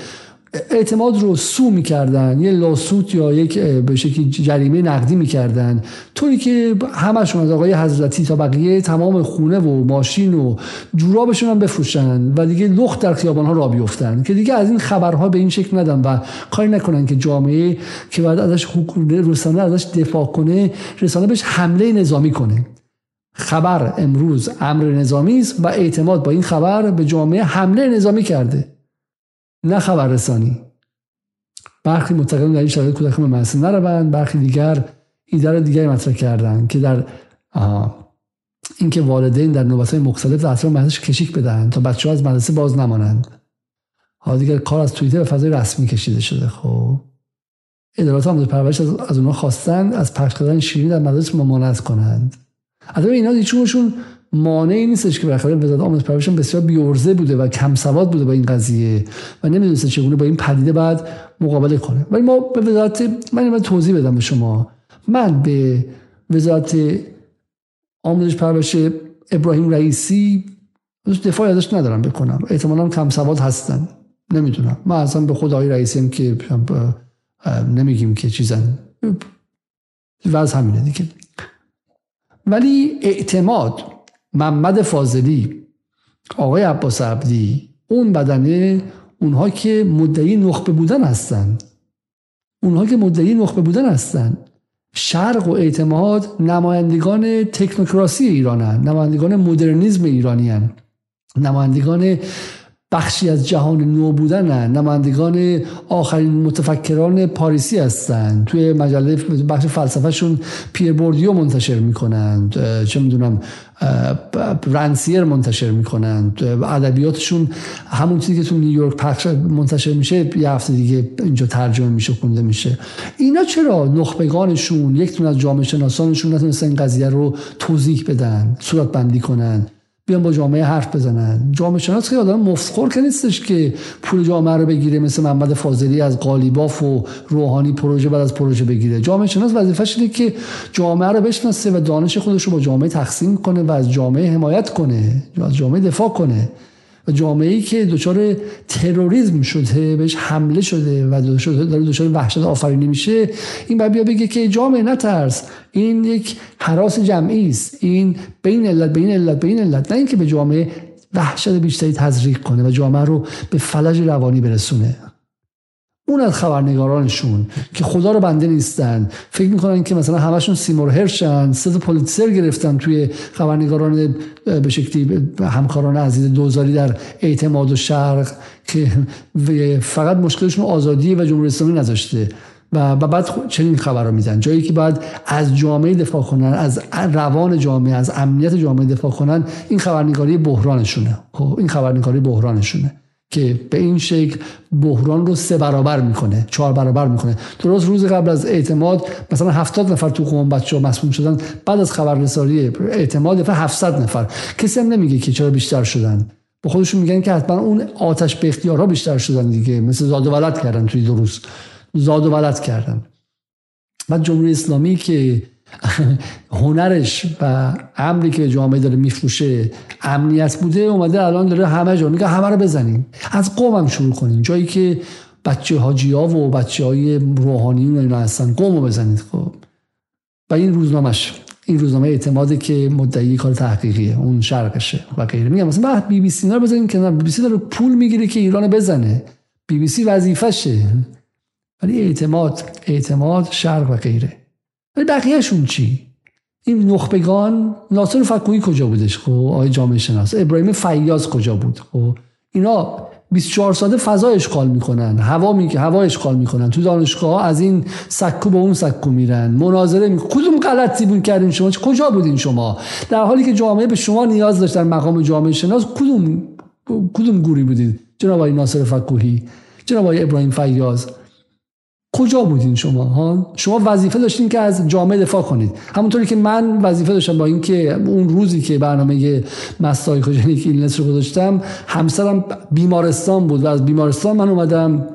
اعتماد رو سو می‌کردن یه لاسوت یا یک به شکلی جریمه نقدی می‌کردن. طوری که همشون از آقای حضرتی تا بقیه تمام خونه و ماشین و جورابشون هم بفروشن و دیگه لخت در خیابان ها را بیفتن که دیگه از این خبرها به این شکل ندن و کاری نکنن که جامعه که باید ازش رسانه ازش دفاع کنه رسانه بهش حمله نظامی کنه. خبر امروز امر نظامی است و اعتماد با این خبر به جامعه حمله نظامی کرده. نه خبررسانی. برخی معتقدن در این شرایط کودکان به مدرسه نروند برخی دیگر ایده رو دیگری مطرح کردن که در اینکه والدین در نوبت های مختلف اطراف مدرسه کشیک بدن تا بچه ها از مدرسه باز نمانند. حالا دیگر کار از توییتر به فضای رسمی کشیده شده خب. ادارات آموزش پرورش از, از اونها خواستن از پخش کردن شیرین در مدرسه ممانعت کنند. البته اینا هیچونشون مانعی نیستش که بالاخره وزارت آموزش پرورش بسیار بیورزه بوده و کم سواد بوده با این قضیه و نمی‌دونسته چگونه با این پدیده بعد مقابله کنه. ولی ما به وزارت من توضیح بدم به شما. من به وزارت آموزش پرورش ابراهیم رئیسی دفاعی ازش ندارم بکنم. احتمالا کم سواد هستن. نمی‌دونم. من اصلا به خود آقای رئیسی هم که نمیگیم که چیزن. وضع همینه دیگه. ولی اعتماد محمد فاضلی آقای عباس عبدی اون بدنه اونها که مدعی نخبه بودن هستند اونها که مدعی نخبه بودن هستند شرق و اعتماد نمایندگان تکنوکراسی ایرانن. نمایندگان مدرنیزم ایرانی نمایندگان بخشی از جهان نو بودن نمایندگان آخرین متفکران پاریسی هستند توی مجله بخش فلسفهشون پیر بوردیو منتشر می‌کنند چه می‌دونم رنسیر منتشر می‌کنند ادبیاتشون همون چیزی که تو نیویورک پخش منتشر میشه یه هفته دیگه اینجا ترجمه میشه خونده میشه. اینا چرا نخبگانشون یک از جامعه شناسانشون نتونستن این قضیه رو توضیح بدن صورت بندی کنن؟ بیان با جامعه حرف بزنن. جامعه شناس خیلی آدم مفخور که نیستش که پول جامعه رو بگیره مثل محمد فاضلی از قالیباف و روحانی پروژه بعد از پروژه بگیره. جامعه شناس وظیفش اینه که جامعه رو بشناسه و دانش خودش رو با جامعه تقسیم کنه و از جامعه حمایت کنه از جامعه دفاع کنه. و جامعه ای که دچار تروریسم شده بهش حمله شده و داره دچار وحشت آفرینی میشه این بعد بیا بگه که جامعه نترس. این یک حراس جمعی است. این بین علت بین علت بین علت. نه اینکه به جامعه وحشت بیشتری تزریق کنه و جامعه رو به فلج روانی برسونه. اون از خبرنگارانشون که خدا رو بنده نیستن. فکر می‌کنن که مثلا همشون سیمور هرشن سه پولیتسر گرفتن توی خبرنگاران به شکلی همکاران عزیز دوزاری در اعتماد و شرق که فقط مشکلشون آزادی و جمهوری اسلامی نذاشته. و بعد چنین خبر رو میدن جایی که باید از جامعه دفاع کنن از روان جامعه از امنیت جامعه دفاع کنن این خبرنگاری بحرانشونه. خب این خبرنگاری بحرانشونه. که به این شکل بحران رو سه برابر می‌کنه چهار برابر می‌کنه. درست روز قبل از اعتماد مثلا هفتاد نفر تو قوم بچه ها مسئول شدن بعد از خبررسانی اعتماد دفعه 700 نفر. کسی هم نمیگه که چرا بیشتر شدن. به خودشون میگن که حتما اون آتش به اختیارها بیشتر شدن دیگه. مثل زاد و ولد کردن توی دو روز. زاد و ولد کردن. و جمهوری اسلامی که هنرش و امری که جامعه داره میفروشه امنیت بوده اومده الان داره همه جا. میگه همه رو بزنیم. از قوم شروع کنیم. جایی که بچه حاجی ها و بچه های روحانیون اینا هستن قوم رو بزنید. خب. و این روزنامهش این روزنامه اعتماده که مدعی کار تحقیقیه. اون شرقشه و غیره. میگم مثلا بی بی سی رو بزنیم کنار. بی بی سی داره پول می‌گیره که ایران بزنه. بی بی سی وظیفشه ولی اعتماد اعتماد شرق و غیره. ولی بقیهشون چی؟ این نخبگان ناصر فکوهی کجا بودش؟ خب آقای جامعه شناس. ابراهیم فیاض کجا بود؟ خب اینا 24 ساعته فضا اشغال می‌کنن. هوا می هوا اشغال می‌کنن. تو دانشگاه از این سکو به اون سکو میرن. مناظره می کدوم غلطی بود کردین شما؟ کجا بودین شما؟ در حالی که جامعه به شما نیاز داشت در مقام جامعه شناس کدوم کدوم گوری بودید جناب آقای ناصر فکوهی جناب آقای ابراهیم فیاض. کجا بودین شما؟ ها؟ شما وظیفه داشتین که از جامعه دفاع کنید. همونطوری که من وظیفه داشتم با اینکه اون روزی که برنامه mass psychogenic illness رو گذاشتم همسرم بیمارستان بود و از بیمارستان من اومدم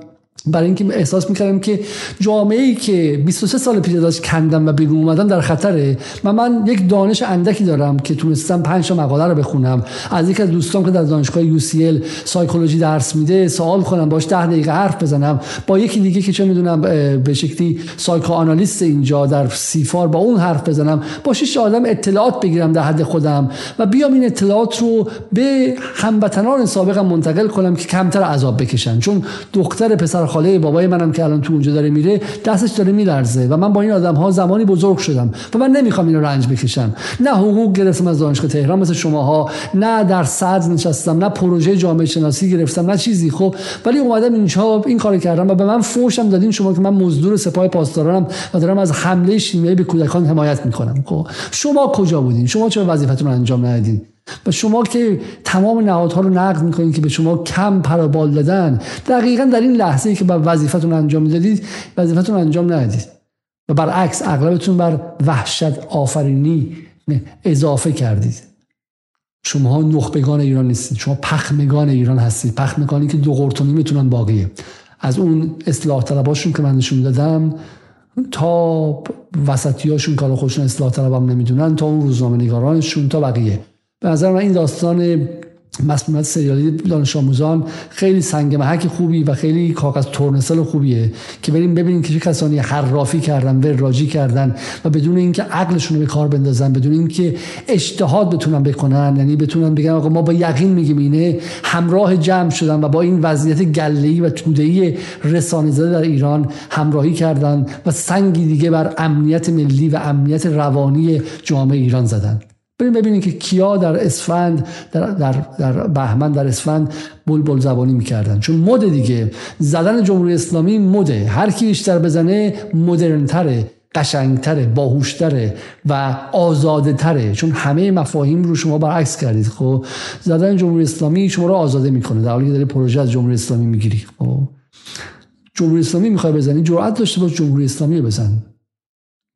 برای اینکه احساس می‌کردم که جامعه ای که 23 سال پیش ازش کندم و بیرون اومدم در خطره و من یک دانش اندکی دارم که تونستم 5 تا مقاله رو بخونم. از یکی از دوستان که در دانشگاه UCL سایکولوژی درس میده سوال کنم باش 10 دقیقه حرف بزنم. با یکی دیگه که چه می‌دونم به شکلی سایکوآنالیست اینجا در سیفار با اون حرف بزنم با شش آدم اطلاعات بگیرم در حد خودم و بیام این اطلاعات رو به هموطنان سابقم منتقل کنم که کمتر عذاب بکشن. چون دختر پسر خاله بابای منم که الان تو اونجا داره میره دستش داره میلرزه و من با این آدم ها زمانی بزرگ شدم و من نمی‌خوام اینو رنج بکشم. نه حقوق گرفتم از دانشگاه تهران مثل شماها نه در صد نشستم نه پروژه جامعه شناسی گرفتم نه چیزی. خب ولی اومدم اینجا این کارو کردم و به من فوشم دادین شما که من مزدور سپاه پاسدارانم و دارم از حمله شیمیایی به کودکان حمایت می‌کنم. خب شما کجا بودین؟ شما چرا وظیفتون انجام ندادین؟ و شما که تمام نهادها رو نقد می‌کنید که به شما کم پرابال دادن دقیقا در این لحظه ای که بر وظیفتون انجام می‌دادید وظیفتون انجام ندادید. و برعکس اغلبتون بر وحشت آفرینی اضافه کردید. شما نخبگان ایران نیستید شما پخمگان ایران هستید. پخمگانی که دو قرتونی می‌تونن باقیه. از اون اصلاح طلباشون که من نشون دادم تا وسطیاشون کار خودشون اصلاح طلبم نمی‌دونن تا اون روزنامه نگارانشون تا بقیه. به نظر من این داستان مسئولیت سریالی دانش آموزان خیلی سنگ محک خوبی و خیلی کاغذ تورنسل خوبیه که بریم ببینیم که چه کسانی حرافی کردن راجی کردن و بدون اینکه عقلشون رو به کار بندازن بدون اینکه اجتهاد بتونن بکنن. یعنی بتونن بگن آقا ما با یقین میگیم اینه همراه جمع شدن و با این وضعیت گله‌ای و توده‌ای رسانه زده در ایران همراهی کردن و سنگی دیگه بر امنیت ملی و امنیت روانی جامعه ایران زدن. بریم ببینیم که کیا در اسفند در, در, در بهمن در اسفند بلبل زبانی می‌کردن. چون مد دیگه. زدن جمهوری اسلامی مده. هر کی بیشتر بزنه مدرنتره قشنگتره باهوشتره و آزاده تره چون همه مفاهیم رو شما برعکس کردید خب؟ زدن جمهوری اسلامی شما رو آزاده می‌کنه. در حالی که داری پروژه از جمهوری اسلامی می‌گیری خب؟ جمهوری اسلامی می‌خوای بزنی جرأت داشته باش جمهوری اسلامی بزن.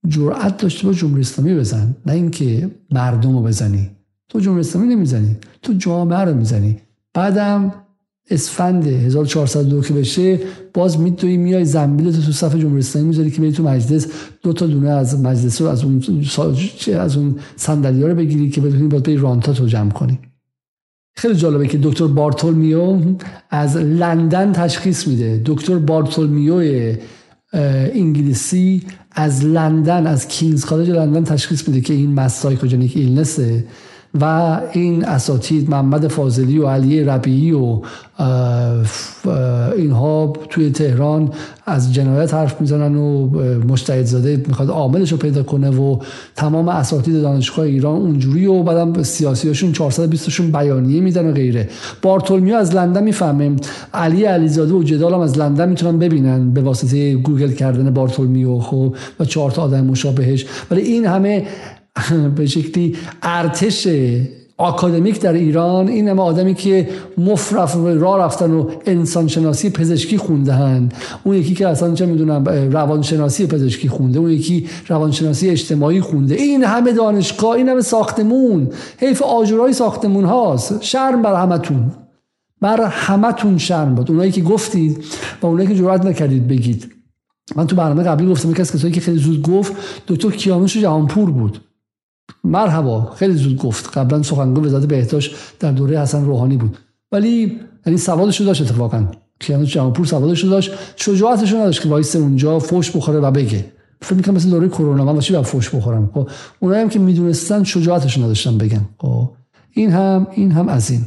جرأت داشته با جمهوری اسلامی بزن. نه اینکه مردم رو بزنی. تو جمهوری اسلامی نمی‌زنی. تو جامعه رو می‌زنی. بعدم اسفند 1402 که بشه باز می‌تونی میای زنبیل تو صف جمهوری اسلامی می‌ذاری که بری تو مجلس. دو تا دونه از مجلس رو از اون از اون صندلی رو بگیری که بتونی باز بری رانتا تو جمع کنی. خیلی جالبه که دکتر بارتولمیو از لندن تشخیص میده. دکتر بارتولمیو انگلیسی از لندن از کینز کالج لندن تشخیص میده که این مستایکوجنیک ایلنسه و این اساتید محمد فاضلی و علی ربیعی و اینها توی تهران از جنایت حرف می‌زنن و مشتهد زاده می‌خواد عاملش رو پیدا کنه و تمام اساتید دانشگاه ایران اونجوری و بعدم سیاسیاشون 420 شون بیانیه میدن و غیره. بارتولمیو از لندن می‌فهمه علی علیزاده و جدال هم از لندن می‌تونن ببینن به واسطه گوگل کردن بارتولمیو خب و چهار تا آدم مشابهش. ولی این همه [LAUGHS] به شکلی ارتش آکادمیک در ایران این همه آدمی که مفرف را رفتن و انسانشناسی پزشکی خونده اون یکی که اصلا چه می‌دونم روانشناسی پزشکی خونده اون یکی روانشناسی اجتماعی خونده. این همه دانشگاه این همه ساختمون حیف آجورای ساختمون هاست. شرم بر همتون. بر همتون شرم بود اونایی که گفتید و اونایی که جرأت نکردید بگید. من تو برنامه قبلی گفتم یکی از کسایی که خیلی زود گفت دکتر کیانوش جهانپور بود. مرحبا. خیلی زود گفت. قبلا سخنگوی وزارت بهداشت در دوره حسن روحانی بود. ولی یعنی سوادش رو داشت اتفاقا. کیانوش جهانپور سوادش رو داشت. شجاعتش رو نداشت که وایس اونجا فوش بخوره و بگه. فکر می‌کنم مثل دوره کرونا من واسه فوش بخورم؟ خب اونایی هم که می‌دونستن شجاعتش نداشتن بگن. خب این هم این هم از این.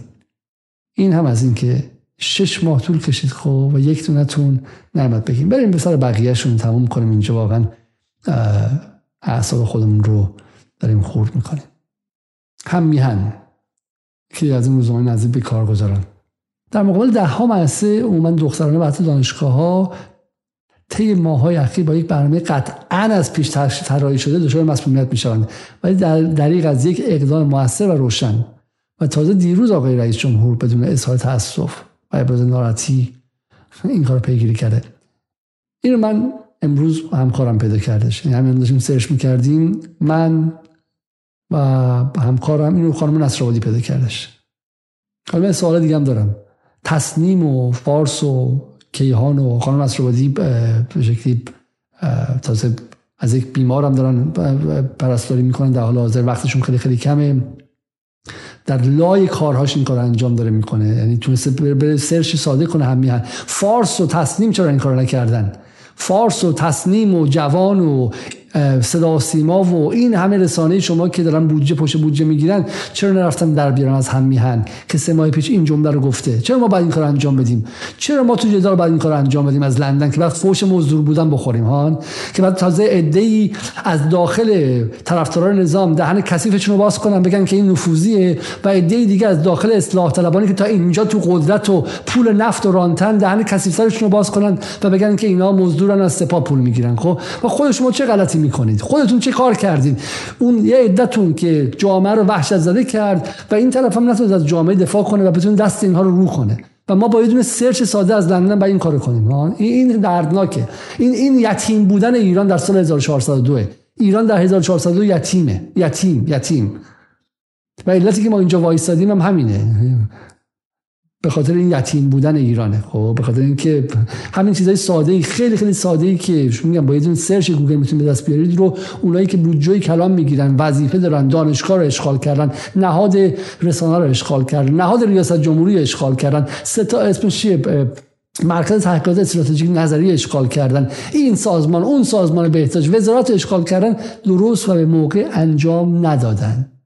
این هم از این که شش ماه طول کشید خب و یک دونتون نعمت بگیم. بریم به سر بقیهشون تموم کنیم اینجا واقعا اعصاب خودمون رو داریم خورد می‌کنیم. هم میهن که از این روزهای نزدیک به کار گذارن در مقابل ده ها مدرسه عموما دخترانه و دانشگاه ها طی ماهای اخیر با یک برنامه قطعا از پیش طراحی شده دچار مسئولیت می‌شوند. ولی در دریق از یک اقدام موثر و روشن و تازه دیروز آقای رئیس جمهور بدون اظهار تاسف و ابراز ناراحتی این کار پیگیری کرده. این من امروز همکارم پیدا کردش. یعنی همین داشتیم سرچ می‌کردیم. من و همکارم اینو خانم نصرآبادی پیدا کردش. حالا سوال دیگه هم دارم. تصنیم و فارس و کیهان و خانم نصرآبادی به شکلی تازه از یک بیمار هم دارن پرستاری می‌کنن در حال حاضر وقتشون خیلی خیلی کمه. در لای کارهاش این کار انجام داره می‌کنه. یعنی تونسته بره سرچ ساده کنه هم فارس و تصنیم چرا این کار نکردن؟ فارس و تصنیم و جوان و صدا سیما و این همه رسانه شما که دارن بودجه پشت بودجه می‌گیرن چرا نرفتن در بیارن از هم میهن؟ که سه ماه پیش این جمله رو گفته. چرا ما باید این کار انجام بدیم؟ چرا ما تو جدال باید این کار انجام بدیم از لندن که بعد فوش مزدور بودن بخوریم ها که بعد تازه ای از داخل طرفداران نظام دهن کثیفشون رو باز کنن بگن که این نفوذیه و ای دیگه از داخل اصلاح طلبانی که تا اینجا تو قدرت و پول نفت و رانتن دهن کثیفشون رو باز کنن و بگن که اینا مزدورن از سپاه پول می‌گیرن خب؟ و خود شما چه غلطی می‌کنید. خودتون چه کار کردید اون یه عدتون که جامعه رو وحشت زده کرد و این طرف هم نتونست از جامعه دفاع کنه و بتونه دست اینها رو رو کنه. و ما با یه سرچ ساده از لندن با این کارو کنیم. این دردناکه. این این یتیم بودن ایران در سال 1402 ایران در 1402 یتیمه. یتیم یتیم. و علتی که ما اینجا وایسادیم هم همینه. به خاطر این یتیم بودن ایرانه خب؟ به خاطر اینکه همین چیزای ساده ای خیلی خیلی ساده ای که شما میگم با یه search گوگل می‌تونید دست بیارید رو اونایی که بودجه کلان می‌گیرن وظیفه دارن دانشگاه رو اشغال کردن نهاد رسانه رو اشغال کردن نهاد ریاست جمهوری رو اشغال کردن سه تا اسمش چیه مرکز تحقیقات استراتژیک نظری اشغال کردن. این سازمان اون سازمان بهداشت وزارت اشغال کردن درست و به موقع انجام ندادن.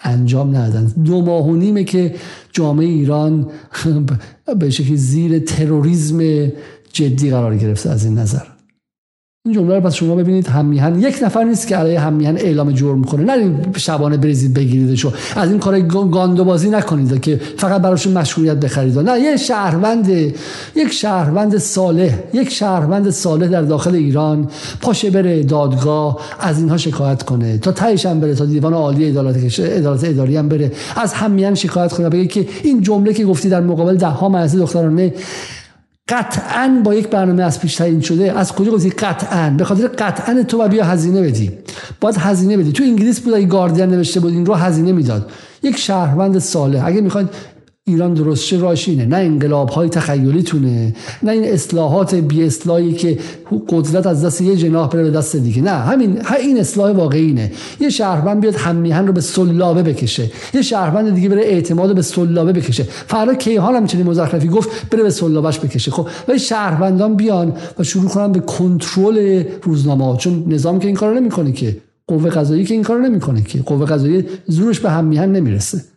انجام ندادن. دو ماه و نیمه که جامعه ایران [LAUGHS] به شکلی زیر تروریسم جدی قرار گرفته از این نظر. این جمله رو پس شما ببینید همیهن. یک نفر نیست که علیه همیهن اعلام جرم کنه. نه شبانه بریزید بگیریدشو. از این کار گاندو بازی نکنید که فقط براشون مشغولیت بخرید. نه یه شهروند یک شهروند صالح یک شهروند صالح در داخل ایران پاشه بره دادگاه از اینها شکایت کنه. تا تهش هم بره تا دیوان عالی عدالت عدالت اداری هم بره. از همیهن شکایت کنه. بگه که این جمله که گفتی در مقابل ده ها دخترانه قطعا با یک برنامه از پیش تعیین شده. از کجا گفتی قطعا؟ به خاطر قطعا تو بیا هزینه بدی. باید هزینه بدی. تو انگلیس بود اگه گاردین نوشته بود این رو هزینه می‌داد. یک شهروند صالح. اگه می‌خواید ایران درست چه راشینه نه انقلاب های تخیلی تونه نه این اصلاحات بی اصلاحی که قدرت از دست یه جناح بره به دست دیگه. نه همین این اصلاح واقعی نه یه شهروند بیاد همیهن رو به سلابه بکشه. یه شهروند دیگه بره اعتماد به سلابه بکشه. فردا کیهان هم چنین مزخرفی گفت بره به سلابش بکشه. خب و شهروندان بیان و شروع کنن به کنترل روزنامه ها. چون نظام که این کارو نمی‌کنه که قوه قضایی که این کارو نمی‌کنه که قوه قضایی زورش به هم میهن نمی‌رسه.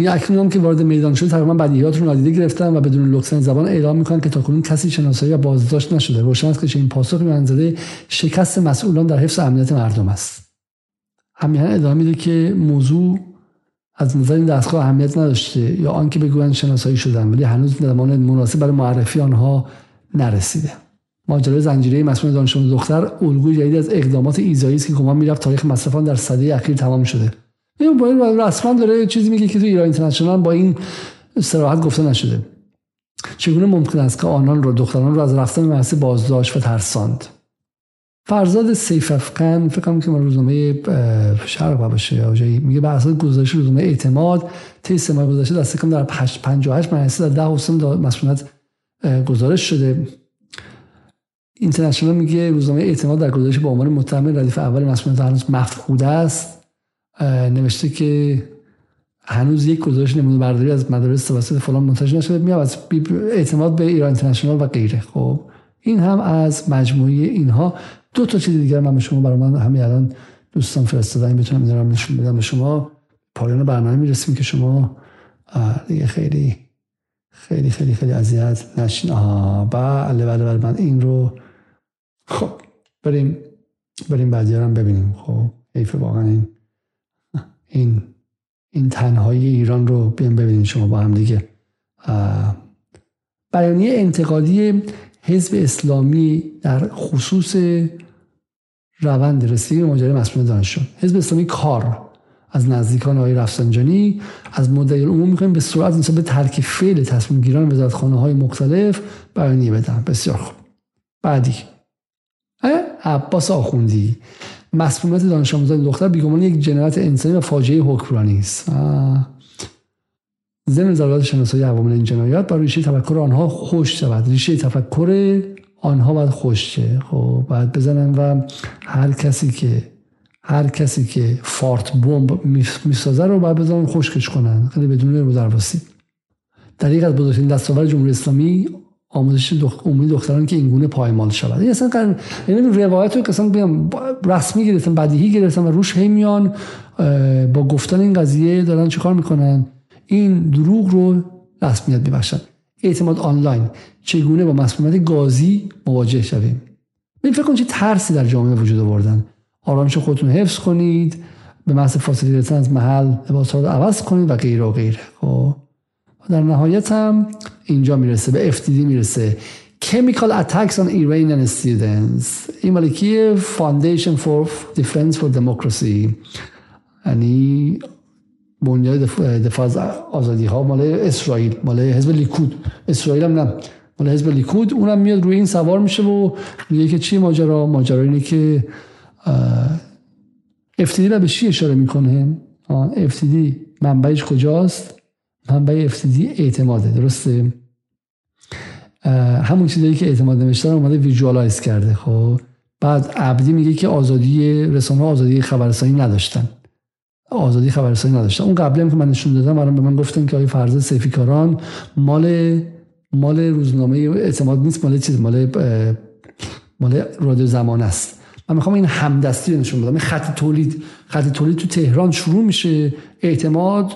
این اکنون که وارد میدان شد تقریبا بدیهیات رو نادیده گرفتن و بدون لطفن زبان اعلام می‌کنن که تاکنون کسی شناسایی و بازداشت نشده. روشن است که این پاسخ منزله شکست مسئولان در حفظ امنیت مردم است. همیهن ادامه میده که موضوع از نظر این دستگاه اهمیت نداشته یا آنکه بگویند شناسایی شدن ولی هنوز زمان مناسب برای معرفی آنها نرسیده. ماجرای زنجیره مسئول دانش دختر الگوی جدید از اقدامات ایزایی است که گمان می‌رفت تاریخ مصرفان در سده اخیر تمام شده. این با این رسما داره چیزی میگه که تو ایران اینترنشنال با این صراحت گفته نشده. چگونه ممکن است که آنان رو دختران رو از رفتن مدرسه بازداشت و ترساند؟ فرزاد سیف افغان فکر کنم که من روزنامه شرق باشه جایی میگه بر اساس گزارش روزنامه اعتماد طی سه ماه گذشته دست کم در 58 مدرسه در 10 حسن مسئولیت گزارش شده. اینترنشنال میگه روزنامه اعتماد در گزارش با عنوان متهم ردیف اول مسئولیت هنوز مفقود است. نوشته که هنوز یک گزارش نمونه برداری از مدارس توسط فلان منتشر نشده. میاد از اعتماد به ایران اینترنشنال و غیره. خب این هم از مجموعه اینها. دو تا چیز دیگر من به شما برای من همین الان دوستان فرستادن. می‌تونم اینا نشون بدم به شما. پایان برنامه می‌رسیم که شما دیگه خیلی خیلی خیلی خیلی اذیت نشین. آها بله بله بله. من این رو خب بریم بریم بعدی ببینیم. خب حیف واقعا این این این تنهایی ایران رو بیام ببینیم شما با هم دیگه. بیانیه انتقادی حزب اسلامی در خصوص روند رسیدگی ماجرای مسئول دانشجو. حزب اسلامی کار از نزدیکان آقای رفسنجانی از مدعی العموم می‌کنیم به سرعت نسبت به ترک فعل تصمیم گیران وزارتخانه های مختلف بیانیه بدن. بسیار خوب. بعدی عباس آخوندی. مسئولیت دانش آموزان دختر بیگمان یک جنایت انسانی و فاجعه حکمرانی است. ضمن ضرورت شناسایی عوامل این جنایات با ریشه تفکر آنها خوش شود. ریشه تفکر آنها باید خوش شه خب باید بزنن و هر کسی که هر کسی که فارت بمب می‌سازه رو باید بزنن خشکش کنن. خیلی بدون رو درواسی در یک از بزرگترین دستاورد جمهوری اسلامی آموزش دخ... عمومی دختران که اینگونه پایمال شود. این اصلا قرن... یعنی روایت رو اصلا بیام رسمی گرفتن بدیهی گرفتن و روش هی با گفتن این قضیه دارن چیکار می‌کنن؟ این دروغ رو رسمیت میبخشن. اعتماد آنلاین. چگونه با مسئولیت گازی مواجه شویم؟ این فکر کن چه ترسی در جامعه وجود آوردن. آرامش خودتون حفظ کنید به محض فاصله گرفتن محل لباس رو عوض کنید و غیره و غیره. خب؟ در نهایت هم اینجا می‌رسه به FTD می‌رسه. Chemical Attacks on Iranian Students. این مالکی Foundation for Defense for Democracy. یعنی بنیاد دفاع از آزادی ها مال اسرائیل مال حزب لیکود. اسرائیل هم نه مال حزب لیکود. اونم میاد روی این سوار میشه و میگه که چی ماجرا؟ ماجرا اینه که افتیدی را به چی اشاره می‌کنه؟ افتیدی منبعش کجاست؟ منبع افتیدی اعتماده درسته؟ همون چیزی که اعتماد نوشتن اومده ویژوالایز کرده خب؟ بعد عبدی میگه که آزادی رسانه آزادی خبررسانی نداشتن. آزادی خبررسانی نداشتن. اون قبلی هم که من نشون دادم الان به من گفتن که آقای فرز سیفیکاران مال مال روزنامه اعتماد نیست مال چیز مال مال رادیو زمان است. من می‌خوام این همدستی رو نشون بدم. این خط تولید خط تولید تو تهران شروع میشه. اعتماد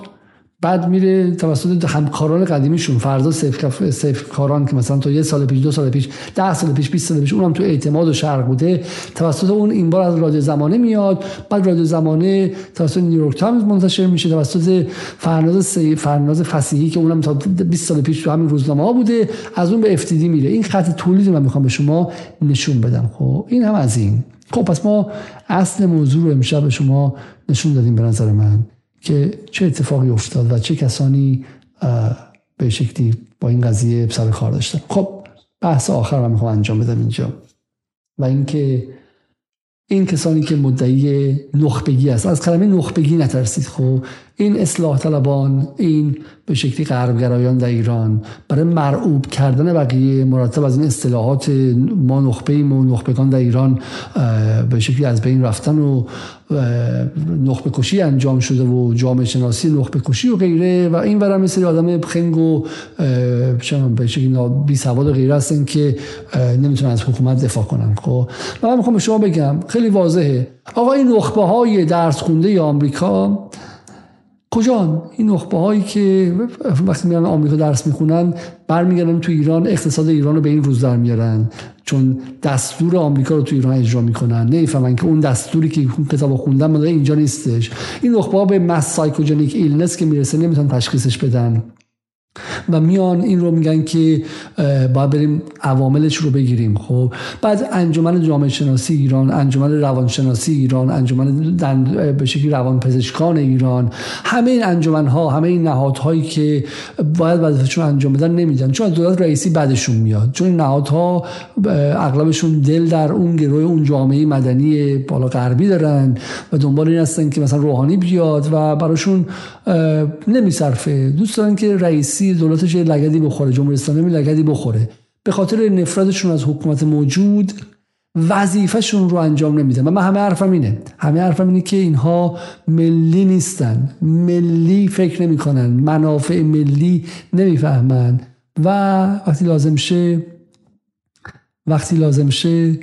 بعد میره توسط همکاران قدیمیشون فرزاد صیفی, صیفی کاران که مثلا تو یه سال پیش دو سال پیش ده سال پیش 20 سال پیش اونم تو اعتماد و شرق بوده توسط اون این بار از رادیو زمانه میاد. بعد رادیو زمانه توسط نیویورک تایمز منتشر میشه توسط فرناز سی فرناز فصیحی که اونم تا 20 سال پیش تو همین روزنامه ها بوده از اون به افتیدی میره. این خط تولید من می‌خوام به شما نشون بدم. خب این هم از این. خب پس ما اصل موضوع رو امشب به شما نشون دادیم به نظر من. که چه اتفاقی افتاد و چه کسانی به شکلی با این قضیه سر کار داشتن. خب بحث آخر رو می‌خوام انجام بدم اینجا. و اینکه این کسانی که مدعی نخبگی است. از کلمه نخبگی نترسید خب؟ این اصلاح طلبان این به شکلی غربگرایان در ایران برای مرعوب کردن بقیه مرتب از این اصطلاحات ما نخبه و نخبگان در ایران به شکلی از بین رفتن و نخبه کشی انجام شده و جامعه شناسی نخبه کشی و غیره و این ورم مثل آدم خنگ و به شکلی بی سواد و غیره هستن که نمی‌تونن از حکومت دفاع کنن. خب؟ و من می‌خوام به شما بگم خیلی واضحه. آقا این نخبه های درس خونده آمریکا کجان؟ این نخبه هایی که وقتی میرن آمریکا درس می‌خونن برمیگردن تو ایران اقتصاد ایران رو به این روز در میارن. چون دستور آمریکا رو تو ایران اجرا می‌کنن. نمی‌فهمن که اون دستوری که کتاب خوندن مدل اینجا نیستش. این نخبه ها به mass psychogenic illness که می‌رسه نمی‌تونن تشخیصش بدن. و میان این رو میگن که باید بریم عواملش رو بگیریم. خب بعد انجمن جامعه شناسی ایران انجمن روانشناسی ایران انجمن به شکلی روان پزشکان ایران همه این انجمن ها همه این نهادهایی که باید وظیفه‌شون انجام بدن نمیدن. چون از دولت رئیسی بعدشون میاد. چون این نهادها اغلبشون دل در اون گروه اون جامعه مدنی بالا غربی دارن و دنبال این هستن که مثلا روحانی بیاد و براشون نمیصرفه. دوست دارن که رئیسی دولتش یه لگدی بخوره جمهوری اسلامی لگدی بخوره. به خاطر نفرتشون از حکومت موجود وظیفهشون رو انجام نمیدن. و من همه حرفم اینه. همه حرفم اینه که اینها ملی نیستن. ملی فکر نمی‌کنن. منافع ملی نمی‌فهمن. و وقتی لازم شه وقتی لازم شه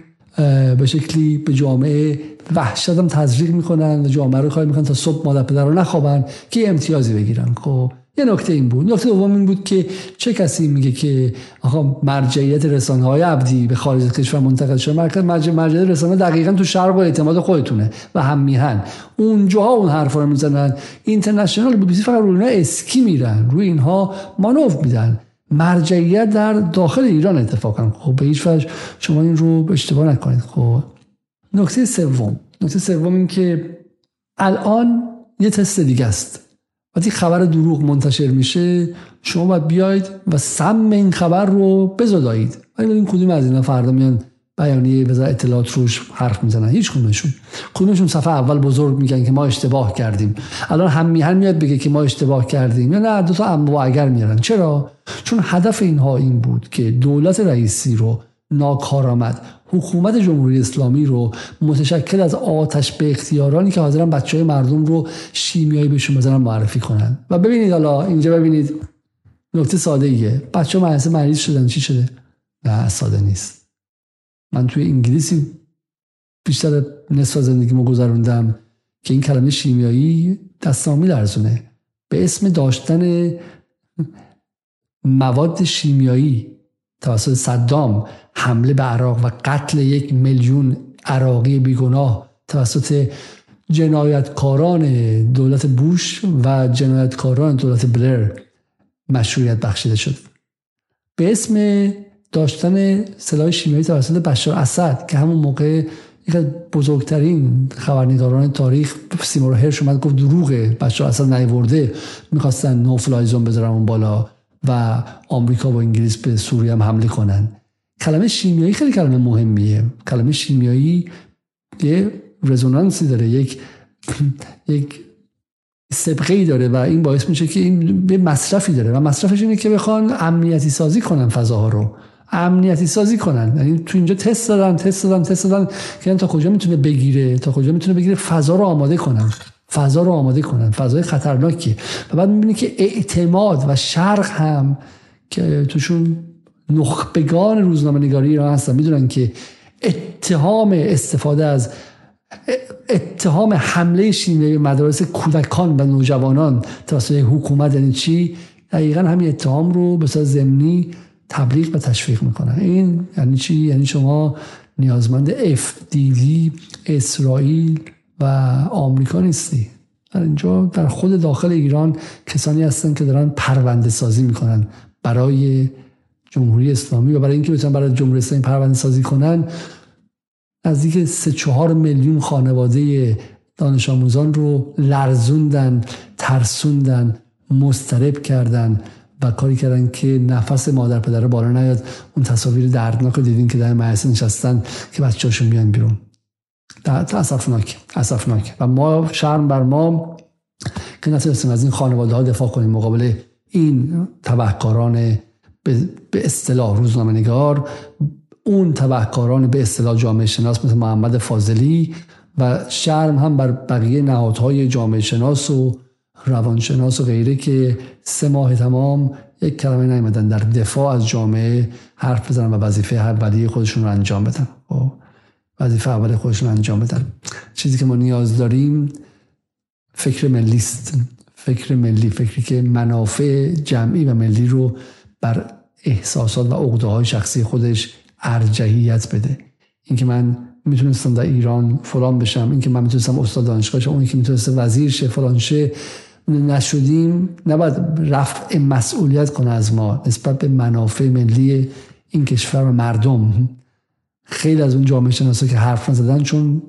به شکلی به جامعه وحشت هم تزریق می‌کنن و جامعه رو خواهی می‌کنن تا صبح مادر پدر رو نخوابن که امتیازی بگیرن. خب یه نکته این بود. نکته دوم این بود که چه کسی میگه که آقا مرجعیت رسانه های عبدی به خارج کشور منتقل شده مرکز مرجع مرجعیت رسانه دقیقا تو شرق و اعتماد خودتونه و هم میهن. اونجاها اون حرفا رو می‌زنن. اینترنشنال بی فقط روی اینا اسکی میرن. روی اینها مانوف میدن. مرجعیت در داخل ایران اتفاقا خب به هیچ وجه شما این رو اشتباه نکنید. خب نکته سوم. نکته سوم این که الان یه تست دیگه است. وقتی خبر دروغ منتشر میشه شما باید بیاید و سم این خبر رو بزدایید. ولی این کدوم از اینا فردا میان بیانیه بذار اطلاعات روش حرف می‌زنن؟ هیچ کدومشون. کدومشون صفحه اول بزرگ میگن که ما اشتباه کردیم. الان هم میهن میاد بگه که ما اشتباه کردیم. یا نه دو تا اما اگر میارن. چرا؟ چون هدف اینها این بود که دولت رئیسی رو ناکارآمد. حکومت جمهوری اسلامی رو متشکل از آتش به اختیارانی که حاضرن بچه های مردم رو شیمیایی بهشون بزنن معرفی کنن. و ببینید حالا اینجا ببینید. نکته ساده ایه. بچه ها مریض شدن. چی شده؟ نه ساده نیست. من توی انگلیسی بیشتر نصف زندگیمو گذروندم که این کلمه شیمیایی دستامی لرزونه. به اسم داشتن مواد شیمیایی توسط صدام. حمله به عراق و قتل یک میلیون عراقی بیگناه توسط جنایتکاران دولت بوش و جنایتکاران دولت بلر مشروعیت بخشیده شد. به اسم داشتن سلاح شیمیایی توسط بشار اسد که همون موقع یک از بزرگترین خبرنگاران تاریخ سیمور هرش اومد گفت دروغه بشار اسد نیورده می‌خواستن no-fly zone بذارن اون بالا و آمریکا و انگلیس به سوریه هم حمله کنن. کلمه شیمیایی خیلی کلمه مهمیه. کلمه شیمیایی یه رزونانسی داره یک یک سبقه داره و این باعث میشه که این به مصرفی داره و مصرفش اینه که بخوان امنیتی سازی کنن فضاها رو. امنیتی سازی کنن. یعنی تو اینجا تست دادن تست دادن تست دادن که تا کجا می‌تونه بگیره تا کجا می‌تونه بگیره فضا رو آماده کنن. فضا رو آماده کنن. فضای خطرناکی و بعد می‌بینی که اعتماد و شرق هم که توشون نخبگان روزنامه نگاری ایران هستن. می‌دونن که اتهام استفاده از اتهام حمله شیمیایی مدارس کودکان و نوجوانان توسط حکومت یعنی چی؟ دقیقا همین اتهام رو به صورت ضمنی تبلیغ و تشویق می‌کنن. این یعنی چی؟ یعنی شما نیازمند FDD اسرائیل و آمریکا نیستی. در اینجا در خود داخل ایران کسانی هستن که دارن پرونده سازی می‌کنن برای جمهوری اسلامی و برای اینکه بتونن برای جمهوری اسلامی پرونده سازی کنن نزدیک سه چهار میلیون خانواده دانش آموزان رو لرزوندن ترسوندن مسترب کردن و کاری کردن که نفس مادر پدر بالا نیاد. اون تصاویر دردناک رو دیدین که در مدرسه نشستن که بچه‌هاشون میان بیرون. اسفناک اسفناک. و ما شرم بر ما که نتونستیم از این خانواده ها دفاع کنیم مقابل این تبهکاران به اصطلاح روزنامه نگار اون تبهکاران به اصطلاح جامعه شناس مثل محمد فاضلی و شرم هم بر بقیه نهادهای جامعه شناس و روانشناس و غیره که سه ماه تمام یک کلمه نیمدن در دفاع از جامعه حرف بزنن و وظیفه اولیه خودشون رو انجام بدن. خب، وظیفه اول خودشون رو انجام بدن. چیزی که ما نیاز داریم فکر ملی است فکر ملی فکری که منافع جمعی و ملی رو بر احساسات و عقده های شخصی خودش ارجحیت بده. اینکه من می‌تونستم در ایران فلان بشم اینکه من می‌تونستم استاد دانشگاه شم اون که می‌تونست وزیر شه فلان شه نشدیم. نباید رفع مسئولیت کنه از ما نسبت به منافع ملی این کشور و مردم. خیلی از اون جامعه شناسا که حرف نزدن چون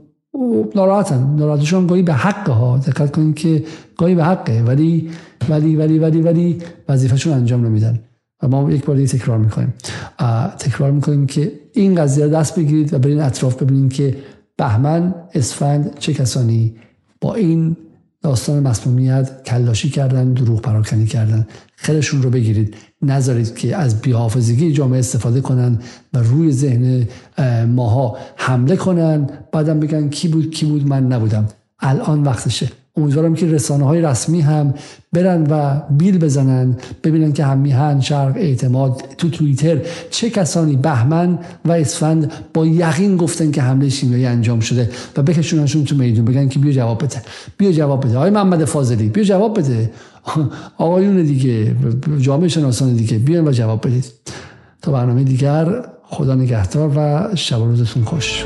ناراحتن. ناراحتشون گاهی به حق ها. دقت کنید که گاهی به حقه ولی ولی ولی ولی ولی وظیفهشون انجام نمیدن. و ما یک بار دیگه تکرار می‌کنیم تکرار می‌کنیم که این قضیه دست بگیرید و برین اطراف ببینید که بهمن اسفند چه کسانی با این داستان مسمومیت کلاشی کردن دروغ پراکنی کردن. خیلیشون رو بگیرید. نذارید که از بیحافظگی جامعه استفاده کنن و روی ذهن ماها حمله کنن. بعدم بگن کی بود کی بود من نبودم. الان وقتشه. امیدوارم که رسانه های رسمی هم برن و بیل بزنن ببینن که هم میهن شرق اعتماد تو توییتر چه کسانی بهمن و اسفند با یقین گفتن که حمله شیمیایی انجام شده و بکشونشون تو میدون بگن که بیا جواب بده بیا جواب بده. آقای محمد فاضلی بیا جواب بده. [LAUGHS] آقایون دیگه جامعه شناسان دیگه بیان و جواب بدید. تا برنامه دیگر خدا نگهدار و شب روزتون خوش.